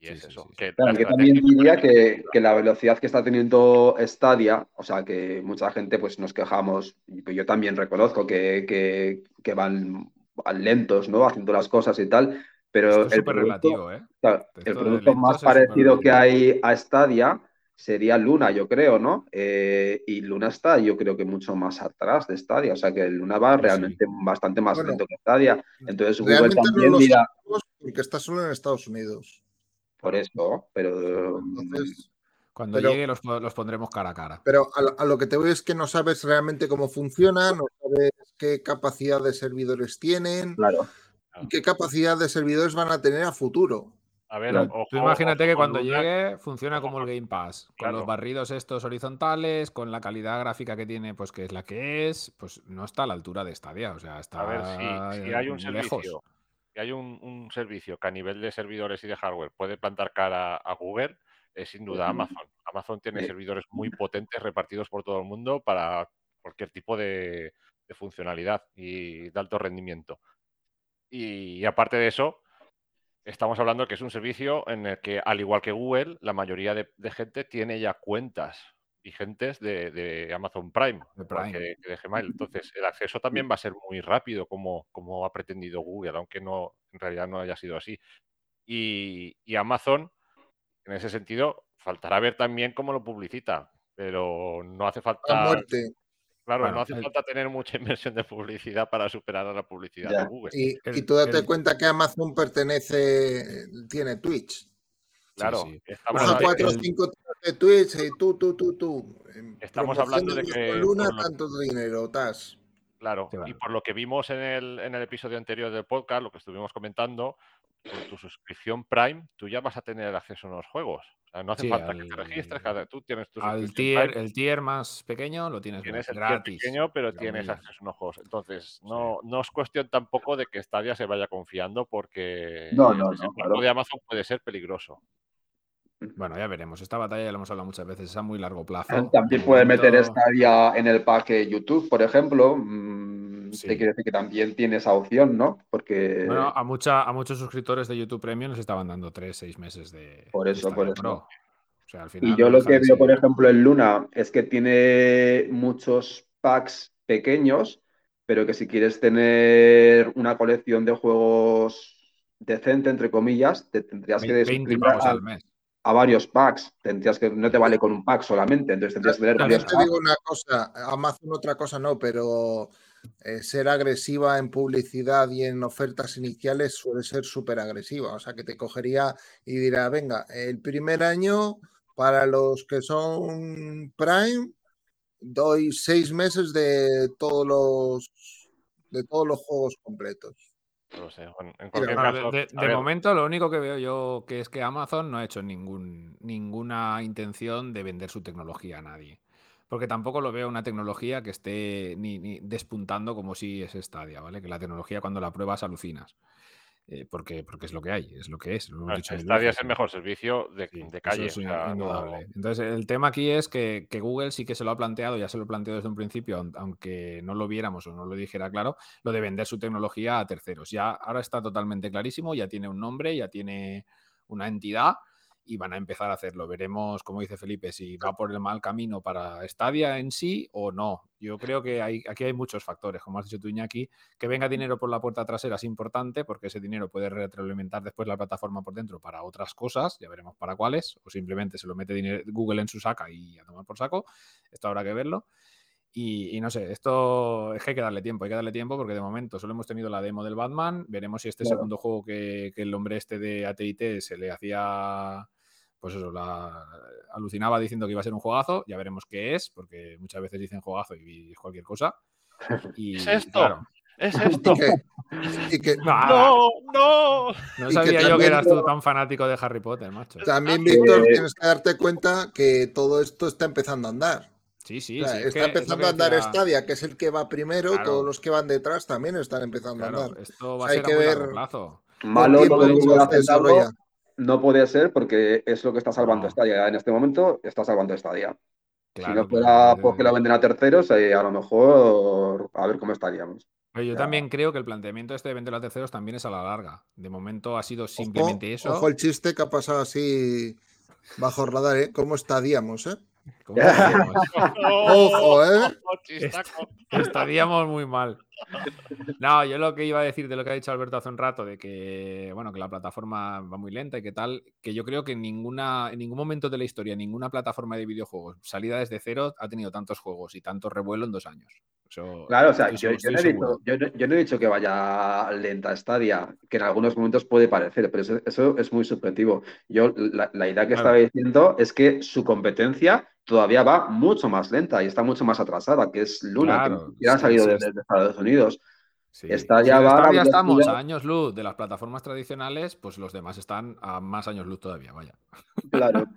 Y Sí, es sí, eso. sí, sí. que Claro, yo también diría que, que la velocidad que está teniendo Stadia, o sea, que mucha gente pues nos quejamos, y pues yo también reconozco que, que- que van, van lentos, ¿no? Haciendo las cosas y tal, pero Esto es el súper producto, relativo, ¿eh? claro, el producto más parecido que hay a Stadia sería Luna, yo creo, ¿no? Eh, y Luna está, yo creo que mucho más atrás de Stadia, o sea, que Luna va sí. realmente bastante más Bueno, lento que Stadia. Entonces Google Realmente no también mira sabemos porque está solo en Estados Unidos. por eso, pero Entonces, Cuando Pero- llegue los, los pondremos cara a cara. pero a, lo- a lo que te voy es que no sabes realmente cómo funciona, no sabes qué capacidad de servidores tienen claro. qué capacidad de servidores van a tener a futuro. A ver, Claro. ojo, Tú imagínate ojo que cuando Luna, llegue funciona ojo como el Game Pass, con claro. los barridos estos horizontales, con la calidad gráfica que tiene, pues que es la que es, pues no está a la altura de Stadia, o sea, está A ver, si, si hay un muy lejos. servicio, si hay un, un servicio que a nivel de servidores y de hardware puede plantar cara a Google, es sin duda. Amazon. Amazon tiene Sí. servidores muy potentes repartidos por todo el mundo para cualquier tipo de, de funcionalidad y de alto rendimiento. Y, aparte de eso, estamos hablando que es un servicio en el que, al igual que Google, la mayoría de, de gente tiene ya cuentas vigentes de, de Amazon Prime, que de Gmail. Entonces, el acceso también va a ser muy rápido, como, como ha pretendido Google, aunque no, en realidad no haya sido así. Y, y Amazon, en ese sentido, faltará ver también cómo lo publicita, pero no hace falta, muerte. Claro, Bueno, no hace el- falta tener mucha inversión de publicidad para superar a la publicidad de Ya. Google. Y, El- y tú date el- cuenta que Amazon pertenece, tiene Twitch. Claro, sí. estamos, Usa Bueno, hablando- cuatro cinco de Twitch y tú, tú, tú, tú. En Estamos hablando de que Luna, lo- tanto dinero, tas. Claro, Sí, y vale. por lo que vimos en el, en el episodio anterior del podcast, lo que estuvimos comentando, con tu suscripción Prime, tú ya vas a tener acceso a unos juegos. O sea, no hace Sí, falta que te registres, cada, tú tienes tu Al suscripción tier, Prime, el tier más pequeño lo tienes, tienes el tier gratis. pequeño, pero tienes acceso a unos juegos. Entonces, no, no es cuestión tampoco de que Stadia se vaya confiando porque No, el no, no, desembarco claro. de Amazon puede ser peligroso. Bueno, ya veremos. Esta batalla ya la hemos hablado muchas veces, es a muy largo plazo. Ah, También De puede meter Stadia en el pack de YouTube, por ejemplo. Mm, Sí. Te quiere decir que también tiene esa opción, ¿no? Porque Bueno, a, mucha, a muchos suscriptores de YouTube Premium les estaban dando 3, 6 meses de. Por eso, por eso. Pro. O sea, al final Y yo no lo que veo, por ejemplo, en Luna es que tiene muchos packs pequeños, pero que si quieres tener una colección de juegos decente, entre comillas, te tendrías que 20 suscribir a, al mes. a varios packs. Tendrías que, no te vale con un pack solamente, entonces tendrías que tener varios Yo te packs. digo una cosa, Amazon otra cosa no, pero eh, ser agresiva en publicidad y en ofertas iniciales suele ser súper agresiva. O sea, que te cogería y dirá, venga, el primer año para los que son Prime, doy seis meses de todos los de todos los juegos completos. No sé. bueno, en cualquier Bueno, caso, de, de- momento, lo único que veo yo que es que Amazon no ha hecho ningún, ninguna intención de vender su tecnología a nadie. Porque tampoco lo veo una tecnología que esté ni, ni despuntando como si es Stadia, ¿vale? Que la tecnología cuando la pruebas alucinas. Eh, porque, porque es lo que hay, es lo que es. lo hemos dicho Stadia es el mejor servicio de, Sí, de calle. es indudable. Entonces, el tema aquí es que, que Google sí que se lo ha planteado, ya se lo planteó desde un principio, aun- aunque no lo viéramos o no lo dijera claro, lo de vender su tecnología a terceros. Ya ahora está totalmente clarísimo, ya tiene un nombre, ya tiene una entidad y van a empezar a hacerlo. Veremos, como dice Felipe, si va por el mal camino para Stadia en sí o no. Yo creo que hay, aquí hay muchos factores, como has dicho tú, Iñaki, que venga dinero por la puerta trasera es importante porque ese dinero puede retroalimentar después la plataforma por dentro para otras cosas, ya veremos para cuáles, o simplemente se lo mete dinero- Google en su saca y a tomar por saco. Esto habrá que verlo. Y, y no sé, esto es que hay que darle tiempo, hay que darle tiempo porque de momento solo hemos tenido la demo del Batman, veremos si este Claro. segundo juego que, que el hombre este de AT&T se le hacía, pues eso, la, alucinaba diciendo que iba a ser un juegazo, ya veremos qué es, porque muchas veces dicen juegazo y es cualquier cosa. Y, ¿Es esto? claro, ¿Es Y esto? que, y que Nada, ¡No! ¡No! no que sabía yo que eras tú tan fanático de Harry Potter, macho. también, Ah, Víctor, tienes que darte cuenta que todo esto está empezando a andar. Sí, sí, O sea, sí. es está empezando a andar decía- Stadia, que es el que va primero, Claro. todos los que van detrás también están empezando a andar. esto va a Hay ser a que ver- largo plazo. Malo todo lo que no puede ser porque es lo que está salvando No. Stadia. En este momento está salvando Stadia. si Claro, no fuera claro, porque lo venden a terceros, eh, a lo mejor a ver cómo estaríamos. Pero yo también creo que el planteamiento este de vender a terceros también es a la larga. De momento ha sido Ojo, simplemente eso. ojo el chiste que ha pasado así bajo radar, ¿eh? ¿Cómo estaríamos, eh? Ojo, ¿eh? Estaríamos muy mal. No, yo lo que iba a decir de lo que ha dicho Alberto hace un rato, de que bueno, que la plataforma va muy lenta y que tal, que yo creo que en ninguna, en ningún momento de la historia, ninguna plataforma de videojuegos salida desde cero ha tenido tantos juegos y tanto revuelo en dos años. Eso Claro, o sea, yo, yo no he dicho, yo, no, yo no he dicho que vaya lenta Stadia, que en algunos momentos puede parecer, pero eso, eso es muy subjetivo. Yo la, la idea que Claro. estaba diciendo es que su competencia todavía va mucho más lenta y está mucho más atrasada, que es Luna, Claro, que ha salido sí, desde sí. Estados Unidos. Sí. Stadia Si va estamos velocidad- a años luz de las plataformas tradicionales, pues los demás están a más años luz todavía, vaya. Claro.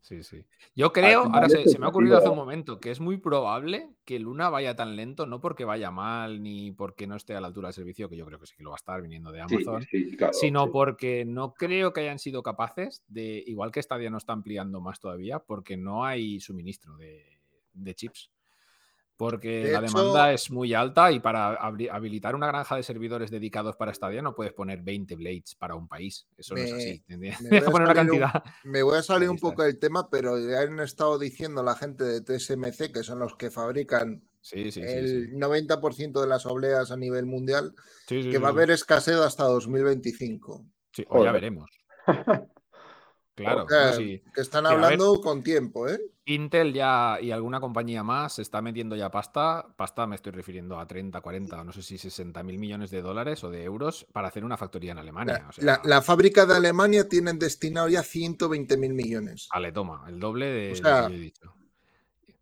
Sí, sí. Yo creo, ahora se, se me ha ocurrido hace un momento que es muy probable que Luna vaya tan lento, no porque vaya mal ni porque no esté a la altura del servicio, que yo creo que sí que lo va a estar viniendo de Sí, Amazon, sí, claro. sino sí. porque no creo que hayan sido capaces de, igual que Stadia no está ampliando más todavía, porque no hay suministro de, de chips. Porque De la demanda es muy alta y para habilitar una granja de servidores dedicados para Stadia no puedes poner 20 blades para un país. Eso no es así. Me voy poner una un-. Me voy a salir un poco del tema, pero ya han estado diciendo la gente de TSMC, que son los que fabrican Sí, sí, sí. el sí. 90% de las obleas a nivel mundial, Sí, sí, que sí, va a haber escasez hasta 2025. Sí, o ya veremos. Claro, O sea, no, sí. que están ver. hablando con tiempo, ¿eh? Intel ya y alguna compañía más se está metiendo ya pasta. Pasta me estoy refiriendo a 30, 40, no sé si 60 mil millones de dólares o de euros para hacer una factoría en Alemania. La, o sea, la- la fábrica de Alemania tienen destinado ya 120 mil millones. Ale, toma, el doble de O lo que yo he dicho.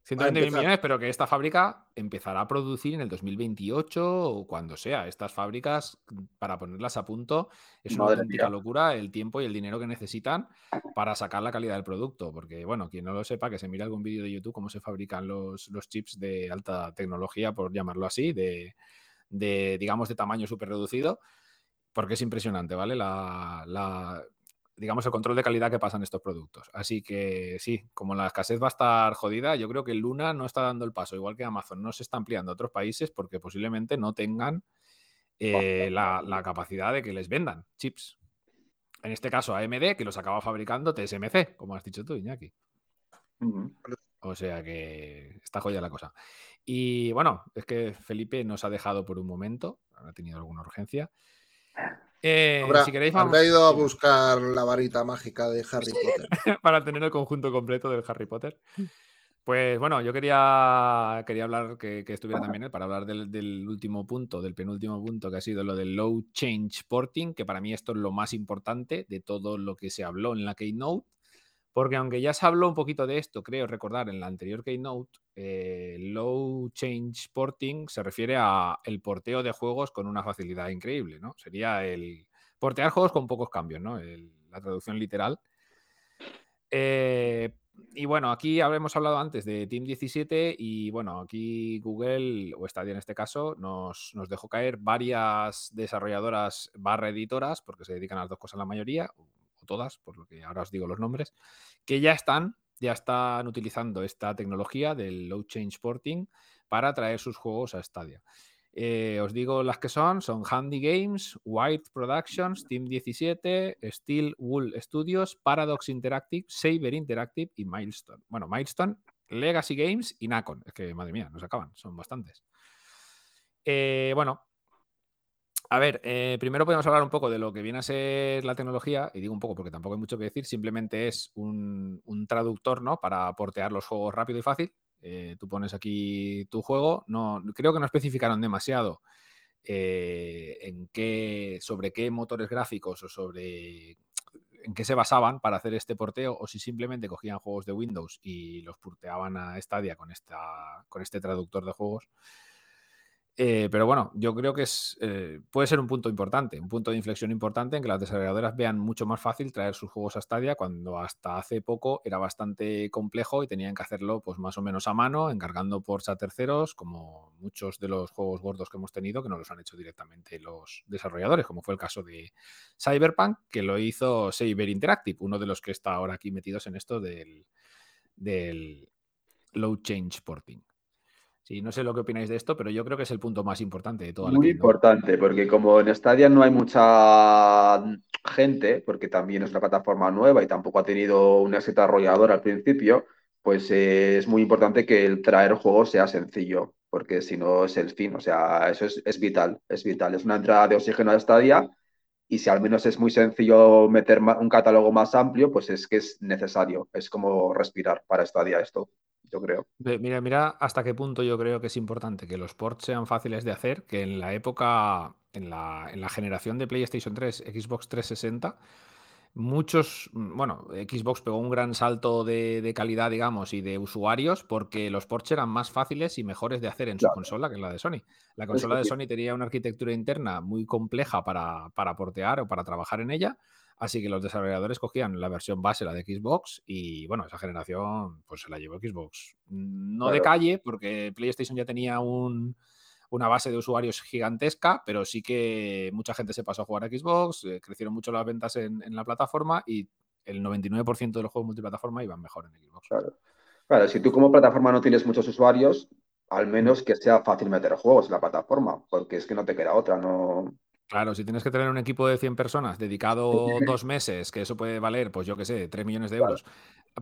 120 mil millones, pero que esta fábrica empezará a producir en el 2028 o cuando sea. Estas fábricas, para ponerlas a punto, es una auténtica locura el tiempo y el dinero que necesitan para sacar la calidad del producto. Porque, bueno, quien no lo sepa, que se mire algún vídeo de YouTube cómo se fabrican los, los chips de alta tecnología, por llamarlo así, de, de, digamos, de tamaño súper reducido, porque es impresionante, ¿vale? La, la- digamos, el control de calidad que pasan estos productos. Así que sí, como la escasez va a estar jodida, yo creo que Luna no está dando el paso, igual que Amazon no se está ampliando a otros países porque posiblemente no tengan eh, la, la capacidad de que les vendan chips. En este caso AMD, que los acaba fabricando TSMC, como has dicho tú, Iñaki. O sea que está joya la cosa. Y bueno, es que Felipe nos ha dejado por un momento, ha tenido alguna urgencia. Eh, Habrá, si queréis, vamos habrá ido a buscar la varita mágica de Harry Potter. para tener el conjunto completo del Harry Potter. Pues bueno, yo quería, quería hablar que, que estuviera también él para hablar del, del último punto, del penúltimo punto, que ha sido lo del low change porting, que para mí esto es lo más importante de todo lo que se habló en la Keynote, porque aunque ya se habló un poquito de esto, creo recordar en la anterior Keynote, eh, low change porting se refiere a el porteo de juegos con una facilidad increíble, ¿no? Sería el portear juegos con pocos cambios, ¿no? La traducción literal. Eh, y bueno, aquí habremos hablado antes de Team 17 y bueno, aquí Google, o Stadia en este caso, nos, nos dejó caer varias desarrolladoras barra editoras, porque se dedican a las dos cosas la mayoría, todas, por lo que ahora os digo los nombres, que ya están, ya están utilizando esta tecnología del low change porting para traer sus juegos a Stadia. Eh, os digo las que son, son Handy Games, White Productions, Team 17, Steel Wool Studios, Paradox Interactive, Saber Interactive y Milestone. Bueno, Milestone, Legacy Games y Nacon. Es que, madre mía, nos acaban, son bastantes. Eh, bueno, a ver, eh, primero podemos hablar un poco de lo que viene a ser la tecnología, y digo un poco porque tampoco hay mucho que decir, simplemente es un, un traductor, ¿no? Para portear los juegos rápido y fácil. Eh, tú pones aquí tu juego, no, creo que no especificaron demasiado eh, en qué, sobre qué motores gráficos o sobre en qué se basaban para hacer este porteo, o si simplemente cogían juegos de Windows y los porteaban a Stadia con, esta, con este traductor de juegos. Eh, pero bueno, yo creo que es, eh, puede ser un punto importante, un punto de inflexión importante en que las desarrolladoras vean mucho más fácil traer sus juegos a Stadia cuando hasta hace poco era bastante complejo y tenían que hacerlo pues más o menos a mano, encargando ports a terceros, como muchos de los juegos gordos que hemos tenido que no los han hecho directamente los desarrolladores, como fue el caso de Cyberpunk, que lo hizo Saber Interactive, uno de los que está ahora aquí metidos en esto del, del low change porting. Sí, no sé lo que opináis de esto, pero yo creo que es el punto más importante de toda la Muy importante, porque como en Stadia no hay mucha gente, porque también es una plataforma nueva y tampoco ha tenido un éxito arrollador al principio, pues eh, es muy importante que el traer juegos sea sencillo, porque si no es el fin, o sea, eso es, es vital, es vital. Es una entrada de oxígeno a Stadia y si al menos es muy sencillo meter un catálogo más amplio, pues es que es necesario, es como respirar para Stadia esto, yo creo. Mira, mira hasta qué punto yo creo que es importante que los ports sean fáciles de hacer, que en la época, en la, en la generación de PlayStation 3, Xbox 360, muchos, mm, bueno, Xbox pegó un gran salto de, de calidad, digamos, y de usuarios porque los ports eran más fáciles y mejores de hacer en su consola que la de Sony. La consola de. Sony tenía una arquitectura interna muy compleja para, para portear o para trabajar en ella. Así que los desarrolladores cogían la versión base, la de Xbox, y bueno, esa generación pues se la llevó Xbox. No de calle, porque PlayStation ya tenía un, una base de usuarios gigantesca, pero sí que mucha gente se pasó a jugar a Xbox, eh, crecieron mucho las ventas en, en la plataforma y el 99% de los juegos multiplataforma iban mejor en Xbox. Claro. Claro, si tú como plataforma no tienes muchos usuarios, al menos que sea fácil meter juegos en la plataforma, porque es que no te queda otra, no... Claro, si tienes que tener un equipo de 100 personas dedicado dos meses, que eso puede valer, pues yo qué sé, 3 millones de euros,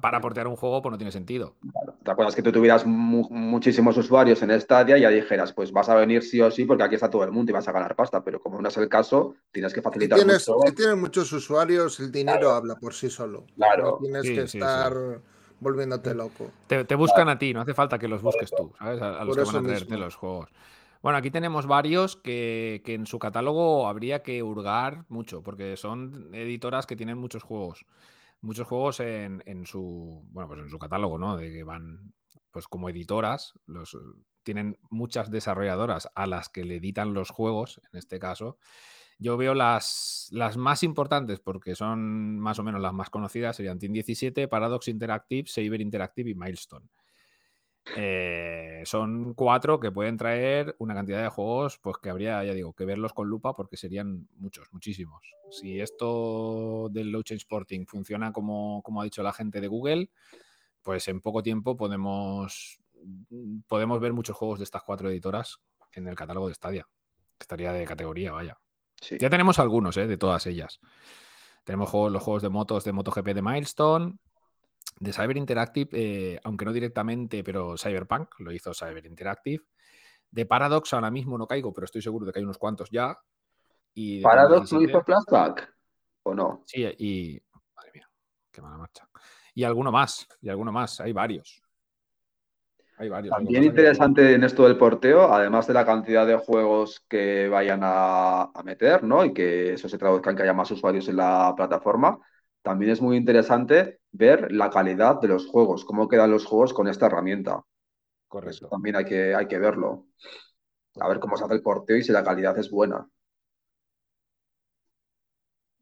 para portear un juego, pues no tiene sentido. ¿Te acuerdas que tú tuvieras mu- muchísimos usuarios en Stadia y ya dijeras, pues vas a venir sí o sí porque aquí está todo el mundo y vas a ganar pasta, pero como no es el caso, tienes que Si facilitar tienes, mucho. si tienes muchos usuarios, el dinero habla por sí solo. Claro. No tienes Sí, que sí, sí. estar volviéndote loco. Te, te buscan a ti, no hace falta que los busques tú, ¿sabes? A, a los que van a traerte mismo. los juegos. Bueno, aquí tenemos varios que, en su catálogo habría que hurgar mucho, porque son editoras que tienen muchos juegos. Muchos juegos en, su. Bueno, pues en su catálogo, ¿no? De que van. Pues como editoras. Tienen muchas desarrolladoras a las que le editan los juegos, en este caso. Yo veo las, las más importantes, porque son más o menos las más conocidas, serían Team 17, Paradox Interactive, Saber Interactive y Milestone. Eh, son cuatro que pueden traer una cantidad de juegos, pues que habría, ya digo, que verlos con lupa porque serían muchos, muchísimos. Si esto del low change porting funciona como, como ha dicho la gente de Google, pues en poco tiempo podemos, podemos ver muchos juegos de estas cuatro editoras en el catálogo de Stadia. Estaría de categoría, vaya. Sí. Ya tenemos algunos, ¿eh? de todas ellas. Tenemos juegos, los juegos de motos de MotoGP de Milestone, de Cyber Interactive, eh, aunque no directamente, pero Cyberpunk lo hizo Cyber Interactive. De Paradox ahora mismo no caigo, pero estoy seguro de que hay unos cuantos ya. Y ¿Paradox 17 hizo flashback? ¿O no? Sí, y. Madre mía, qué mala marcha. Y alguno más, y alguno más, hay varios. Hay varios. lo También que- interesante en esto del porteo, además de la cantidad de juegos que vayan a, a meter, ¿no? Y que eso se traduzca en que haya más usuarios en la plataforma, también es muy interesante ver la calidad de los juegos, cómo quedan los juegos con esta herramienta. Eso Correcto. también hay que, hay que verlo. A ver cómo se hace el porteo y si la calidad es buena.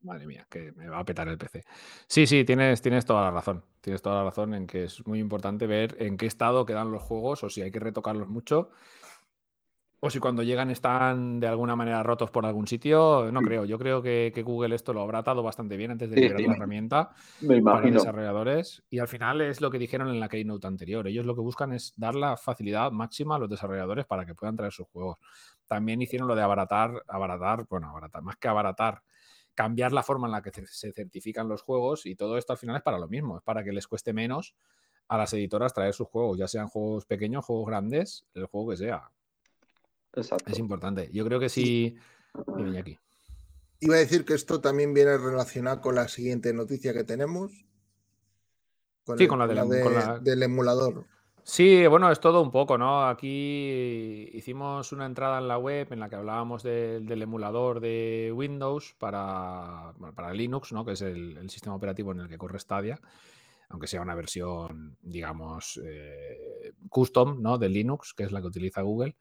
Madre mía, que me va a petar el PC. Sí, sí, tienes, tienes toda la razón. Tienes toda la razón en que es muy importante ver en qué estado quedan los juegos o si hay que retocarlos mucho. O si cuando llegan están de alguna manera rotos por algún sitio. No creo. Yo creo que, que Google esto lo habrá atado bastante bien antes de Sí, liberar sí. la herramienta Me para desarrolladores. Y al final es lo que dijeron en la Keynote anterior. Ellos lo que buscan es dar la facilidad máxima a los desarrolladores para que puedan traer sus juegos. También hicieron lo de abaratar, abaratar, bueno, abaratar, más que abaratar, cambiar la forma en la que se certifican los juegos y todo esto al final es para lo mismo, es para que les cueste menos a las editoras traer sus juegos, ya sean juegos pequeños, juegos grandes, el juego que sea. Exacto. Es importante. Yo creo que sí. Dime, aquí. Iba a decir que esto también viene relacionado con la siguiente noticia que tenemos. Con, Sí, el con la con de- la- del emulador. Sí, bueno, es todo un poco, ¿no? Aquí hicimos una entrada en la web en la que hablábamos de- del emulador de Windows para, bueno, para Linux, ¿no? Que es el, el sistema operativo en el que corre Stadia, aunque sea una versión, digamos, eh, custom, ¿no? De Linux, que es la que utiliza Google.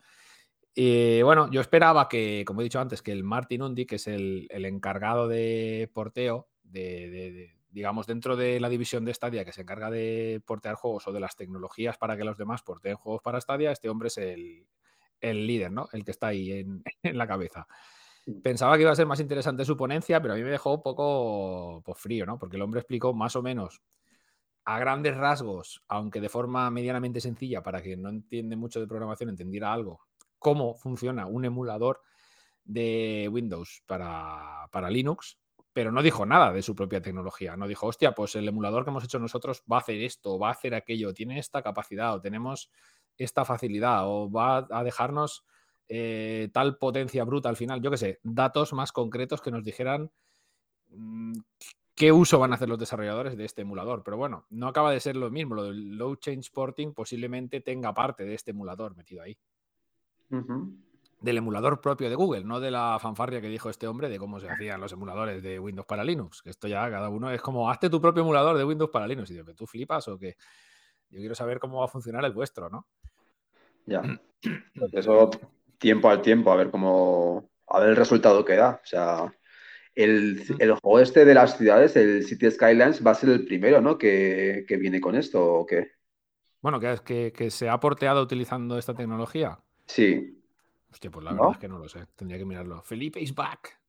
Y bueno, yo esperaba que, como he dicho antes, que el Martin Undi, que es el, el encargado de porteo, de, de- de- digamos, dentro de la división de Stadia que se encarga de portear juegos o de las tecnologías para que los demás porteen juegos para Stadia, este hombre es el, el líder, ¿no? El que está ahí en, en la cabeza. Pensaba que iba a ser más interesante su ponencia, pero a mí me dejó un poco pues, frío, ¿no? Porque el hombre explicó más o menos a grandes rasgos, aunque de forma medianamente sencilla, para quien no entiende mucho de programación entendiera algo, cómo funciona un emulador de Windows para, para Linux, pero no dijo nada de su propia tecnología. No dijo, hostia, pues el emulador que hemos hecho nosotros va a hacer esto, va a hacer aquello, tiene esta capacidad, o tenemos esta facilidad, o va a dejarnos eh, tal potencia bruta al final. Yo qué sé, datos más concretos que nos dijeran mm, qué uso van a hacer los desarrolladores de este emulador. Pero bueno, no acaba de ser lo mismo. Lo del low change porting posiblemente tenga parte de este emulador metido ahí. Del emulador propio de Google, no de la fanfarria que dijo este hombre de cómo se hacían los emuladores de Windows para Linux. Que esto ya cada uno es como, hazte tu propio emulador de Windows para Linux. Y digo, ¿tú flipas o qué? Yo quiero saber cómo va a funcionar el vuestro, ¿no? Ya. Pues eso tiempo al tiempo, a ver cómo, a ver el resultado que da. O sea, el, el juego este de las ciudades, el City Skylines, va a ser el primero, ¿no? Que, que viene con esto, ¿o qué? Bueno, que, que, que se ha porteado utilizando esta tecnología. Sí. Hostia, pues la ¿No? verdad es que no lo sé. Tendría que mirarlo. Felipe is back.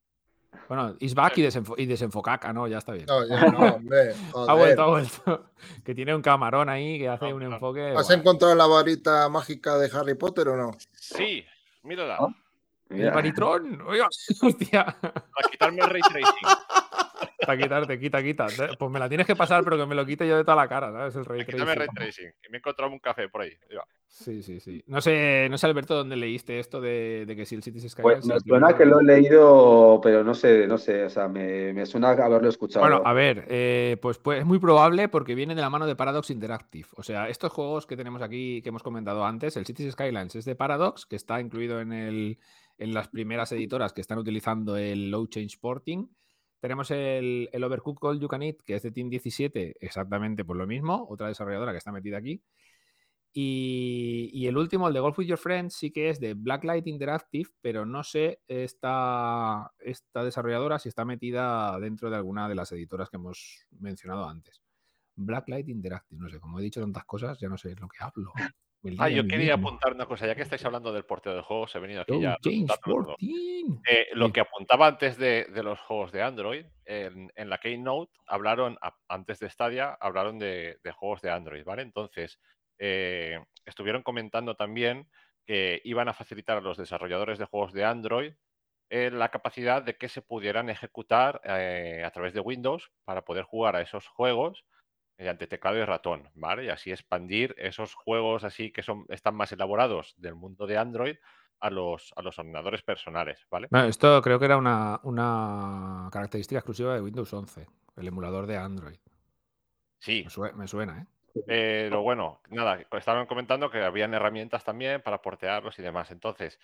Bueno, is back y, desenfo y desenfocaca, ¿no? Ya está bien. No, ya no, hombre. Ha vuelto, ha vuelto. Que tiene un camarón ahí que hace No, un no. enfoque. ¿Has guay. encontrado la varita mágica de Harry Potter o no? Sí, mírala. Ah. El Baritron. Oiga, hostia. Para quitarme el ray tracing. Para quitarte, quita, quita. Pues me la tienes que pasar, pero que me lo quite yo de toda la cara, ¿sabes? El ray el ray tracing. tracing. Que me he encontrado un café por ahí. Sí, sí, sí. No sé, no sé, Alberto, dónde leíste esto de, de que si el Cities Skylines. Pues me suena que lo he leído, pero no sé, no sé, o sea, me, me suena haberlo escuchado. Bueno, a ver, eh, pues, pues es muy probable porque viene de la mano de Paradox Interactive. O sea, estos juegos que tenemos aquí, que hemos comentado antes, el Cities Skylines es de Paradox, que está incluido en, el, en las primeras editoras que están utilizando el Low Change Porting. Tenemos el, el Overcooked All You Can Eat, que es de Team 17, exactamente por lo mismo, otra desarrolladora que está metida aquí. Y, el último, el de Golf with Your Friends, sí que es de Blacklight Interactive, pero no sé esta, esta desarrolladora si está metida dentro de alguna de las editoras que hemos mencionado antes. Blacklight Interactive, no sé, como he dicho tantas cosas, ya no sé lo que hablo. Ah, yo quería apuntar una cosa. Ya que estáis hablando del porteo de juegos, he venido aquí Go ya. a Change apuntarlo todo. 14. Eh, lo que apuntaba antes de, de los juegos de Android, en, en la Keynote hablaron, antes de Stadia, hablaron de, de juegos de Android, ¿vale? Entonces, eh, estuvieron comentando también que iban a facilitar a los desarrolladores de juegos de Android eh, la capacidad de que se pudieran ejecutar eh, a través de Windows para poder jugar a esos juegos mediante teclado y ratón, ¿vale? Y así expandir esos juegos así que son, están más elaborados del mundo de Android a los, a los ordenadores personales, ¿vale? Bueno, esto creo que era una, una característica exclusiva de Windows 11, el emulador de Android. Sí, Me, sue- me suena, ¿eh? Pero bueno, nada, estaban comentando que habían herramientas también para portearlos y demás. Entonces,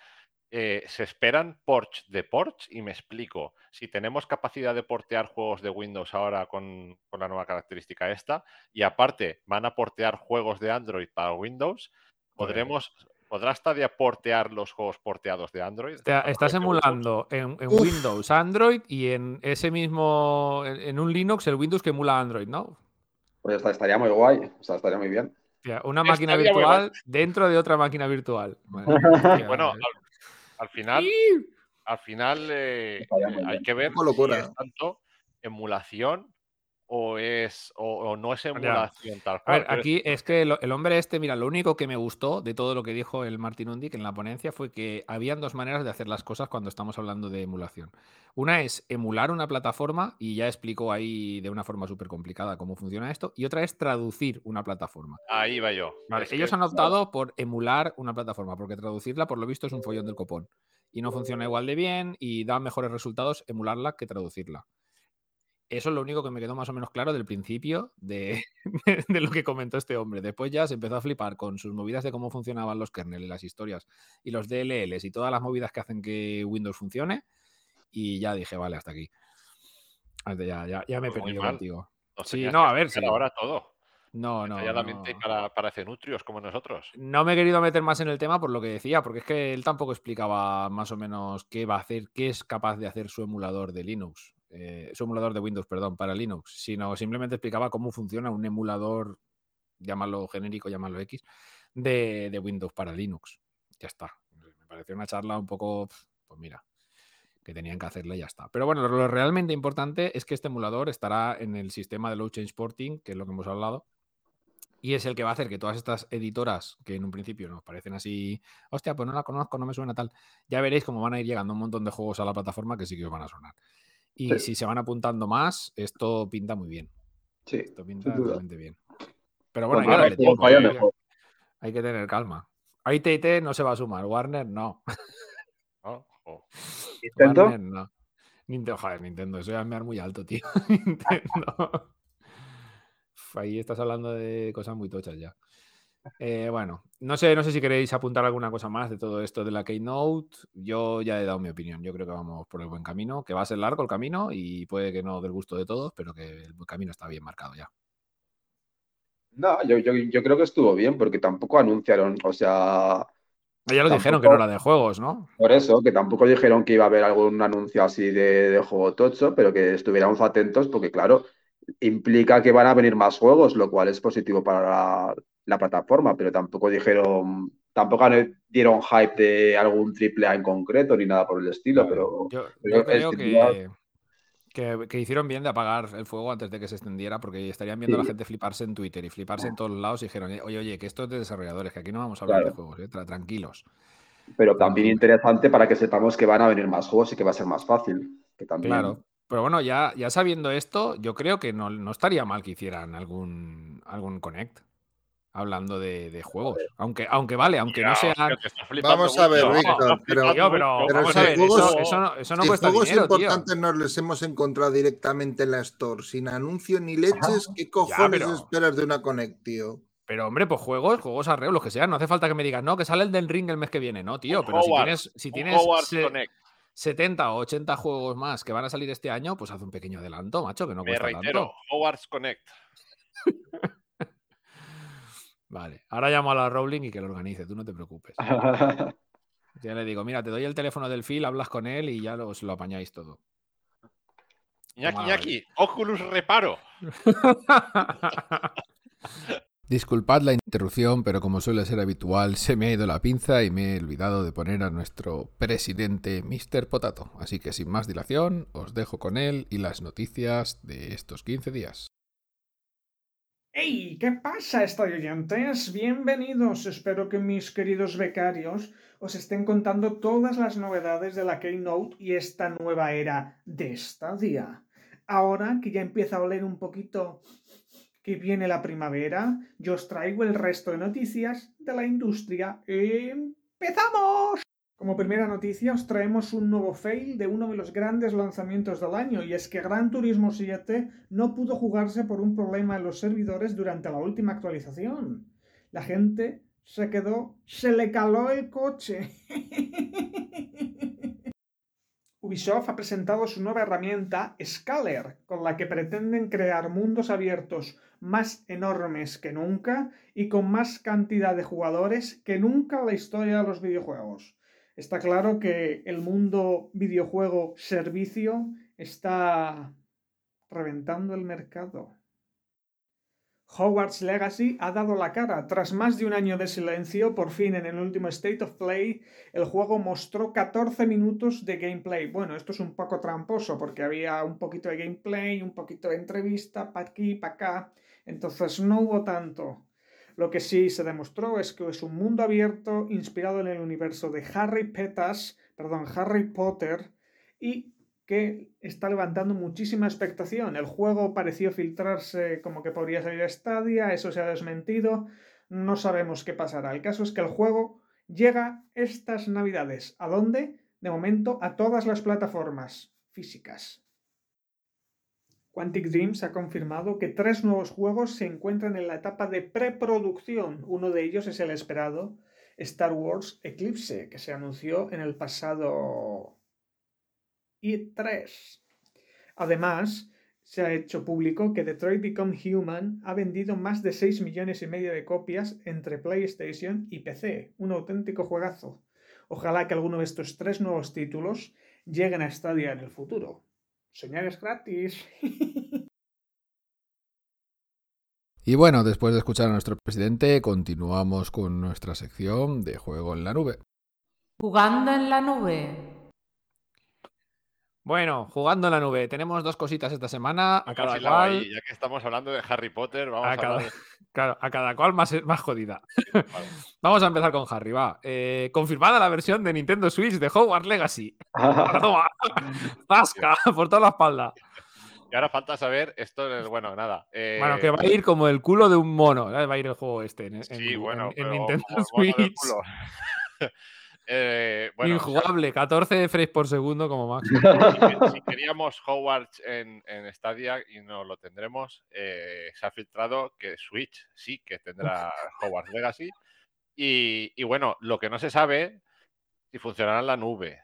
eh, se esperan ports de ports y me explico. Si tenemos capacidad de portear juegos de Windows ahora con, con la nueva característica esta, y aparte van a portear juegos de Android para Windows, podremos, ¿podrá Stadia portear los juegos porteados de Android? Estás emulando en. Windows Android y en ese mismo, en, en un Linux, el Windows que emula Android, ¿no? Pues está- estaría muy guay, o sea, estaría muy bien. Hostia, una máquina Estaría virtual dentro de otra máquina virtual. Madre Bueno, eh. al, al final, al final eh, muy hay bien. que ver si es tanto emulación o es o, o no es Ya. emulación tal A cual. ver, pero es- aquí es que el hombre este, mira, lo único que me gustó de todo lo que dijo el Martin Undic en la ponencia fue que habían dos maneras de hacer las cosas cuando estamos hablando de emulación. Una es emular una plataforma y ya explicó ahí de una forma súper complicada cómo funciona esto. Y otra es traducir una plataforma. Ahí va yo. Vale, ellos que- han optado por emular una plataforma, porque traducirla, por lo visto, es un follón del copón. Y no funciona igual de bien y da mejores resultados emularla que traducirla. Eso es lo único que me quedó más o menos claro del principio de, de lo que comentó este hombre. Después ya se empezó a flipar con sus movidas de cómo funcionaban los kernels, las historias y los DLLs y todas las movidas que hacen que Windows funcione. Y ya dije, vale, hasta aquí. Hasta Ya, ya, ya me he Pues perdido Sí, no, a ver, sí. ahora todo. No, no. Detalladamente no. para, para cenutrios como nosotros. No me he querido meter más en el tema por lo que decía, porque es que él tampoco explicaba más o menos qué va a hacer, qué es capaz de hacer su emulador de Linux, eh, su emulador de Windows, perdón, para Linux, sino simplemente explicaba cómo funciona un emulador, llámalo genérico, llámalo X, de, de Windows para Linux. Ya está. Me pareció una charla un poco, pues mira, que tenían que hacerla y ya está. Pero bueno, lo realmente importante es que este emulador estará en el sistema de Low Change Porting, que es lo que hemos hablado, y es el que va a hacer que todas estas editoras, que en un principio nos parecen así, hostia, pues no la conozco, no me suena tal, ya veréis cómo van a ir llegando un montón de juegos a la plataforma que sí que os van a sonar. Y Sí. si se van apuntando más, esto pinta muy bien. Sí, Esto pinta realmente bien. Pero bueno, hay que, tiempo, hay- mejor. hay que tener calma. AT&T no se va a sumar, Warner no. ¿no? O- ¿Nintendo? Warner no. Nintendo, joder, Nintendo, eso ya me muy alto, tío. Nintendo. Ahí estás hablando de cosas muy tochas ya. Eh, bueno, no sé, no sé si queréis apuntar alguna cosa más de todo esto de la Keynote. Yo ya he dado mi opinión. Yo creo que vamos por el buen camino, que va a ser largo el camino y puede que no del gusto de todos, pero que el camino está bien marcado ya. No, yo, yo, yo creo que estuvo bien porque tampoco anunciaron, o sea, Ya lo dijeron que no era de juegos, ¿no? por eso, que tampoco dijeron que iba a haber algún anuncio así de, de juego tocho, pero que estuviéramos atentos porque, claro, implica que van a venir más juegos, lo cual es positivo para la, la plataforma, pero tampoco dijeron, tampoco dieron hype de algún triple A en concreto ni nada por el estilo, pero Yo, pero yo es creo que, Que, que hicieron bien de apagar el fuego antes de que se extendiera, porque estarían viendo a la gente fliparse en Twitter y fliparse en todos lados y dijeron, oye, oye, que esto es de desarrolladores, que aquí no vamos a hablar de juegos, eh, tra- tranquilos. Pero también interesante para que sepamos que van a venir más juegos y que va a ser más fácil. Que también. Claro. Pero bueno, ya, ya sabiendo esto, yo creo que no, no estaría mal que hicieran algún, algún Connect hablando de, de juegos. Aunque, aunque vale, aunque no flipando Vamos a ver. Víctor, pero- pero, pero vamos si a ver, juegos- eso, eso no, eso no si cuesta juegos dinero, tío. importantes nos los hemos encontrado directamente en la Store, sin anuncio ni leches, ¿qué cojones pero- esperas de una Connect, tío? Pero hombre, pues juegos, juegos arreglos, los que sean. No hace falta que me digas, no, que sale el del ring el mes que viene, no, tío. Pero si tienes, si tienes Hogwarts se- Connect. 70 o 80 juegos más que van a salir este año, pues haz un pequeño adelanto, macho, que no Me cuesta reitero, tanto. Hogwarts Connect. Vale, ahora llamo a la Rowling y que lo organice, tú no te preocupes. Ya le digo, mira, te doy el teléfono del Phil, hablas con él y ya os lo apañáis todo. Iñaki, Iñaki, Oculus Reparo. Disculpad la interrupción, pero como suele ser habitual, se me ha ido la pinza y me he olvidado de poner a nuestro presidente Mr. Potato. Así que sin más dilación, os dejo con él y las noticias de estos 15 días. ¡Hey! ¿Qué pasa, oyentes? Bienvenidos. Espero que mis queridos becarios os estén contando todas las novedades de la Keynote y esta nueva era de Stadia. Ahora que ya empieza a oler un poquito que viene la primavera, yo os traigo el resto de noticias de la industria. ¡Empezamos! Como primera noticia os traemos un nuevo fail de uno de los grandes lanzamientos del año y es que Gran Turismo 7 no pudo jugarse por un problema en los servidores durante la última actualización. La gente se quedó, se le caló el coche. Ubisoft ha presentado su nueva herramienta Scaler, con la que pretenden crear mundos abiertos más enormes que nunca y con más cantidad de jugadores que nunca en la historia de los videojuegos. Está claro que el mundo videojuego servicio está reventando el mercado. Hogwarts Legacy ha dado la cara. Tras más de un año de silencio, por fin en el último State of Play, el juego mostró 14 minutos de gameplay. Bueno, esto es un poco tramposo porque había un poquito de gameplay, un poquito de entrevista, para aquí, para acá. Entonces no hubo tanto. Lo que sí se demostró es que es un mundo abierto inspirado en el universo de Harry Petas, perdón, Harry Potter, y que está levantando muchísima expectación. El juego pareció filtrarse como que podría salir a Stadia, eso se ha desmentido, no sabemos qué pasará. El caso es que el juego llega estas navidades. ¿A dónde? De momento a todas las plataformas físicas. Quantic Dreams ha confirmado que tres nuevos juegos se encuentran en la etapa de preproducción. Uno de ellos es el esperado Star Wars Eclipse, que se anunció en el pasado i3. Además, se ha hecho público que Detroit Become Human ha vendido más de 6 millones y medio de copias entre PlayStation y PC. Un auténtico juegazo. Ojalá que alguno de estos tres nuevos títulos lleguen a Stadia en el futuro. Soñar es gratis. Y bueno, después de escuchar a nuestro presidente, continuamos con nuestra sección de juego en la nube. Jugando en la nube. Bueno, jugando en la nube, tenemos dos cositas esta semana, a cada cual, ahí, ya que estamos hablando de Harry Potter, vamos a a, cada, hablar claro, a cada cual más, más jodida. Vale. Vamos a empezar con Harry, va. Eh, confirmada la versión de Nintendo Switch de Hogwarts Legacy. Zasca, por toda la espalda. Y ahora falta saber esto, es- bueno, nada. eh, Bueno, que va a ir como el culo de un mono, ¿eh? va a ir el juego este en, en- Sí, en- bueno, en pero Nintendo Switch. Eh, bueno, Injugable, 14 frames por segundo como máximo. si, si queríamos Hogwarts en, en Stadia y no lo tendremos, eh, se ha filtrado que Switch sí que tendrá Hogwarts Legacy. Y, y bueno, lo que no se sabe si funcionará en la nube.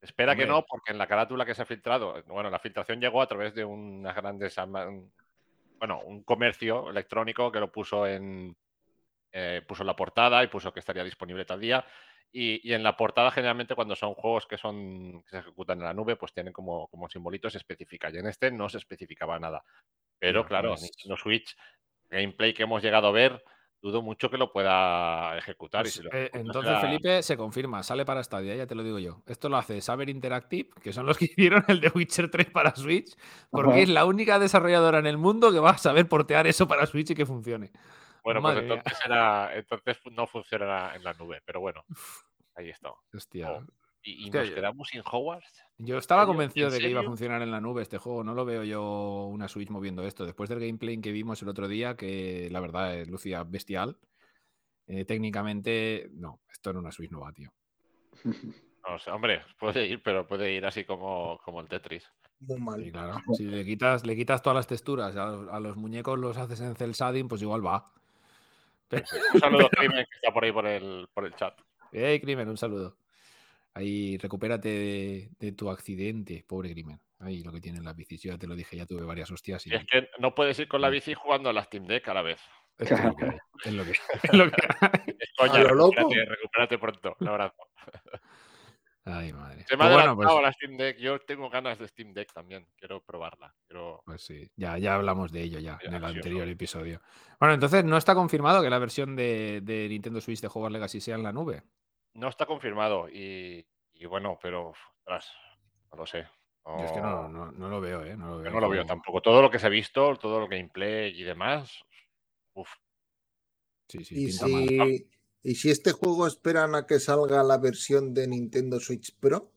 Espera que no, porque en la carátula que se ha filtrado, bueno, la filtración llegó a través de unas grandes, bueno, un comercio electrónico que lo puso en, eh, puso en la portada y puso que estaría disponible tal día. Y, y en la portada, generalmente, cuando son juegos que son que se ejecutan en la nube, pues tienen como, como simbolitos se especifica. Y en este no se especificaba nada. Pero claro, pues- Nintendo Switch, gameplay que hemos llegado a ver, dudo mucho que lo pueda ejecutar. y Pues, si lo eh, entonces, será- Felipe, se confirma, sale para Stadia, ya te lo digo yo. Esto lo hace Saber Interactive, que son los que hicieron el de Witcher 3 para Switch, porque es la única desarrolladora en el mundo que va a saber portear eso para Switch y que funcione. Bueno, pues Madre entonces, será- entonces no funcionará en la nube, pero bueno, ahí está. Hostia. Oh, ¿Y, Es nos quedamos sin Hogwarts? Yo estaba convencido ¿En de que iba a funcionar en la nube este juego. No lo veo yo una Switch moviendo esto. Después del gameplay que vimos el otro día, que la verdad eh, lucía bestial, eh, técnicamente, no, esto en una Switch no va, tío. No sé, hombre, puede ir, pero puede ir así como, como el Tetris. Muy mal. Sí, claro. Si le quitas, le quitas todas las texturas, a los, a los muñecos los haces en cel shading, pues igual va. Un saludo Crimen, que está por ahí por el, por el chat. Hey, Crimen, un saludo. Ahí, recupérate de, de tu accidente, pobre Crimen. Ahí lo que tienen las bicis. Yo ya te lo dije, ya tuve varias hostias y es que no puedes ir con la bici jugando a la Steam Deck a la vez. es lo que. Es lo que, es lo que coña, lo loco. recupérate, recupérate pronto. Un abrazo. Ay, madre. Se me ha Pues bueno, pues, la Steam Deck. Yo tengo ganas de Steam Deck también. Quiero probarla. Quiero... pues sí, ya, ya hablamos de ello ya Ya, en el anterior episodio. Bueno, entonces no está confirmado que la versión de, de Nintendo Switch de Hogwarts Legacy sea en la nube. No está confirmado. Y, y bueno, pero ostras, no lo sé. Yo es que no, no, no lo veo, ¿eh? No lo veo. no lo veo como- tampoco. Todo lo que se ha visto, todo el gameplay y demás. Uf, Sí, sí, ¿Y pinta mal. ¿Y si este juego esperan a que salga la versión de Nintendo Switch Pro?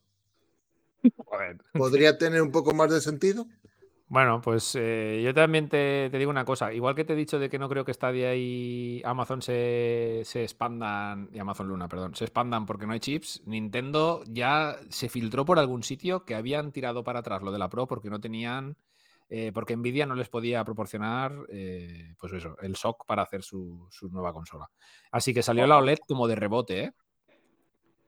¿Podría tener un poco más de sentido? Bueno, pues eh, yo también te, te digo una cosa. Igual que te he dicho de que no creo que Stadia y Amazon se, se expandan, y Amazon Luna, perdón, se expandan porque no hay chips, Nintendo ya se filtró por algún sitio que habían tirado para atrás lo de la Pro porque no tenían, eh, porque Nvidia no les podía proporcionar, eh, pues eso, el SOC para hacer su, su nueva consola. Así que salió la OLED como de rebote, ¿eh?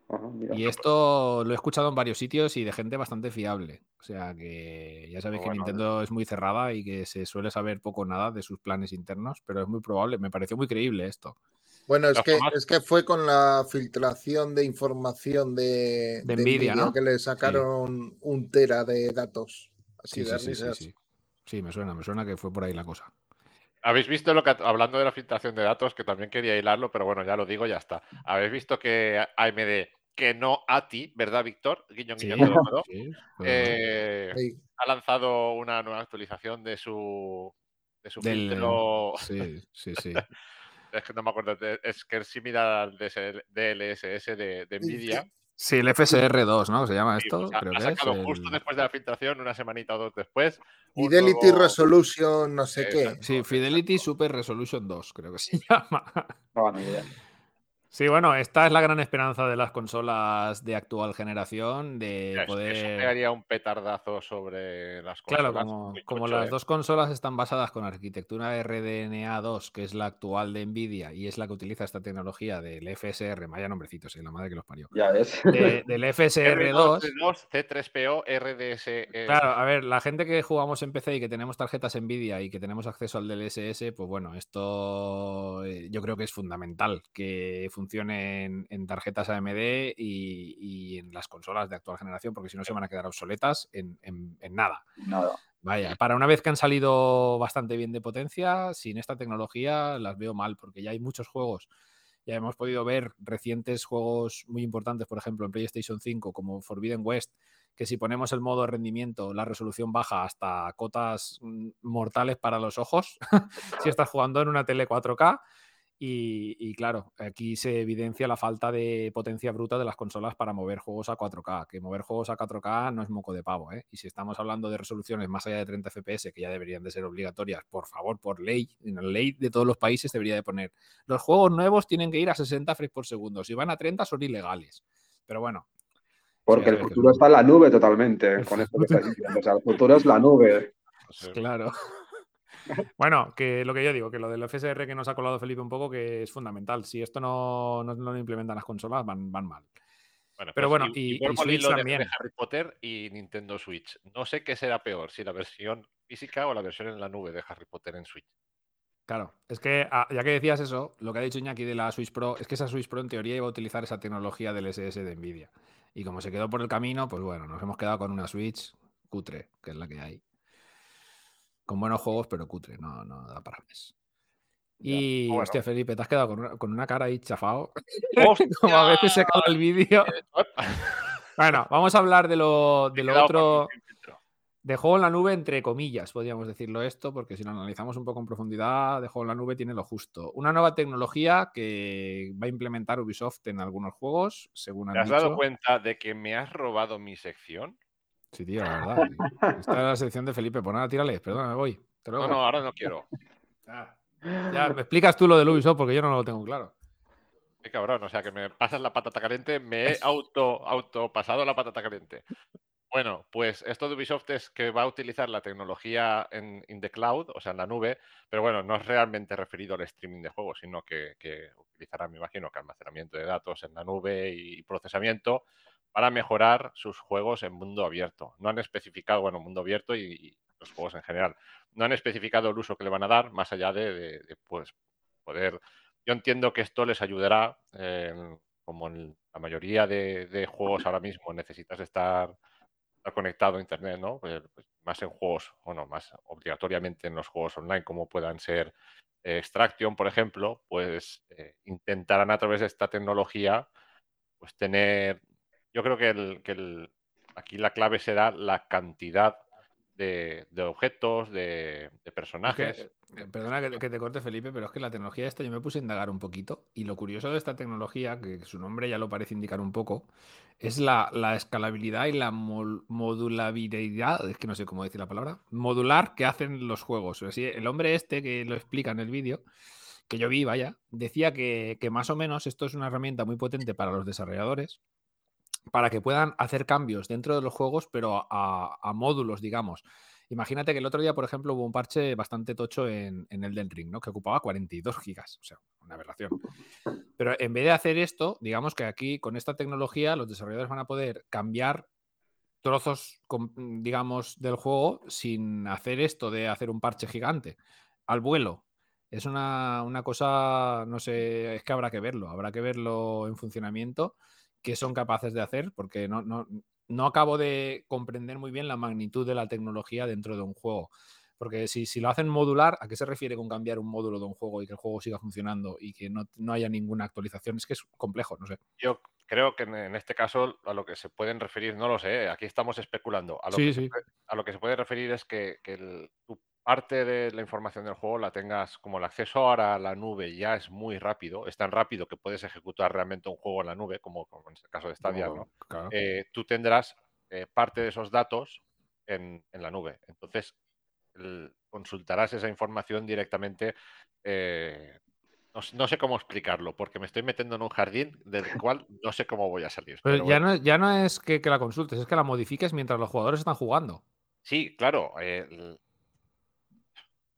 Ajá. Y esto lo he escuchado en varios sitios y de gente bastante fiable. O sea que ya sabéis que Bueno, Nintendo es muy cerrada y que se suele saber poco o nada de sus planes internos, pero es muy probable. Me pareció muy creíble esto. Bueno, es que, es que fue con la filtración de información de, De Nvidia, ¿no? que le sacaron un tera de datos. Así Sí, de sí, sí, sí, sí. Sí, me suena, me suena que fue por ahí la cosa. ¿Habéis visto lo que, hablando de la filtración de datos, que también quería hilarlo, pero bueno, ya lo digo, ya está. ¿Habéis visto que AMD, que no a ti, ¿verdad, Víctor? Guiño, Sí, guiño, todo, todo, sí, pero- eh, Sí. ha lanzado una nueva actualización de su, de su del- filtro. sí, sí, sí. Es que no me acuerdo, de- es que es similar al DLSS de, de Nvidia. Sí, el FSR2, ¿no? Se llama Sí, esto, pues ha, creo ha que es. justo el- después de la filtración, una semanita o dos después. Fidelity nuevo- Resolution, no sé qué. Exacto. Sí, Fidelity Super Resolution 2, creo que se llama. No, ni idea. Sí, bueno, esta es la gran esperanza de las consolas de actual generación, de Ya, eso- poder... Eso pegaría un petardazo sobre las Claro, consolas. como, muy como las ¿eh? dos consolas están basadas con arquitectura RDNA2, que es la actual de Nvidia y es la que utiliza esta tecnología del FSR, vaya nombrecitos, eh, la madre que los parió. Ya ves. de- del FSR2. R2, C3PO, RDS. Claro, a ver, la gente que jugamos en PC y que tenemos tarjetas Nvidia y que tenemos acceso al DLSS, pues bueno, esto eh, yo creo que es fundamental que funcione en, en tarjetas AMD y, y en las consolas de actual generación, porque si no se van a quedar obsoletas en- en- en nada. Nada. Vaya, para una vez que han salido bastante bien de potencia, sin esta tecnología las veo mal, porque ya hay muchos juegos. Ya hemos podido ver recientes juegos muy importantes, por ejemplo, en PlayStation 5, como Forbidden West, que si ponemos el modo rendimiento, la resolución baja hasta cotas mm, mortales para los ojos, si estás jugando en una tele 4K. Y, y claro, aquí se evidencia la falta de potencia bruta de las consolas para mover juegos a 4K, que mover juegos a 4K no es moco de pavo, ¿eh? Y si estamos hablando de resoluciones más allá de 30 FPS, que ya deberían de ser obligatorias, por favor, por ley, en la ley de todos los países debería de poner, los juegos nuevos tienen que ir a 60 frames por segundo, si van a 30 son ilegales. Pero bueno, Porque el futuro es- está en la nube totalmente, con esto que estás diciendo. O sea, el futuro es la nube. Sí. Claro. Bueno, que lo que yo digo, que lo del FSR que nos ha colado Felipe un poco, que es fundamental. Si esto no, no, no lo implementan las consolas, van, van mal. Bueno, Pero pues, bueno, y- y Switch también. de Harry Potter y Nintendo Switch. No sé qué será peor, si la versión física o la versión en la nube de Harry Potter en Switch. Claro, es que ah, ya que decías eso, lo que ha dicho Iñaki de la Switch Pro, es que esa Switch Pro en teoría iba a utilizar esa tecnología del SS de Nvidia. Y como se quedó por el camino, pues bueno, nos hemos quedado con una Switch cutre, que es la que hay. Con buenos juegos, pero cutre, no, no da para más. Y, Bueno. hostia, Felipe, te has quedado con una, con una cara ahí chafado. Como a veces se acaba el vídeo. Bueno, vamos a hablar de lo, de lo otro, de juego en la nube, entre comillas, podríamos decirlo esto, porque si lo analizamos un poco en profundidad, de juego en la nube tiene lo justo. Una nueva tecnología que va a implementar Ubisoft en algunos juegos, según han ¿Te has dicho. dado cuenta de que me has robado mi sección? Sí, tío, la verdad. Esta era la sección de Felipe. Pues nada, tírale, perdona, me voy. No, no, ahora no quiero. Ah. Ya, me explicas tú lo del Ubisoft porque yo no lo tengo claro. Qué cabrón, o sea que me pasas la patata caliente, me he auto, auto pasado la patata caliente. Bueno, pues esto de Ubisoft es que va a utilizar la tecnología en in the cloud, o sea, en la nube, pero bueno, no es realmente referido al streaming de juegos, sino que, que utilizará, me imagino, que almacenamiento de datos en la nube y procesamiento para mejorar sus juegos en mundo abierto. No han especificado, bueno, mundo abierto y, los juegos en general. No han especificado el uso que le van a dar, más allá de, de- pues, poder yo entiendo que esto les ayudará, eh, como en la mayoría de, juegos ahora mismo necesitas estar, estar conectado a Internet, ¿no? Pues, pues, más en juegos, bueno, más obligatoriamente en los juegos online, como puedan ser eh, Extraction, por ejemplo, pues eh, intentarán a través de esta tecnología, pues tener, yo creo que, el, que el- aquí la clave será la cantidad de, de objetos, de, de Es que, personajes. eh, perdona que, que te corte, Felipe, pero es que la tecnología esta yo me puse a indagar un poquito. Y lo curioso de esta tecnología, que su nombre ya lo parece indicar un poco, es la, la escalabilidad y la mol- modulabilidad, es que no sé cómo decir la palabra, modular que hacen los juegos. Así, el hombre este que lo explica en el vídeo, que yo vi, vaya, decía que, que más o menos esto es una herramienta muy potente para los desarrolladores para que puedan hacer cambios dentro de los juegos, pero a, módulos, digamos. Imagínate que el otro día, por ejemplo, hubo un parche bastante tocho en, en Elden Ring, ¿no? Que ocupaba 42 gigas, o sea, una aberración. Pero en vez de hacer esto, digamos que aquí con esta tecnología los desarrolladores van a poder cambiar trozos, digamos, del juego sin hacer esto de hacer un parche gigante al vuelo. Es una, una cosa, no sé, es que habrá que verlo, habrá que verlo en funcionamiento, qué son capaces de hacer, porque no, no, no acabo de comprender muy bien la magnitud de la tecnología dentro de un juego. Porque si, si lo hacen modular, ¿a qué se refiere con cambiar un módulo de un juego y que el juego siga funcionando y que no, no haya ninguna actualización? Es que es complejo, no sé. Yo creo que en, en este caso a lo que se pueden referir, no lo sé, aquí estamos especulando. A lo, Sí, que, se sí. puede, a lo que se puede referir es que, que el- parte de la información del juego la tengas, como el acceso ahora a la nube ya es muy rápido, es tan rápido que puedes ejecutar realmente un juego en la nube, como, como en el caso de Stadia, ¿no? Claro. Eh, tú tendrás eh, parte de esos datos en, en la nube. Entonces, el- consultarás esa información directamente. eh, no, sé cómo explicarlo, porque me estoy metiendo en un jardín del cual no sé cómo voy a salir. Pero pero ya, bueno. no, ya no es que, que la consultes, es que la modifiques mientras los jugadores están jugando. Sí, claro.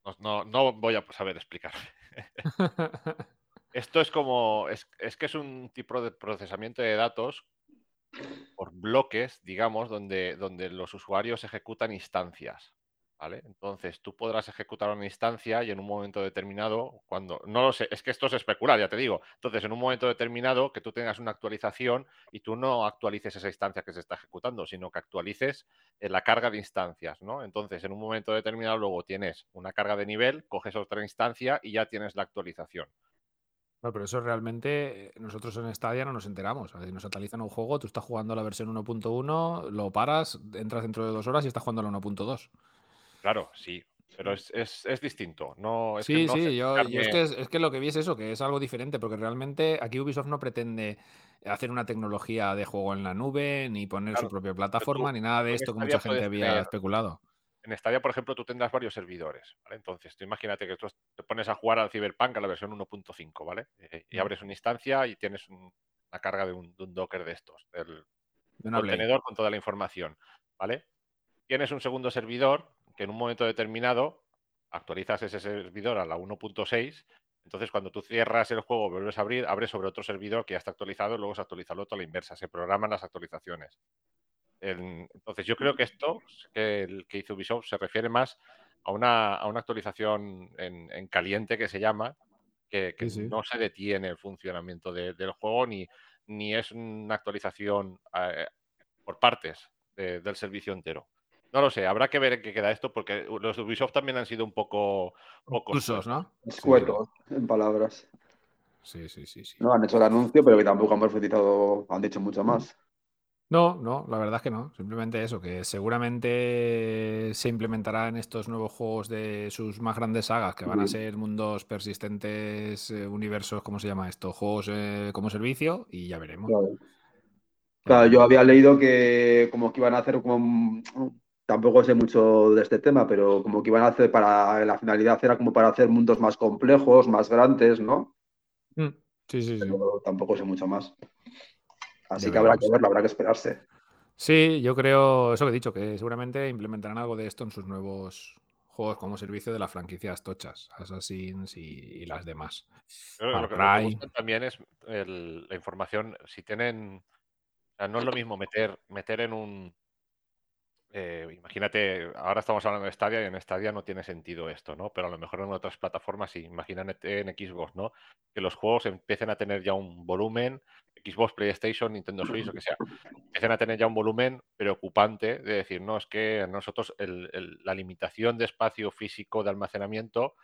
No, no- no voy a saber explicar. Esto es como, es, es que es un tipo de procesamiento de datos por bloques, digamos, donde, donde los usuarios ejecutan instancias. ¿Vale? Entonces tú podrás ejecutar una instancia y en un momento determinado, cuando, no lo sé, es que esto es especular, ya te digo. Entonces, en un momento determinado que tú tengas una actualización y tú no actualices esa instancia que se está ejecutando, sino que actualices eh, la carga de instancias, ¿no? Entonces, en un momento determinado luego tienes una carga de nivel, coges otra instancia y ya tienes la actualización. No, pero eso realmente eh, nosotros en Stadia no nos enteramos. Nos actualizan un juego, tú estás jugando la versión 1.1, lo paras, entras dentro de dos horas y estás jugando la 1.2. Claro, sí, pero es, es- es distinto. No, es que Sí, no sé sí, yo, yo es, que es, que lo que vi es eso, que es algo diferente, porque realmente aquí Ubisoft no pretende hacer una tecnología de juego en la nube, ni poner su propia plataforma, ni nada de esto que mucha gente había especulado. En Stadia, por ejemplo, tú tendrás varios servidores, ¿vale? Entonces, tú imagínate que tú te pones a jugar al Cyberpunk a la versión 1.5, ¿vale? Eh, y Mm. abres una instancia y tienes un- una carga de un, de un Docker de estos, del De contenedor con toda la información, ¿vale? Tienes un segundo servidor que en un momento determinado actualizas ese servidor a la 1.6, entonces cuando tú cierras el juego, vuelves a abrir, abres sobre otro servidor que ya está actualizado luego se actualiza el otro a la inversa, se programan las actualizaciones. El- entonces yo creo que esto que, el que hizo Ubisoft se refiere más a una, a una actualización en, en caliente que se llama, que, que Sí, sí. no se detiene el funcionamiento de- del juego ni, ni es una actualización eh, por partes de- del servicio entero. No lo sé, habrá que ver en qué queda esto, porque los de Ubisoft también han sido un poco. Usos, ¿no? Escueto, en palabras. Sí, sí, sí, sí. No han hecho el anuncio, pero que tampoco han profetizado, han dicho mucho más. No, no, la verdad es que no. Simplemente eso, que seguramente se implementará en estos nuevos juegos de sus más grandes sagas, que van a ser mundos persistentes, eh, universos, ¿cómo se llama esto? Juegos eh, como servicio, y ya veremos. Claro. Yo había leído que como que iban a hacer como un- tampoco sé mucho de este tema, pero como que iban a hacer para la finalidad era como para hacer mundos más complejos, más grandes, ¿no? Mm, Sí, sí, sí. Pero tampoco sé mucho más. Así que habrá que verlo, habrá que esperarse. Sí, yo creo, eso que he dicho, que seguramente implementarán algo de esto en sus nuevos juegos como servicio de las franquicias tochas, Assassins y, y las demás. Lo que Cry. buscan también es el- la información. Si tienen. o sea, no es lo mismo meter, meter en un. Eh, imagínate, ahora estamos hablando de Stadia y en Stadia no tiene sentido esto, ¿no? Pero a lo mejor en otras plataformas sí. Imagínate en Xbox, ¿no? Que los juegos empiecen a tener ya un volumen, Xbox, PlayStation, Nintendo Switch, lo que sea, empiecen a tener ya un volumen preocupante de decir, no, es que nosotros el- el- la limitación de espacio físico de almacenamiento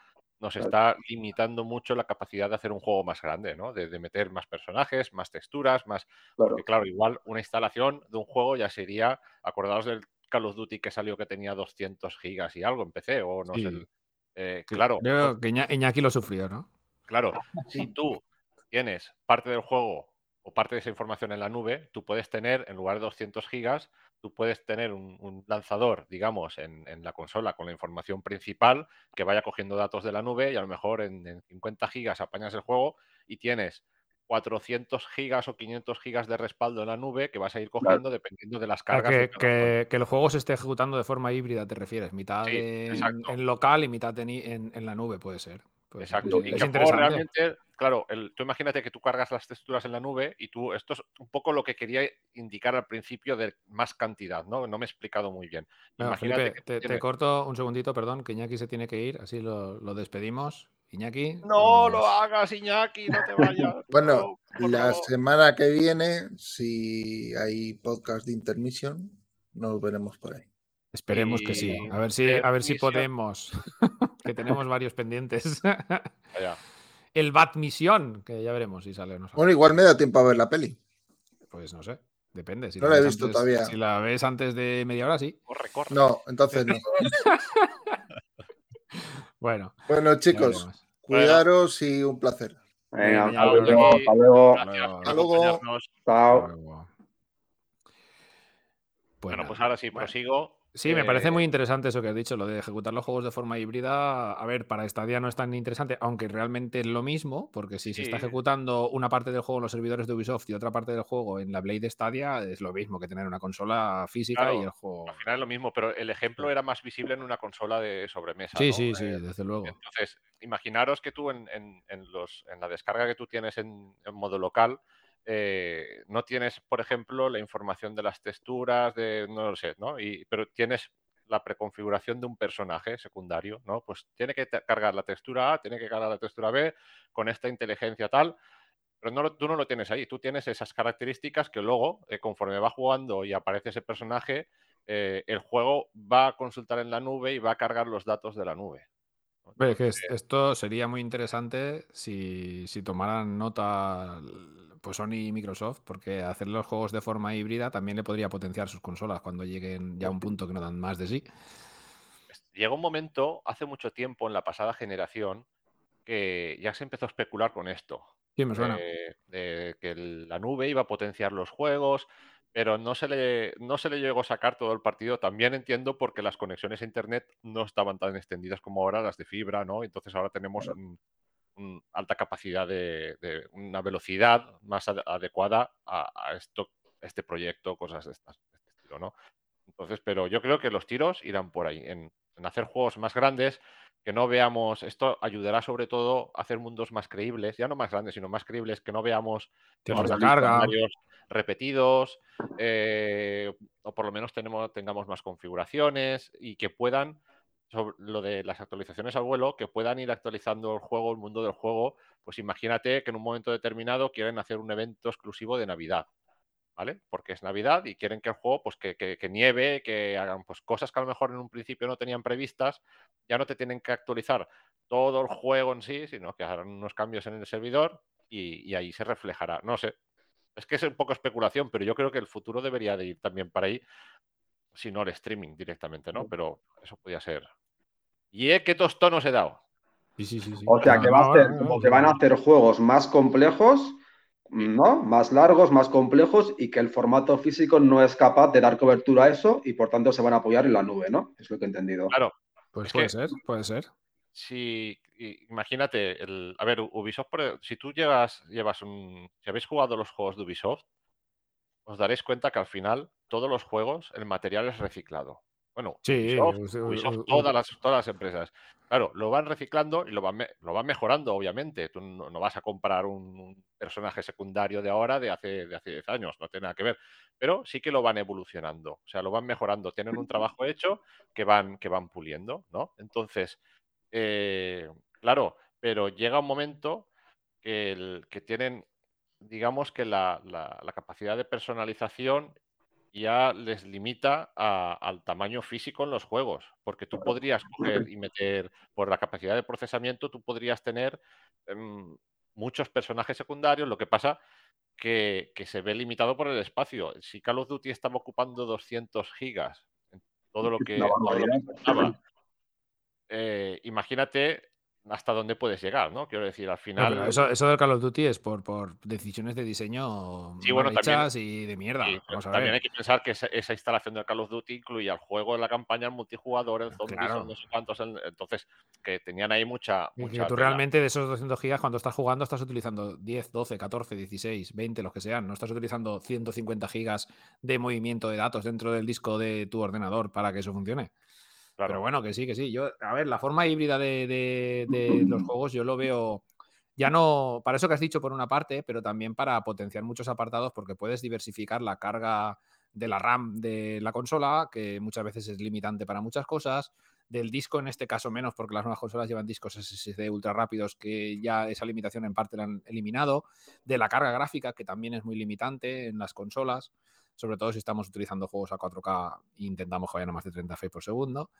nos está limitando mucho la capacidad de hacer un juego más grande, ¿no? De, de meter más personajes, más texturas, más... Claro. Porque claro, igual una instalación de un juego ya sería, acordaos del Call of Duty que salió que tenía 200 gigas y algo en PC, o no sé. Sí. el- eh, Que- claro, Creo que Iñaki lo sufrió, ¿no? Claro, si tú tienes parte del juego o parte de esa información en la nube, tú puedes tener, en lugar de 200 gigas, tú puedes tener un, un lanzador, digamos, en, en la consola con la información principal que vaya cogiendo datos de la nube y a lo mejor en, en 50 gigas apañas el juego y tienes 400 gigas o 500 gigas de respaldo en la nube que vas a ir cogiendo dependiendo de las cargas. que, el juego se esté ejecutando de forma híbrida, te refieres. Mitad Sí, en, local y mitad en, i- en- en la nube, puede ser. Exacto. Y es que interesante. realmente, claro, el- tú imagínate que tú cargas las texturas en la nube y tú, esto es un poco lo que quería indicar al principio de más cantidad, ¿no? No me he explicado muy bien. Imagínate Felipe, que tú te, corto un segundito, perdón, que Iñaki se tiene que ir, así lo, lo despedimos. Iñaki. No pues, lo hagas, Iñaki, no te vayas. Bueno, no, la favor. semana que viene, si hay podcast de intermission, nos veremos por ahí. Esperemos que sí. A ver si, a ver si podemos. que tenemos varios pendientes. El Bat Misión, que ya veremos si sale o no sale. Bueno, igual me da tiempo a ver la peli. Pues no sé, depende. Si No la he visto antes- todavía. Si la ves antes de media hora, sí. Corre, corre. No, entonces no. Bueno, Bueno, chicos, cuidaros y un placer. Venga, Venga, hasta luego, hasta luego. Hasta luego. Hasta luego. Bueno, pues ahora sí, Bueno. prosigo. Sí, me parece Eh, muy interesante eso que has dicho, lo de ejecutar los juegos de forma híbrida. A ver, para Stadia no es tan interesante, aunque realmente es lo mismo, porque si se está ejecutando una parte del juego en los servidores de Ubisoft y otra parte del juego en la Blade Stadia, es lo mismo que tener una consola física Claro, y el juego. Al final es lo mismo, pero el ejemplo era más visible en una consola de sobremesa. Sí, ¿no? sí, sí, Eh, desde luego. Entonces, imaginaros que tú en, en- en los, en la descarga que tú tienes en, en modo local, eh, no tienes, por ejemplo, la información de las texturas, de no lo sé, ¿no? Y, pero tienes la preconfiguración de un personaje secundario, ¿no? Pues tiene que cargar la textura A, tiene que cargar la textura B con esta inteligencia tal, pero no lo- tú no lo tienes ahí, tú tienes esas características que luego, eh, conforme va jugando y aparece ese personaje, eh, el juego va a consultar en la nube y va a cargar los datos de la nube. Entonces, es- esto sería muy interesante si, si tomaran nota pues Sony y Microsoft, porque hacer los juegos de forma híbrida también le podría potenciar sus consolas cuando lleguen ya a un punto que no dan más de sí. llegó un momento, hace mucho tiempo, en la pasada generación, que ya se empezó a especular con esto. Sí, me suena. de, de que el- la nube iba a potenciar los juegos, pero no se, le, no se le llegó a sacar todo el partido. También entiendo porque las conexiones a Internet no estaban tan extendidas como ahora las de fibra, ¿no? Entonces ahora tenemos alta capacidad de, de una velocidad más ade- adecuada a, a esto, este proyecto, cosas de, estas, de este estilo, ¿no? Entonces, pero yo creo que los tiros irán por ahí, en, en hacer juegos más grandes, que no veamos, esto ayudará sobre todo a hacer mundos más creíbles, ya no más grandes, sino más creíbles, que no veamos carga. secundarios repetidos, eh, o por lo menos tenemos, tengamos más configuraciones y que puedan, sobre lo de las actualizaciones al vuelo, que puedan ir actualizando el juego, el mundo del juego, pues imagínate que en un momento determinado quieren hacer un evento exclusivo de Navidad. ¿vale? Porque es Navidad y quieren que el juego, pues que, que- que nieve, que hagan pues, cosas que a lo mejor en un principio no tenían previstas, ya no te tienen que actualizar todo el juego en sí, sino que harán unos cambios en el servidor y, y ahí se reflejará. No sé, es que es un poco especulación, pero yo creo que el futuro debería de ir también para ahí, si no el streaming directamente, ¿no? Pero eso podría ser. ¿Y eh, qué tostonos he dado? Sí, sí, sí. sí. O sea, No, que, va a no, ser no, como no, que van a hacer juegos más complejos, ¿no? Más largos, más complejos y que el formato físico no es capaz de dar cobertura a eso y por tanto se van a apoyar en la nube, ¿no? Es lo que he entendido. Claro, Pues Es puede que- ser, puede ser. si imagínate, el, a ver, Ubisoft, si tú llevas, llevas un, si habéis jugado los juegos de Ubisoft, os daréis cuenta que al final todos los juegos, el material es reciclado. Bueno, Sí, Ubisoft, Ubisoft, todas las, todas las empresas. Claro, lo van reciclando y lo van, me- lo van mejorando, obviamente. Tú no, no vas a comprar un, un personaje secundario de ahora de hace, de hace 10 años, no tiene nada que ver. Pero sí que lo van evolucionando, o sea, lo van mejorando. Tienen un trabajo hecho que van, que van puliendo, ¿no? Entonces, eh, claro, pero llega un momento que, el- que tienen, digamos que la, la- la capacidad de personalización ya les limita a- al tamaño físico en los juegos, porque tú podrías coger y meter, por la capacidad de procesamiento, tú podrías tener em, muchos personajes secundarios, lo que pasa que, que se ve limitado por el espacio. Si Call of Duty estaba ocupando 200 gigas, en todo lo que, eh, imagínate hasta dónde puedes llegar, ¿no? Quiero decir, al No, final... pero eso, eso del Call of Duty es por, por decisiones de diseño Sí, bueno, también- y de mierda. Sí, Vamos a también ver. hay que pensar que esa, esa instalación del Call of Duty incluía el juego, la campaña, el multijugador, el zombies, Claro. el no sé cuántos, entonces que tenían ahí mucha, que mucha tú realmente de esos 200 gigas, cuando estás jugando, estás utilizando 10, 12, 14, 16, 20, los que sean. No estás utilizando 150 gigas de movimiento de datos dentro del disco de tu ordenador para que eso funcione. Pero bueno, que sí, que sí. Yo, a ver, la forma híbrida de los juegos yo lo veo ya no, para eso que has dicho por una parte, pero también para potenciar muchos apartados porque puedes diversificar la carga de la RAM de la consola, que muchas veces es limitante para muchas cosas, del disco en este caso menos porque las nuevas consolas llevan discos SSD ultra rápidos que ya esa limitación en parte la han eliminado, de la carga gráfica que también es muy limitante en las consolas, sobre todo si estamos utilizando juegos a 4K e intentamos que vayan a más de 30 frames por segundo.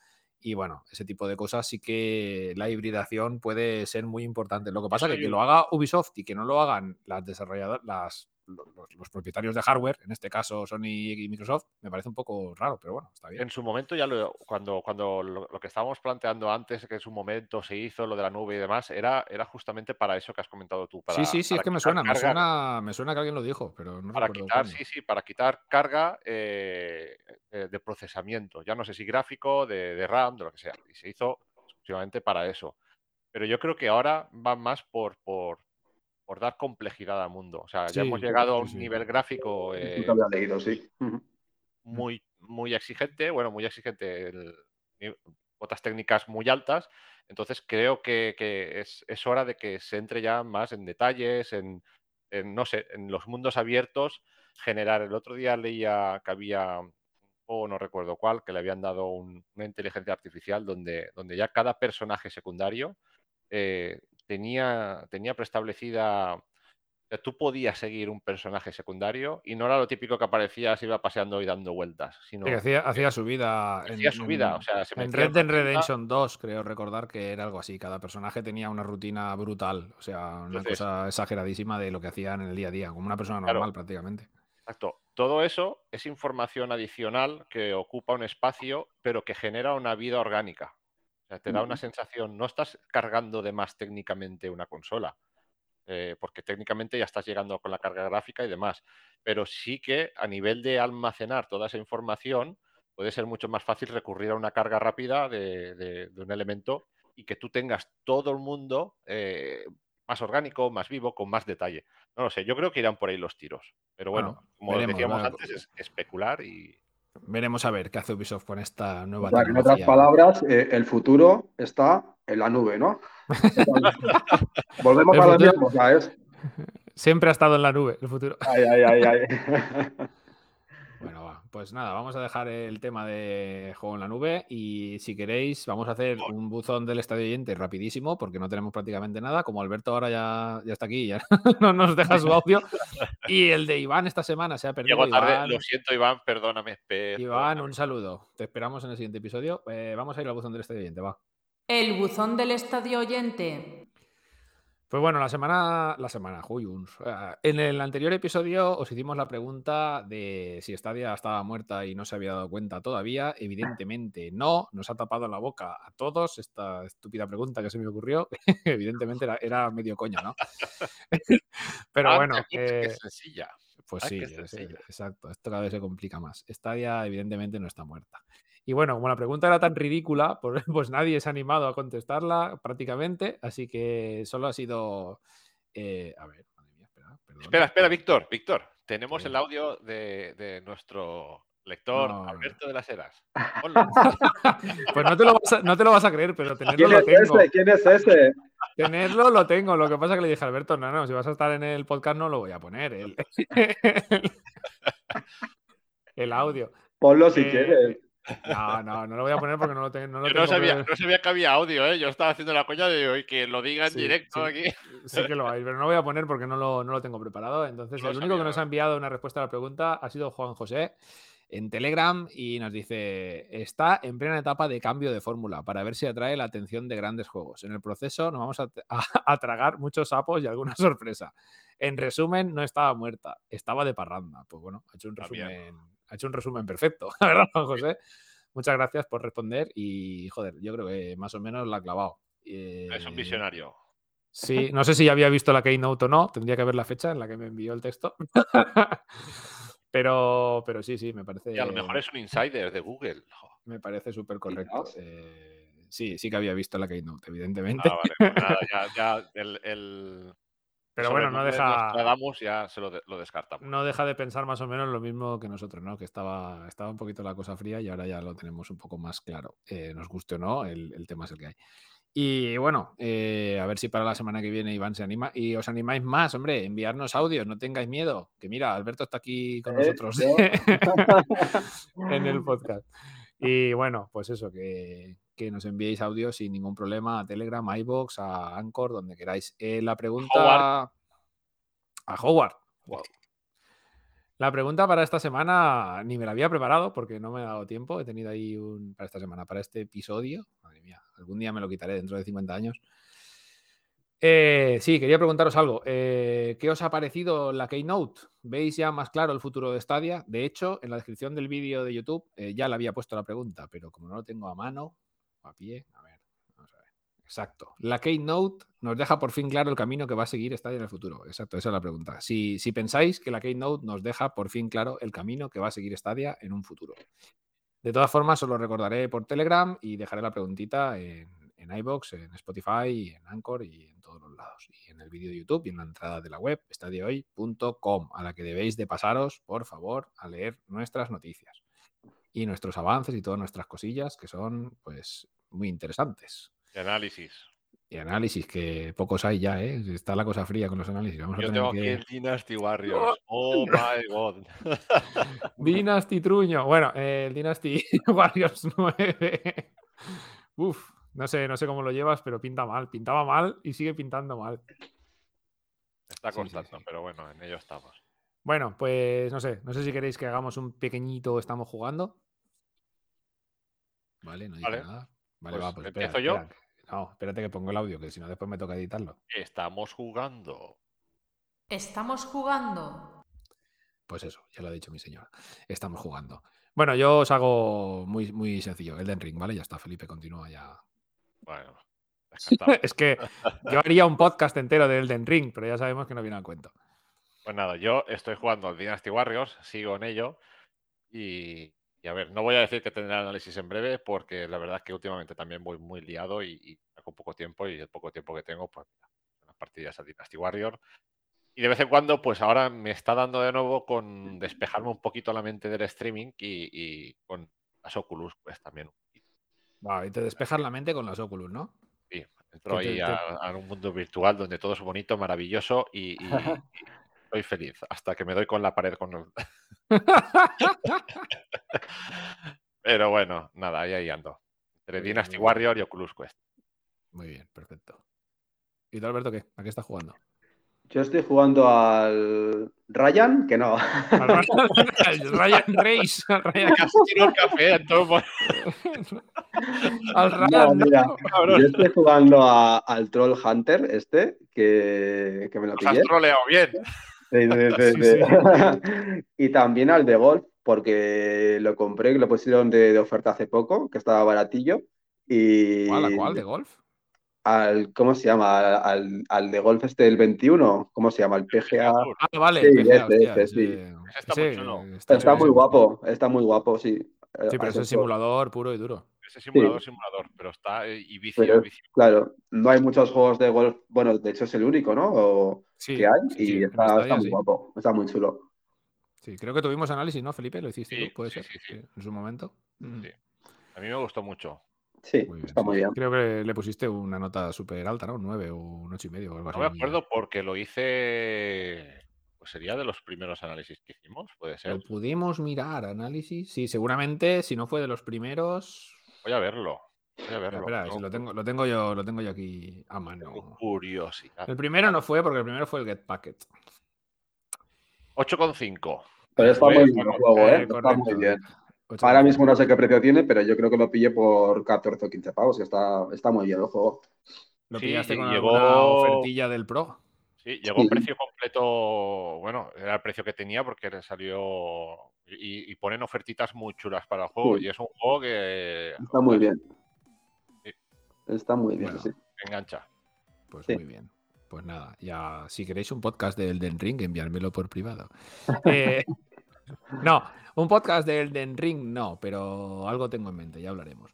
Y bueno, ese tipo de cosas sí que la hibridación puede ser muy importante. Lo que pasa es que que lo haga Ubisoft y que no lo hagan las desarrolladoras, las, los, los propietarios de hardware, en este caso Sony y Microsoft, me parece un poco raro, pero bueno, está bien. En su momento ya lo, cuando, cuando lo, lo que estábamos planteando antes, que en su momento se hizo lo de la nube y demás, era, era justamente para eso que has comentado tú. Para, sí, sí, sí, es que me suena, me suena, me suena que alguien lo dijo, pero no Para quitar, cuándo. sí, sí, para quitar carga eh, eh, de procesamiento, ya no sé si gráfico, de, de RAM, de lo que sea. Y se hizo exclusivamente para eso. Pero yo creo que ahora va más por, por, por dar complejidad al mundo. O sea, ya hemos llegado a un sí. nivel gráfico eh, leído, sí. Muy, muy exigente, bueno, muy exigente, el- cotas técnicas muy altas. Entonces creo que, que es, es hora de que se entre ya más en detalles, en, en, no sé, en los mundos abiertos, generar. El otro día leía que había juego, no recuerdo cuál, que le habían dado un- una inteligencia artificial donde, donde ya cada personaje secundario eh, tenía, tenía preestablecida tú podías seguir un personaje secundario y no era lo típico que aparecía, se iba paseando y dando vueltas, sino Sí, hacía, hacía su vida. hacía su vida. O sea, se en Red Dead Redemption 2, creo recordar que era algo así. Cada personaje tenía una rutina brutal. O sea, una Entonces- cosa exageradísima de lo que hacían en el día a día, como una persona Claro. normal prácticamente. Exacto. Todo eso es información adicional que ocupa un espacio, pero que genera una vida orgánica. Sea, te da una sensación, no estás cargando de más técnicamente una consola, eh, porque técnicamente ya estás llegando con la carga gráfica y demás, pero sí que a nivel de almacenar toda esa información puede ser mucho más fácil recurrir a una carga rápida de, de- de un elemento y que tú tengas todo el mundo eh, más orgánico, más vivo, con más detalle. No lo sé, yo creo que irán por ahí los tiros, pero bueno, Bueno, como veremos, decíamos antes, es especular y Veremos a ver qué hace Ubisoft con esta nueva O sea, en otras palabras, eh, el futuro está en la nube, ¿no? Volvemos El a lo mismo, ¿sabes? Siempre ha estado en la nube el futuro. Ay, ay, ay, ay. Pues nada, vamos a dejar el tema de juego en la nube y si queréis vamos a hacer un buzón del estadio oyente rapidísimo porque no tenemos prácticamente nada. Como Alberto ahora ya, ya está aquí, ya no nos deja su audio. Y el de Iván esta semana se ha perdido. Llego tarde, Iván, lo siento, Iván, perdóname. Iván, un saludo. Te esperamos en el siguiente episodio. Eh, vamos a ir al buzón del estadio oyente, va. El buzón del estadio oyente. Pues bueno, la semana, la semana, Juyuns. Eh, En el anterior episodio os hicimos la pregunta de si Stadia estaba muerta y no se había dado cuenta todavía. Evidentemente no, nos ha tapado la boca a todos esta estúpida pregunta que se me ocurrió. Evidentemente era, era medio coña, ¿no? Pero Ah, bueno, qué- qué eh, sencilla. pues sí, es- es- exacto. Esto cada vez se complica más. Stadia evidentemente no está muerta. Y bueno, como la pregunta era tan ridícula, pues, pues nadie se ha animado a contestarla prácticamente, así que solo ha sido... eh, a ver, madre mía, espera, perdón. Espera, espera, Víctor, Víctor. Tenemos ¿Qué? el audio de, de nuestro lector No. Alberto de las Heras. Ponlo. Pues no te, lo vas a, no te lo vas a creer, pero tenerlo ¿Quién lo es tengo. ese? ¿Quién es ese? Tenerlo lo tengo. Lo que pasa es que le dije a Alberto, no, no, si vas a estar en el podcast no lo voy a poner. El, el audio. Ponlo si Eh, quieres. No, no, no lo voy a poner porque no lo, te- no lo Yo tengo. no sabía, no sabía que había audio, ¿eh? Yo estaba haciendo la coña de que lo diga en Sí, directo sí. aquí. Sí que lo hay, pero no lo voy a poner porque no lo, no lo tengo preparado. Entonces, el único que nos ha enviado una respuesta a la pregunta ha sido Juan José en Telegram y nos dice, está en plena etapa de cambio de fórmula para ver si atrae la atención de grandes juegos. En el proceso nos vamos a, a- a tragar muchos sapos y alguna sorpresa. En resumen, no estaba muerta, estaba de parranda. Pues bueno, ha hecho un resumen, ha hecho un resumen perfecto, la verdad, Juan José. Muchas gracias por responder y, joder, yo creo que más o menos la ha clavado. Es un Eh, visionario. Sí, no sé si ya había visto la Keynote o no, tendría que ver la fecha en la que me envió el texto. pero, pero sí, sí, me parece. Y a lo mejor es un insider de Google. Me parece súper correcto. Eh, sí, sí que había visto la Keynote, evidentemente. Ah, vale, pues nada, ya, ya el, el pero bueno, no deja, ya se lo, de- lo descartamos. no deja de pensar más o menos lo mismo que nosotros, ¿no? Que estaba, estaba un poquito la cosa fría y ahora ya lo tenemos un poco más claro. Eh, nos guste o no, el, el tema es el que hay. Y bueno, eh, a ver si para la semana que viene Iván se anima. Y os animáis más, hombre, enviarnos audios, no tengáis miedo. Que mira, Alberto está aquí con Eh, nosotros en el podcast. Y bueno, pues eso, que, que nos enviéis audios sin ningún problema a Telegram, a iVoox, a Anchor, donde queráis. Eh, la pregunta Howard. a Howard. La pregunta para esta semana ni me la había preparado porque no me ha dado tiempo. He tenido ahí un para esta semana, para este episodio. Madre mía, algún día me lo quitaré dentro de 50 años. Eh, sí, quería preguntaros algo. Eh, ¿Qué os ha parecido la Keynote? ¿Veis ya más claro el futuro de Stadia? De hecho, en la descripción del vídeo de YouTube eh, ya le había puesto la pregunta, pero como no lo tengo a mano, a pie, a ver, vamos a ver. Exacto. La Keynote nos deja por fin claro el camino que va a seguir Stadia en el futuro. Exacto, esa es la pregunta. Si, si pensáis que la Keynote nos deja por fin claro el camino que va a seguir Stadia en un futuro. De todas formas, os lo recordaré por Telegram y dejaré la preguntita en, en iBox, en Spotify, en Anchor y en todos los lados. Y en el vídeo de YouTube y en la entrada de la web, estadiohoy.com, a la que debéis de pasaros, por favor, a leer nuestras noticias y nuestros avances y todas nuestras cosillas que son, pues, muy interesantes. De análisis. Y análisis, que pocos hay ya, ¿eh? Está la cosa fría con los análisis. Vamos a Yo tener tengo que... aquí el Dynasty Warriors. Oh my god. Dynasty Truño. Bueno, eh, el Dynasty Warriors 9. Uf, no sé, no sé cómo lo llevas, pero pinta mal. Pintaba mal y sigue pintando mal. Está Sí, sí, costando, sí. pero bueno, en ello estamos. Bueno, pues no sé, no sé si queréis que hagamos un pequeñito estamos jugando. Vale, no Vale. nada. Vale, Pues, va, pues espera, ¿empiezo yo? espera. No, espérate que pongo el audio, que si no después me toca editarlo. Estamos jugando. Estamos jugando. Pues eso, ya lo ha dicho mi señora. Estamos jugando. Bueno, yo os hago muy, muy sencillo. Elden Ring, ¿vale? Ya está, Felipe, continúa ya. Bueno, descartado. es que yo haría un podcast entero de Elden Ring, pero ya sabemos que no viene al cuento. Pues nada, yo estoy jugando al Dynasty Warriors, sigo en ello. Y, y a ver, no voy a decir que tendré análisis en breve, porque la verdad es que últimamente también voy muy liado y, y saco poco tiempo. Y el poco tiempo que tengo, pues mira, unas partidas al Dynasty Warrior. Y de vez en cuando, pues ahora me está dando de nuevo con despejarme un poquito la mente del streaming y, y con las Oculus, pues también. Vale, y te despejas la mente con las Oculus, ¿no? Sí, entro te- ahí te- a, a un mundo virtual donde todo es bonito, maravilloso y, y- Soy feliz hasta que me doy con la pared con el... Pero bueno, nada, ahí, ahí ando. Entre Dynasty. Warrior y Oculus Quest. Muy bien, perfecto. ¿Y tú, Alberto, qué? ¿A qué estás jugando? Yo estoy jugando al Ryan, que no. Al Ryan, Reis. Al Ryan, Casi tiro el café, entonces, al No, Ryan, mira, no. yo estoy jugando a- al Troll Hunter, este, que, que me lo nos has pillé. troleado bien. Sí, sí, sí, Sí, sí. y también al de golf, porque lo compré, que lo pusieron de, de oferta hace poco, que estaba baratillo. Y ¿Cuál? ¿A cuál? ¿De golf? al, ¿cómo se llama? Al, al- al de golf este del 21, ¿cómo se llama? El PGA. Ah, vale, Sí, PGA, hostia, está muy está Está muy chulo. guapo, está muy guapo, sí. Sí, pero es Eso el simulador puro y duro. Ese simulador, simulador, pero está eh, y vicio, Pero- vicio. Claro, no hay muchos juegos de golf, bueno, de hecho es el único, ¿no? O- Sí, que hay sí, y está, muy sí. guapo, está muy chulo. Sí, creo que tuvimos análisis, ¿no, Felipe? ¿Lo hiciste Sí, tú? ¿Puede sí, ser? sí, sí. En su momento. Mm, Sí. A mí me gustó mucho. Sí, Muy está muy bien. Creo que le pusiste una nota súper alta, ¿no? Un 9 o un 8 y medio algo No me acuerdo porque lo hice. Pues sería de los primeros análisis que hicimos, puede ser. Lo pudimos mirar, análisis. Sí, seguramente, si no fue de los primeros. Voy a verlo. Voy a verlo. espera, si lo tengo, lo tengo yo, lo tengo yo aquí a tengo mano. curiosidad. El primero no fue porque el primero fue el Get Packet. 8,5. Pero está Fue- muy bien el juego, ¿eh? Eh, Está muy bien. Ahora mismo no sé qué precio tiene, pero yo creo que lo pillé por 14 o 15 pavos, que está, está muy bien el juego. Lo Sí, pillaste lle- con llegó- alguna ofertilla del Pro. Sí, llegó Sí. precio completo. Bueno, era el precio que tenía porque le salió. Y, y ponen ofertitas muy chulas para el juego. Sí. Y es un juego que. Está muy bien. Sí. Está muy bien, Bueno. sí. Engancha. Pues Sí. muy bien. Pues nada, ya si queréis un podcast de Elden Ring, enviármelo por privado. Eh, no, un podcast de Elden Ring no, pero algo tengo en mente, ya hablaremos.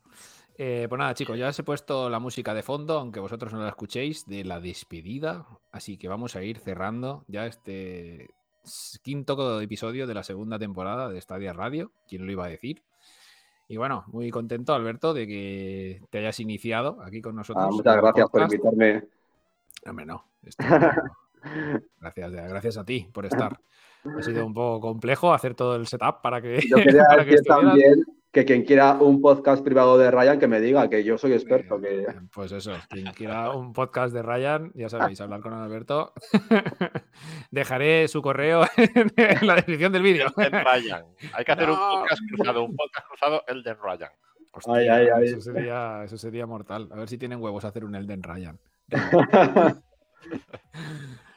Eh, pues nada, chicos, ya os he puesto la música de fondo, aunque vosotros no la escuchéis, de la despedida. Así que vamos a ir cerrando ya este quinto episodio de la segunda temporada de Stadia Radio. ¿Quién lo iba a decir? Y bueno, muy contento, Alberto, de que te hayas iniciado aquí con nosotros. Ah, en muchas gracias por invitarme. Hombre, no. esto- gracias, gracias a ti por estar. Ha sido un poco complejo hacer todo el setup para que, Yo quería para que decir estuvieras. también que quien quiera un podcast privado de Ryan, que me diga que yo soy experto. Que... Pues eso, quien quiera un podcast de Ryan, ya sabéis, hablar con Alberto. Dejaré su correo en la descripción del vídeo. Elden Ryan. Hay que hacer un podcast cruzado, un podcast cruzado Elden Ryan. Hostia, Ay, ay, ay. Eso, sería, eso sería mortal. A ver si tienen huevos a hacer un Elden Ryan.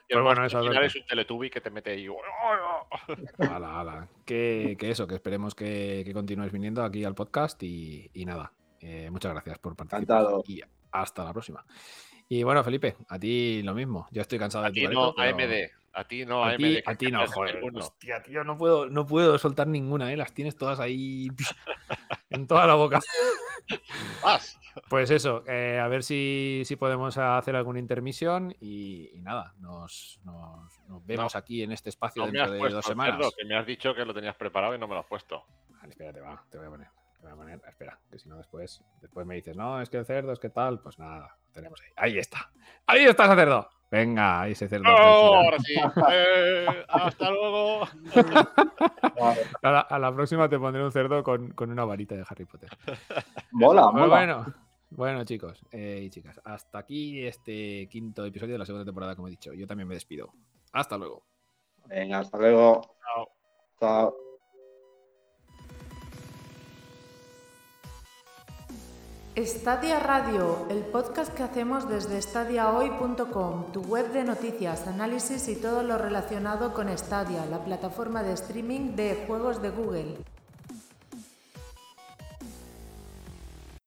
Pues el bueno, eso, es un Teletubby que te mete ahí. Ala, ala. Que, que eso, que esperemos que, que continúes viniendo aquí al podcast y, y nada. eh, muchas gracias por participar. Encantado. Y hasta la próxima. Y bueno, Felipe, a ti lo mismo. Ya estoy cansado A de ti no, pero- AMD. A ti no, A AMD. ti, que a ti no, joder. Hostia, tío, no puedo, no puedo soltar ninguna, ¿eh? Las tienes todas ahí en toda la boca. Pues eso, eh, a ver si, si podemos hacer alguna intermisión y, y nada, nos, nos- nos vemos aquí en este espacio No dentro de puesto dos semanas. cerdo, que me has dicho que lo tenías preparado y no me lo has puesto. Vale, espérate, va, te voy a poner. Te voy a poner, espera, que si no después, después me dices, no, es que el cerdo, es que tal, pues nada, lo tenemos ahí. Ahí está. Ahí está ese cerdo. Venga, ahí ese cerdo. ¡No! tranquilo. Ahora sí. Eh, hasta luego. A la, a la próxima te pondré un cerdo con, con una varita de Harry Potter. mola, Pero mola. bueno, bueno, chicos eh, y chicas, hasta aquí este quinto episodio de la segunda temporada, como he dicho. Yo también me despido. Hasta luego. Venga, hasta luego. Chao. Chao. Stadia Radio, el podcast que hacemos desde stadiahoy.com, tu web de noticias, análisis y todo lo relacionado con Stadia, la plataforma de streaming de juegos de Google.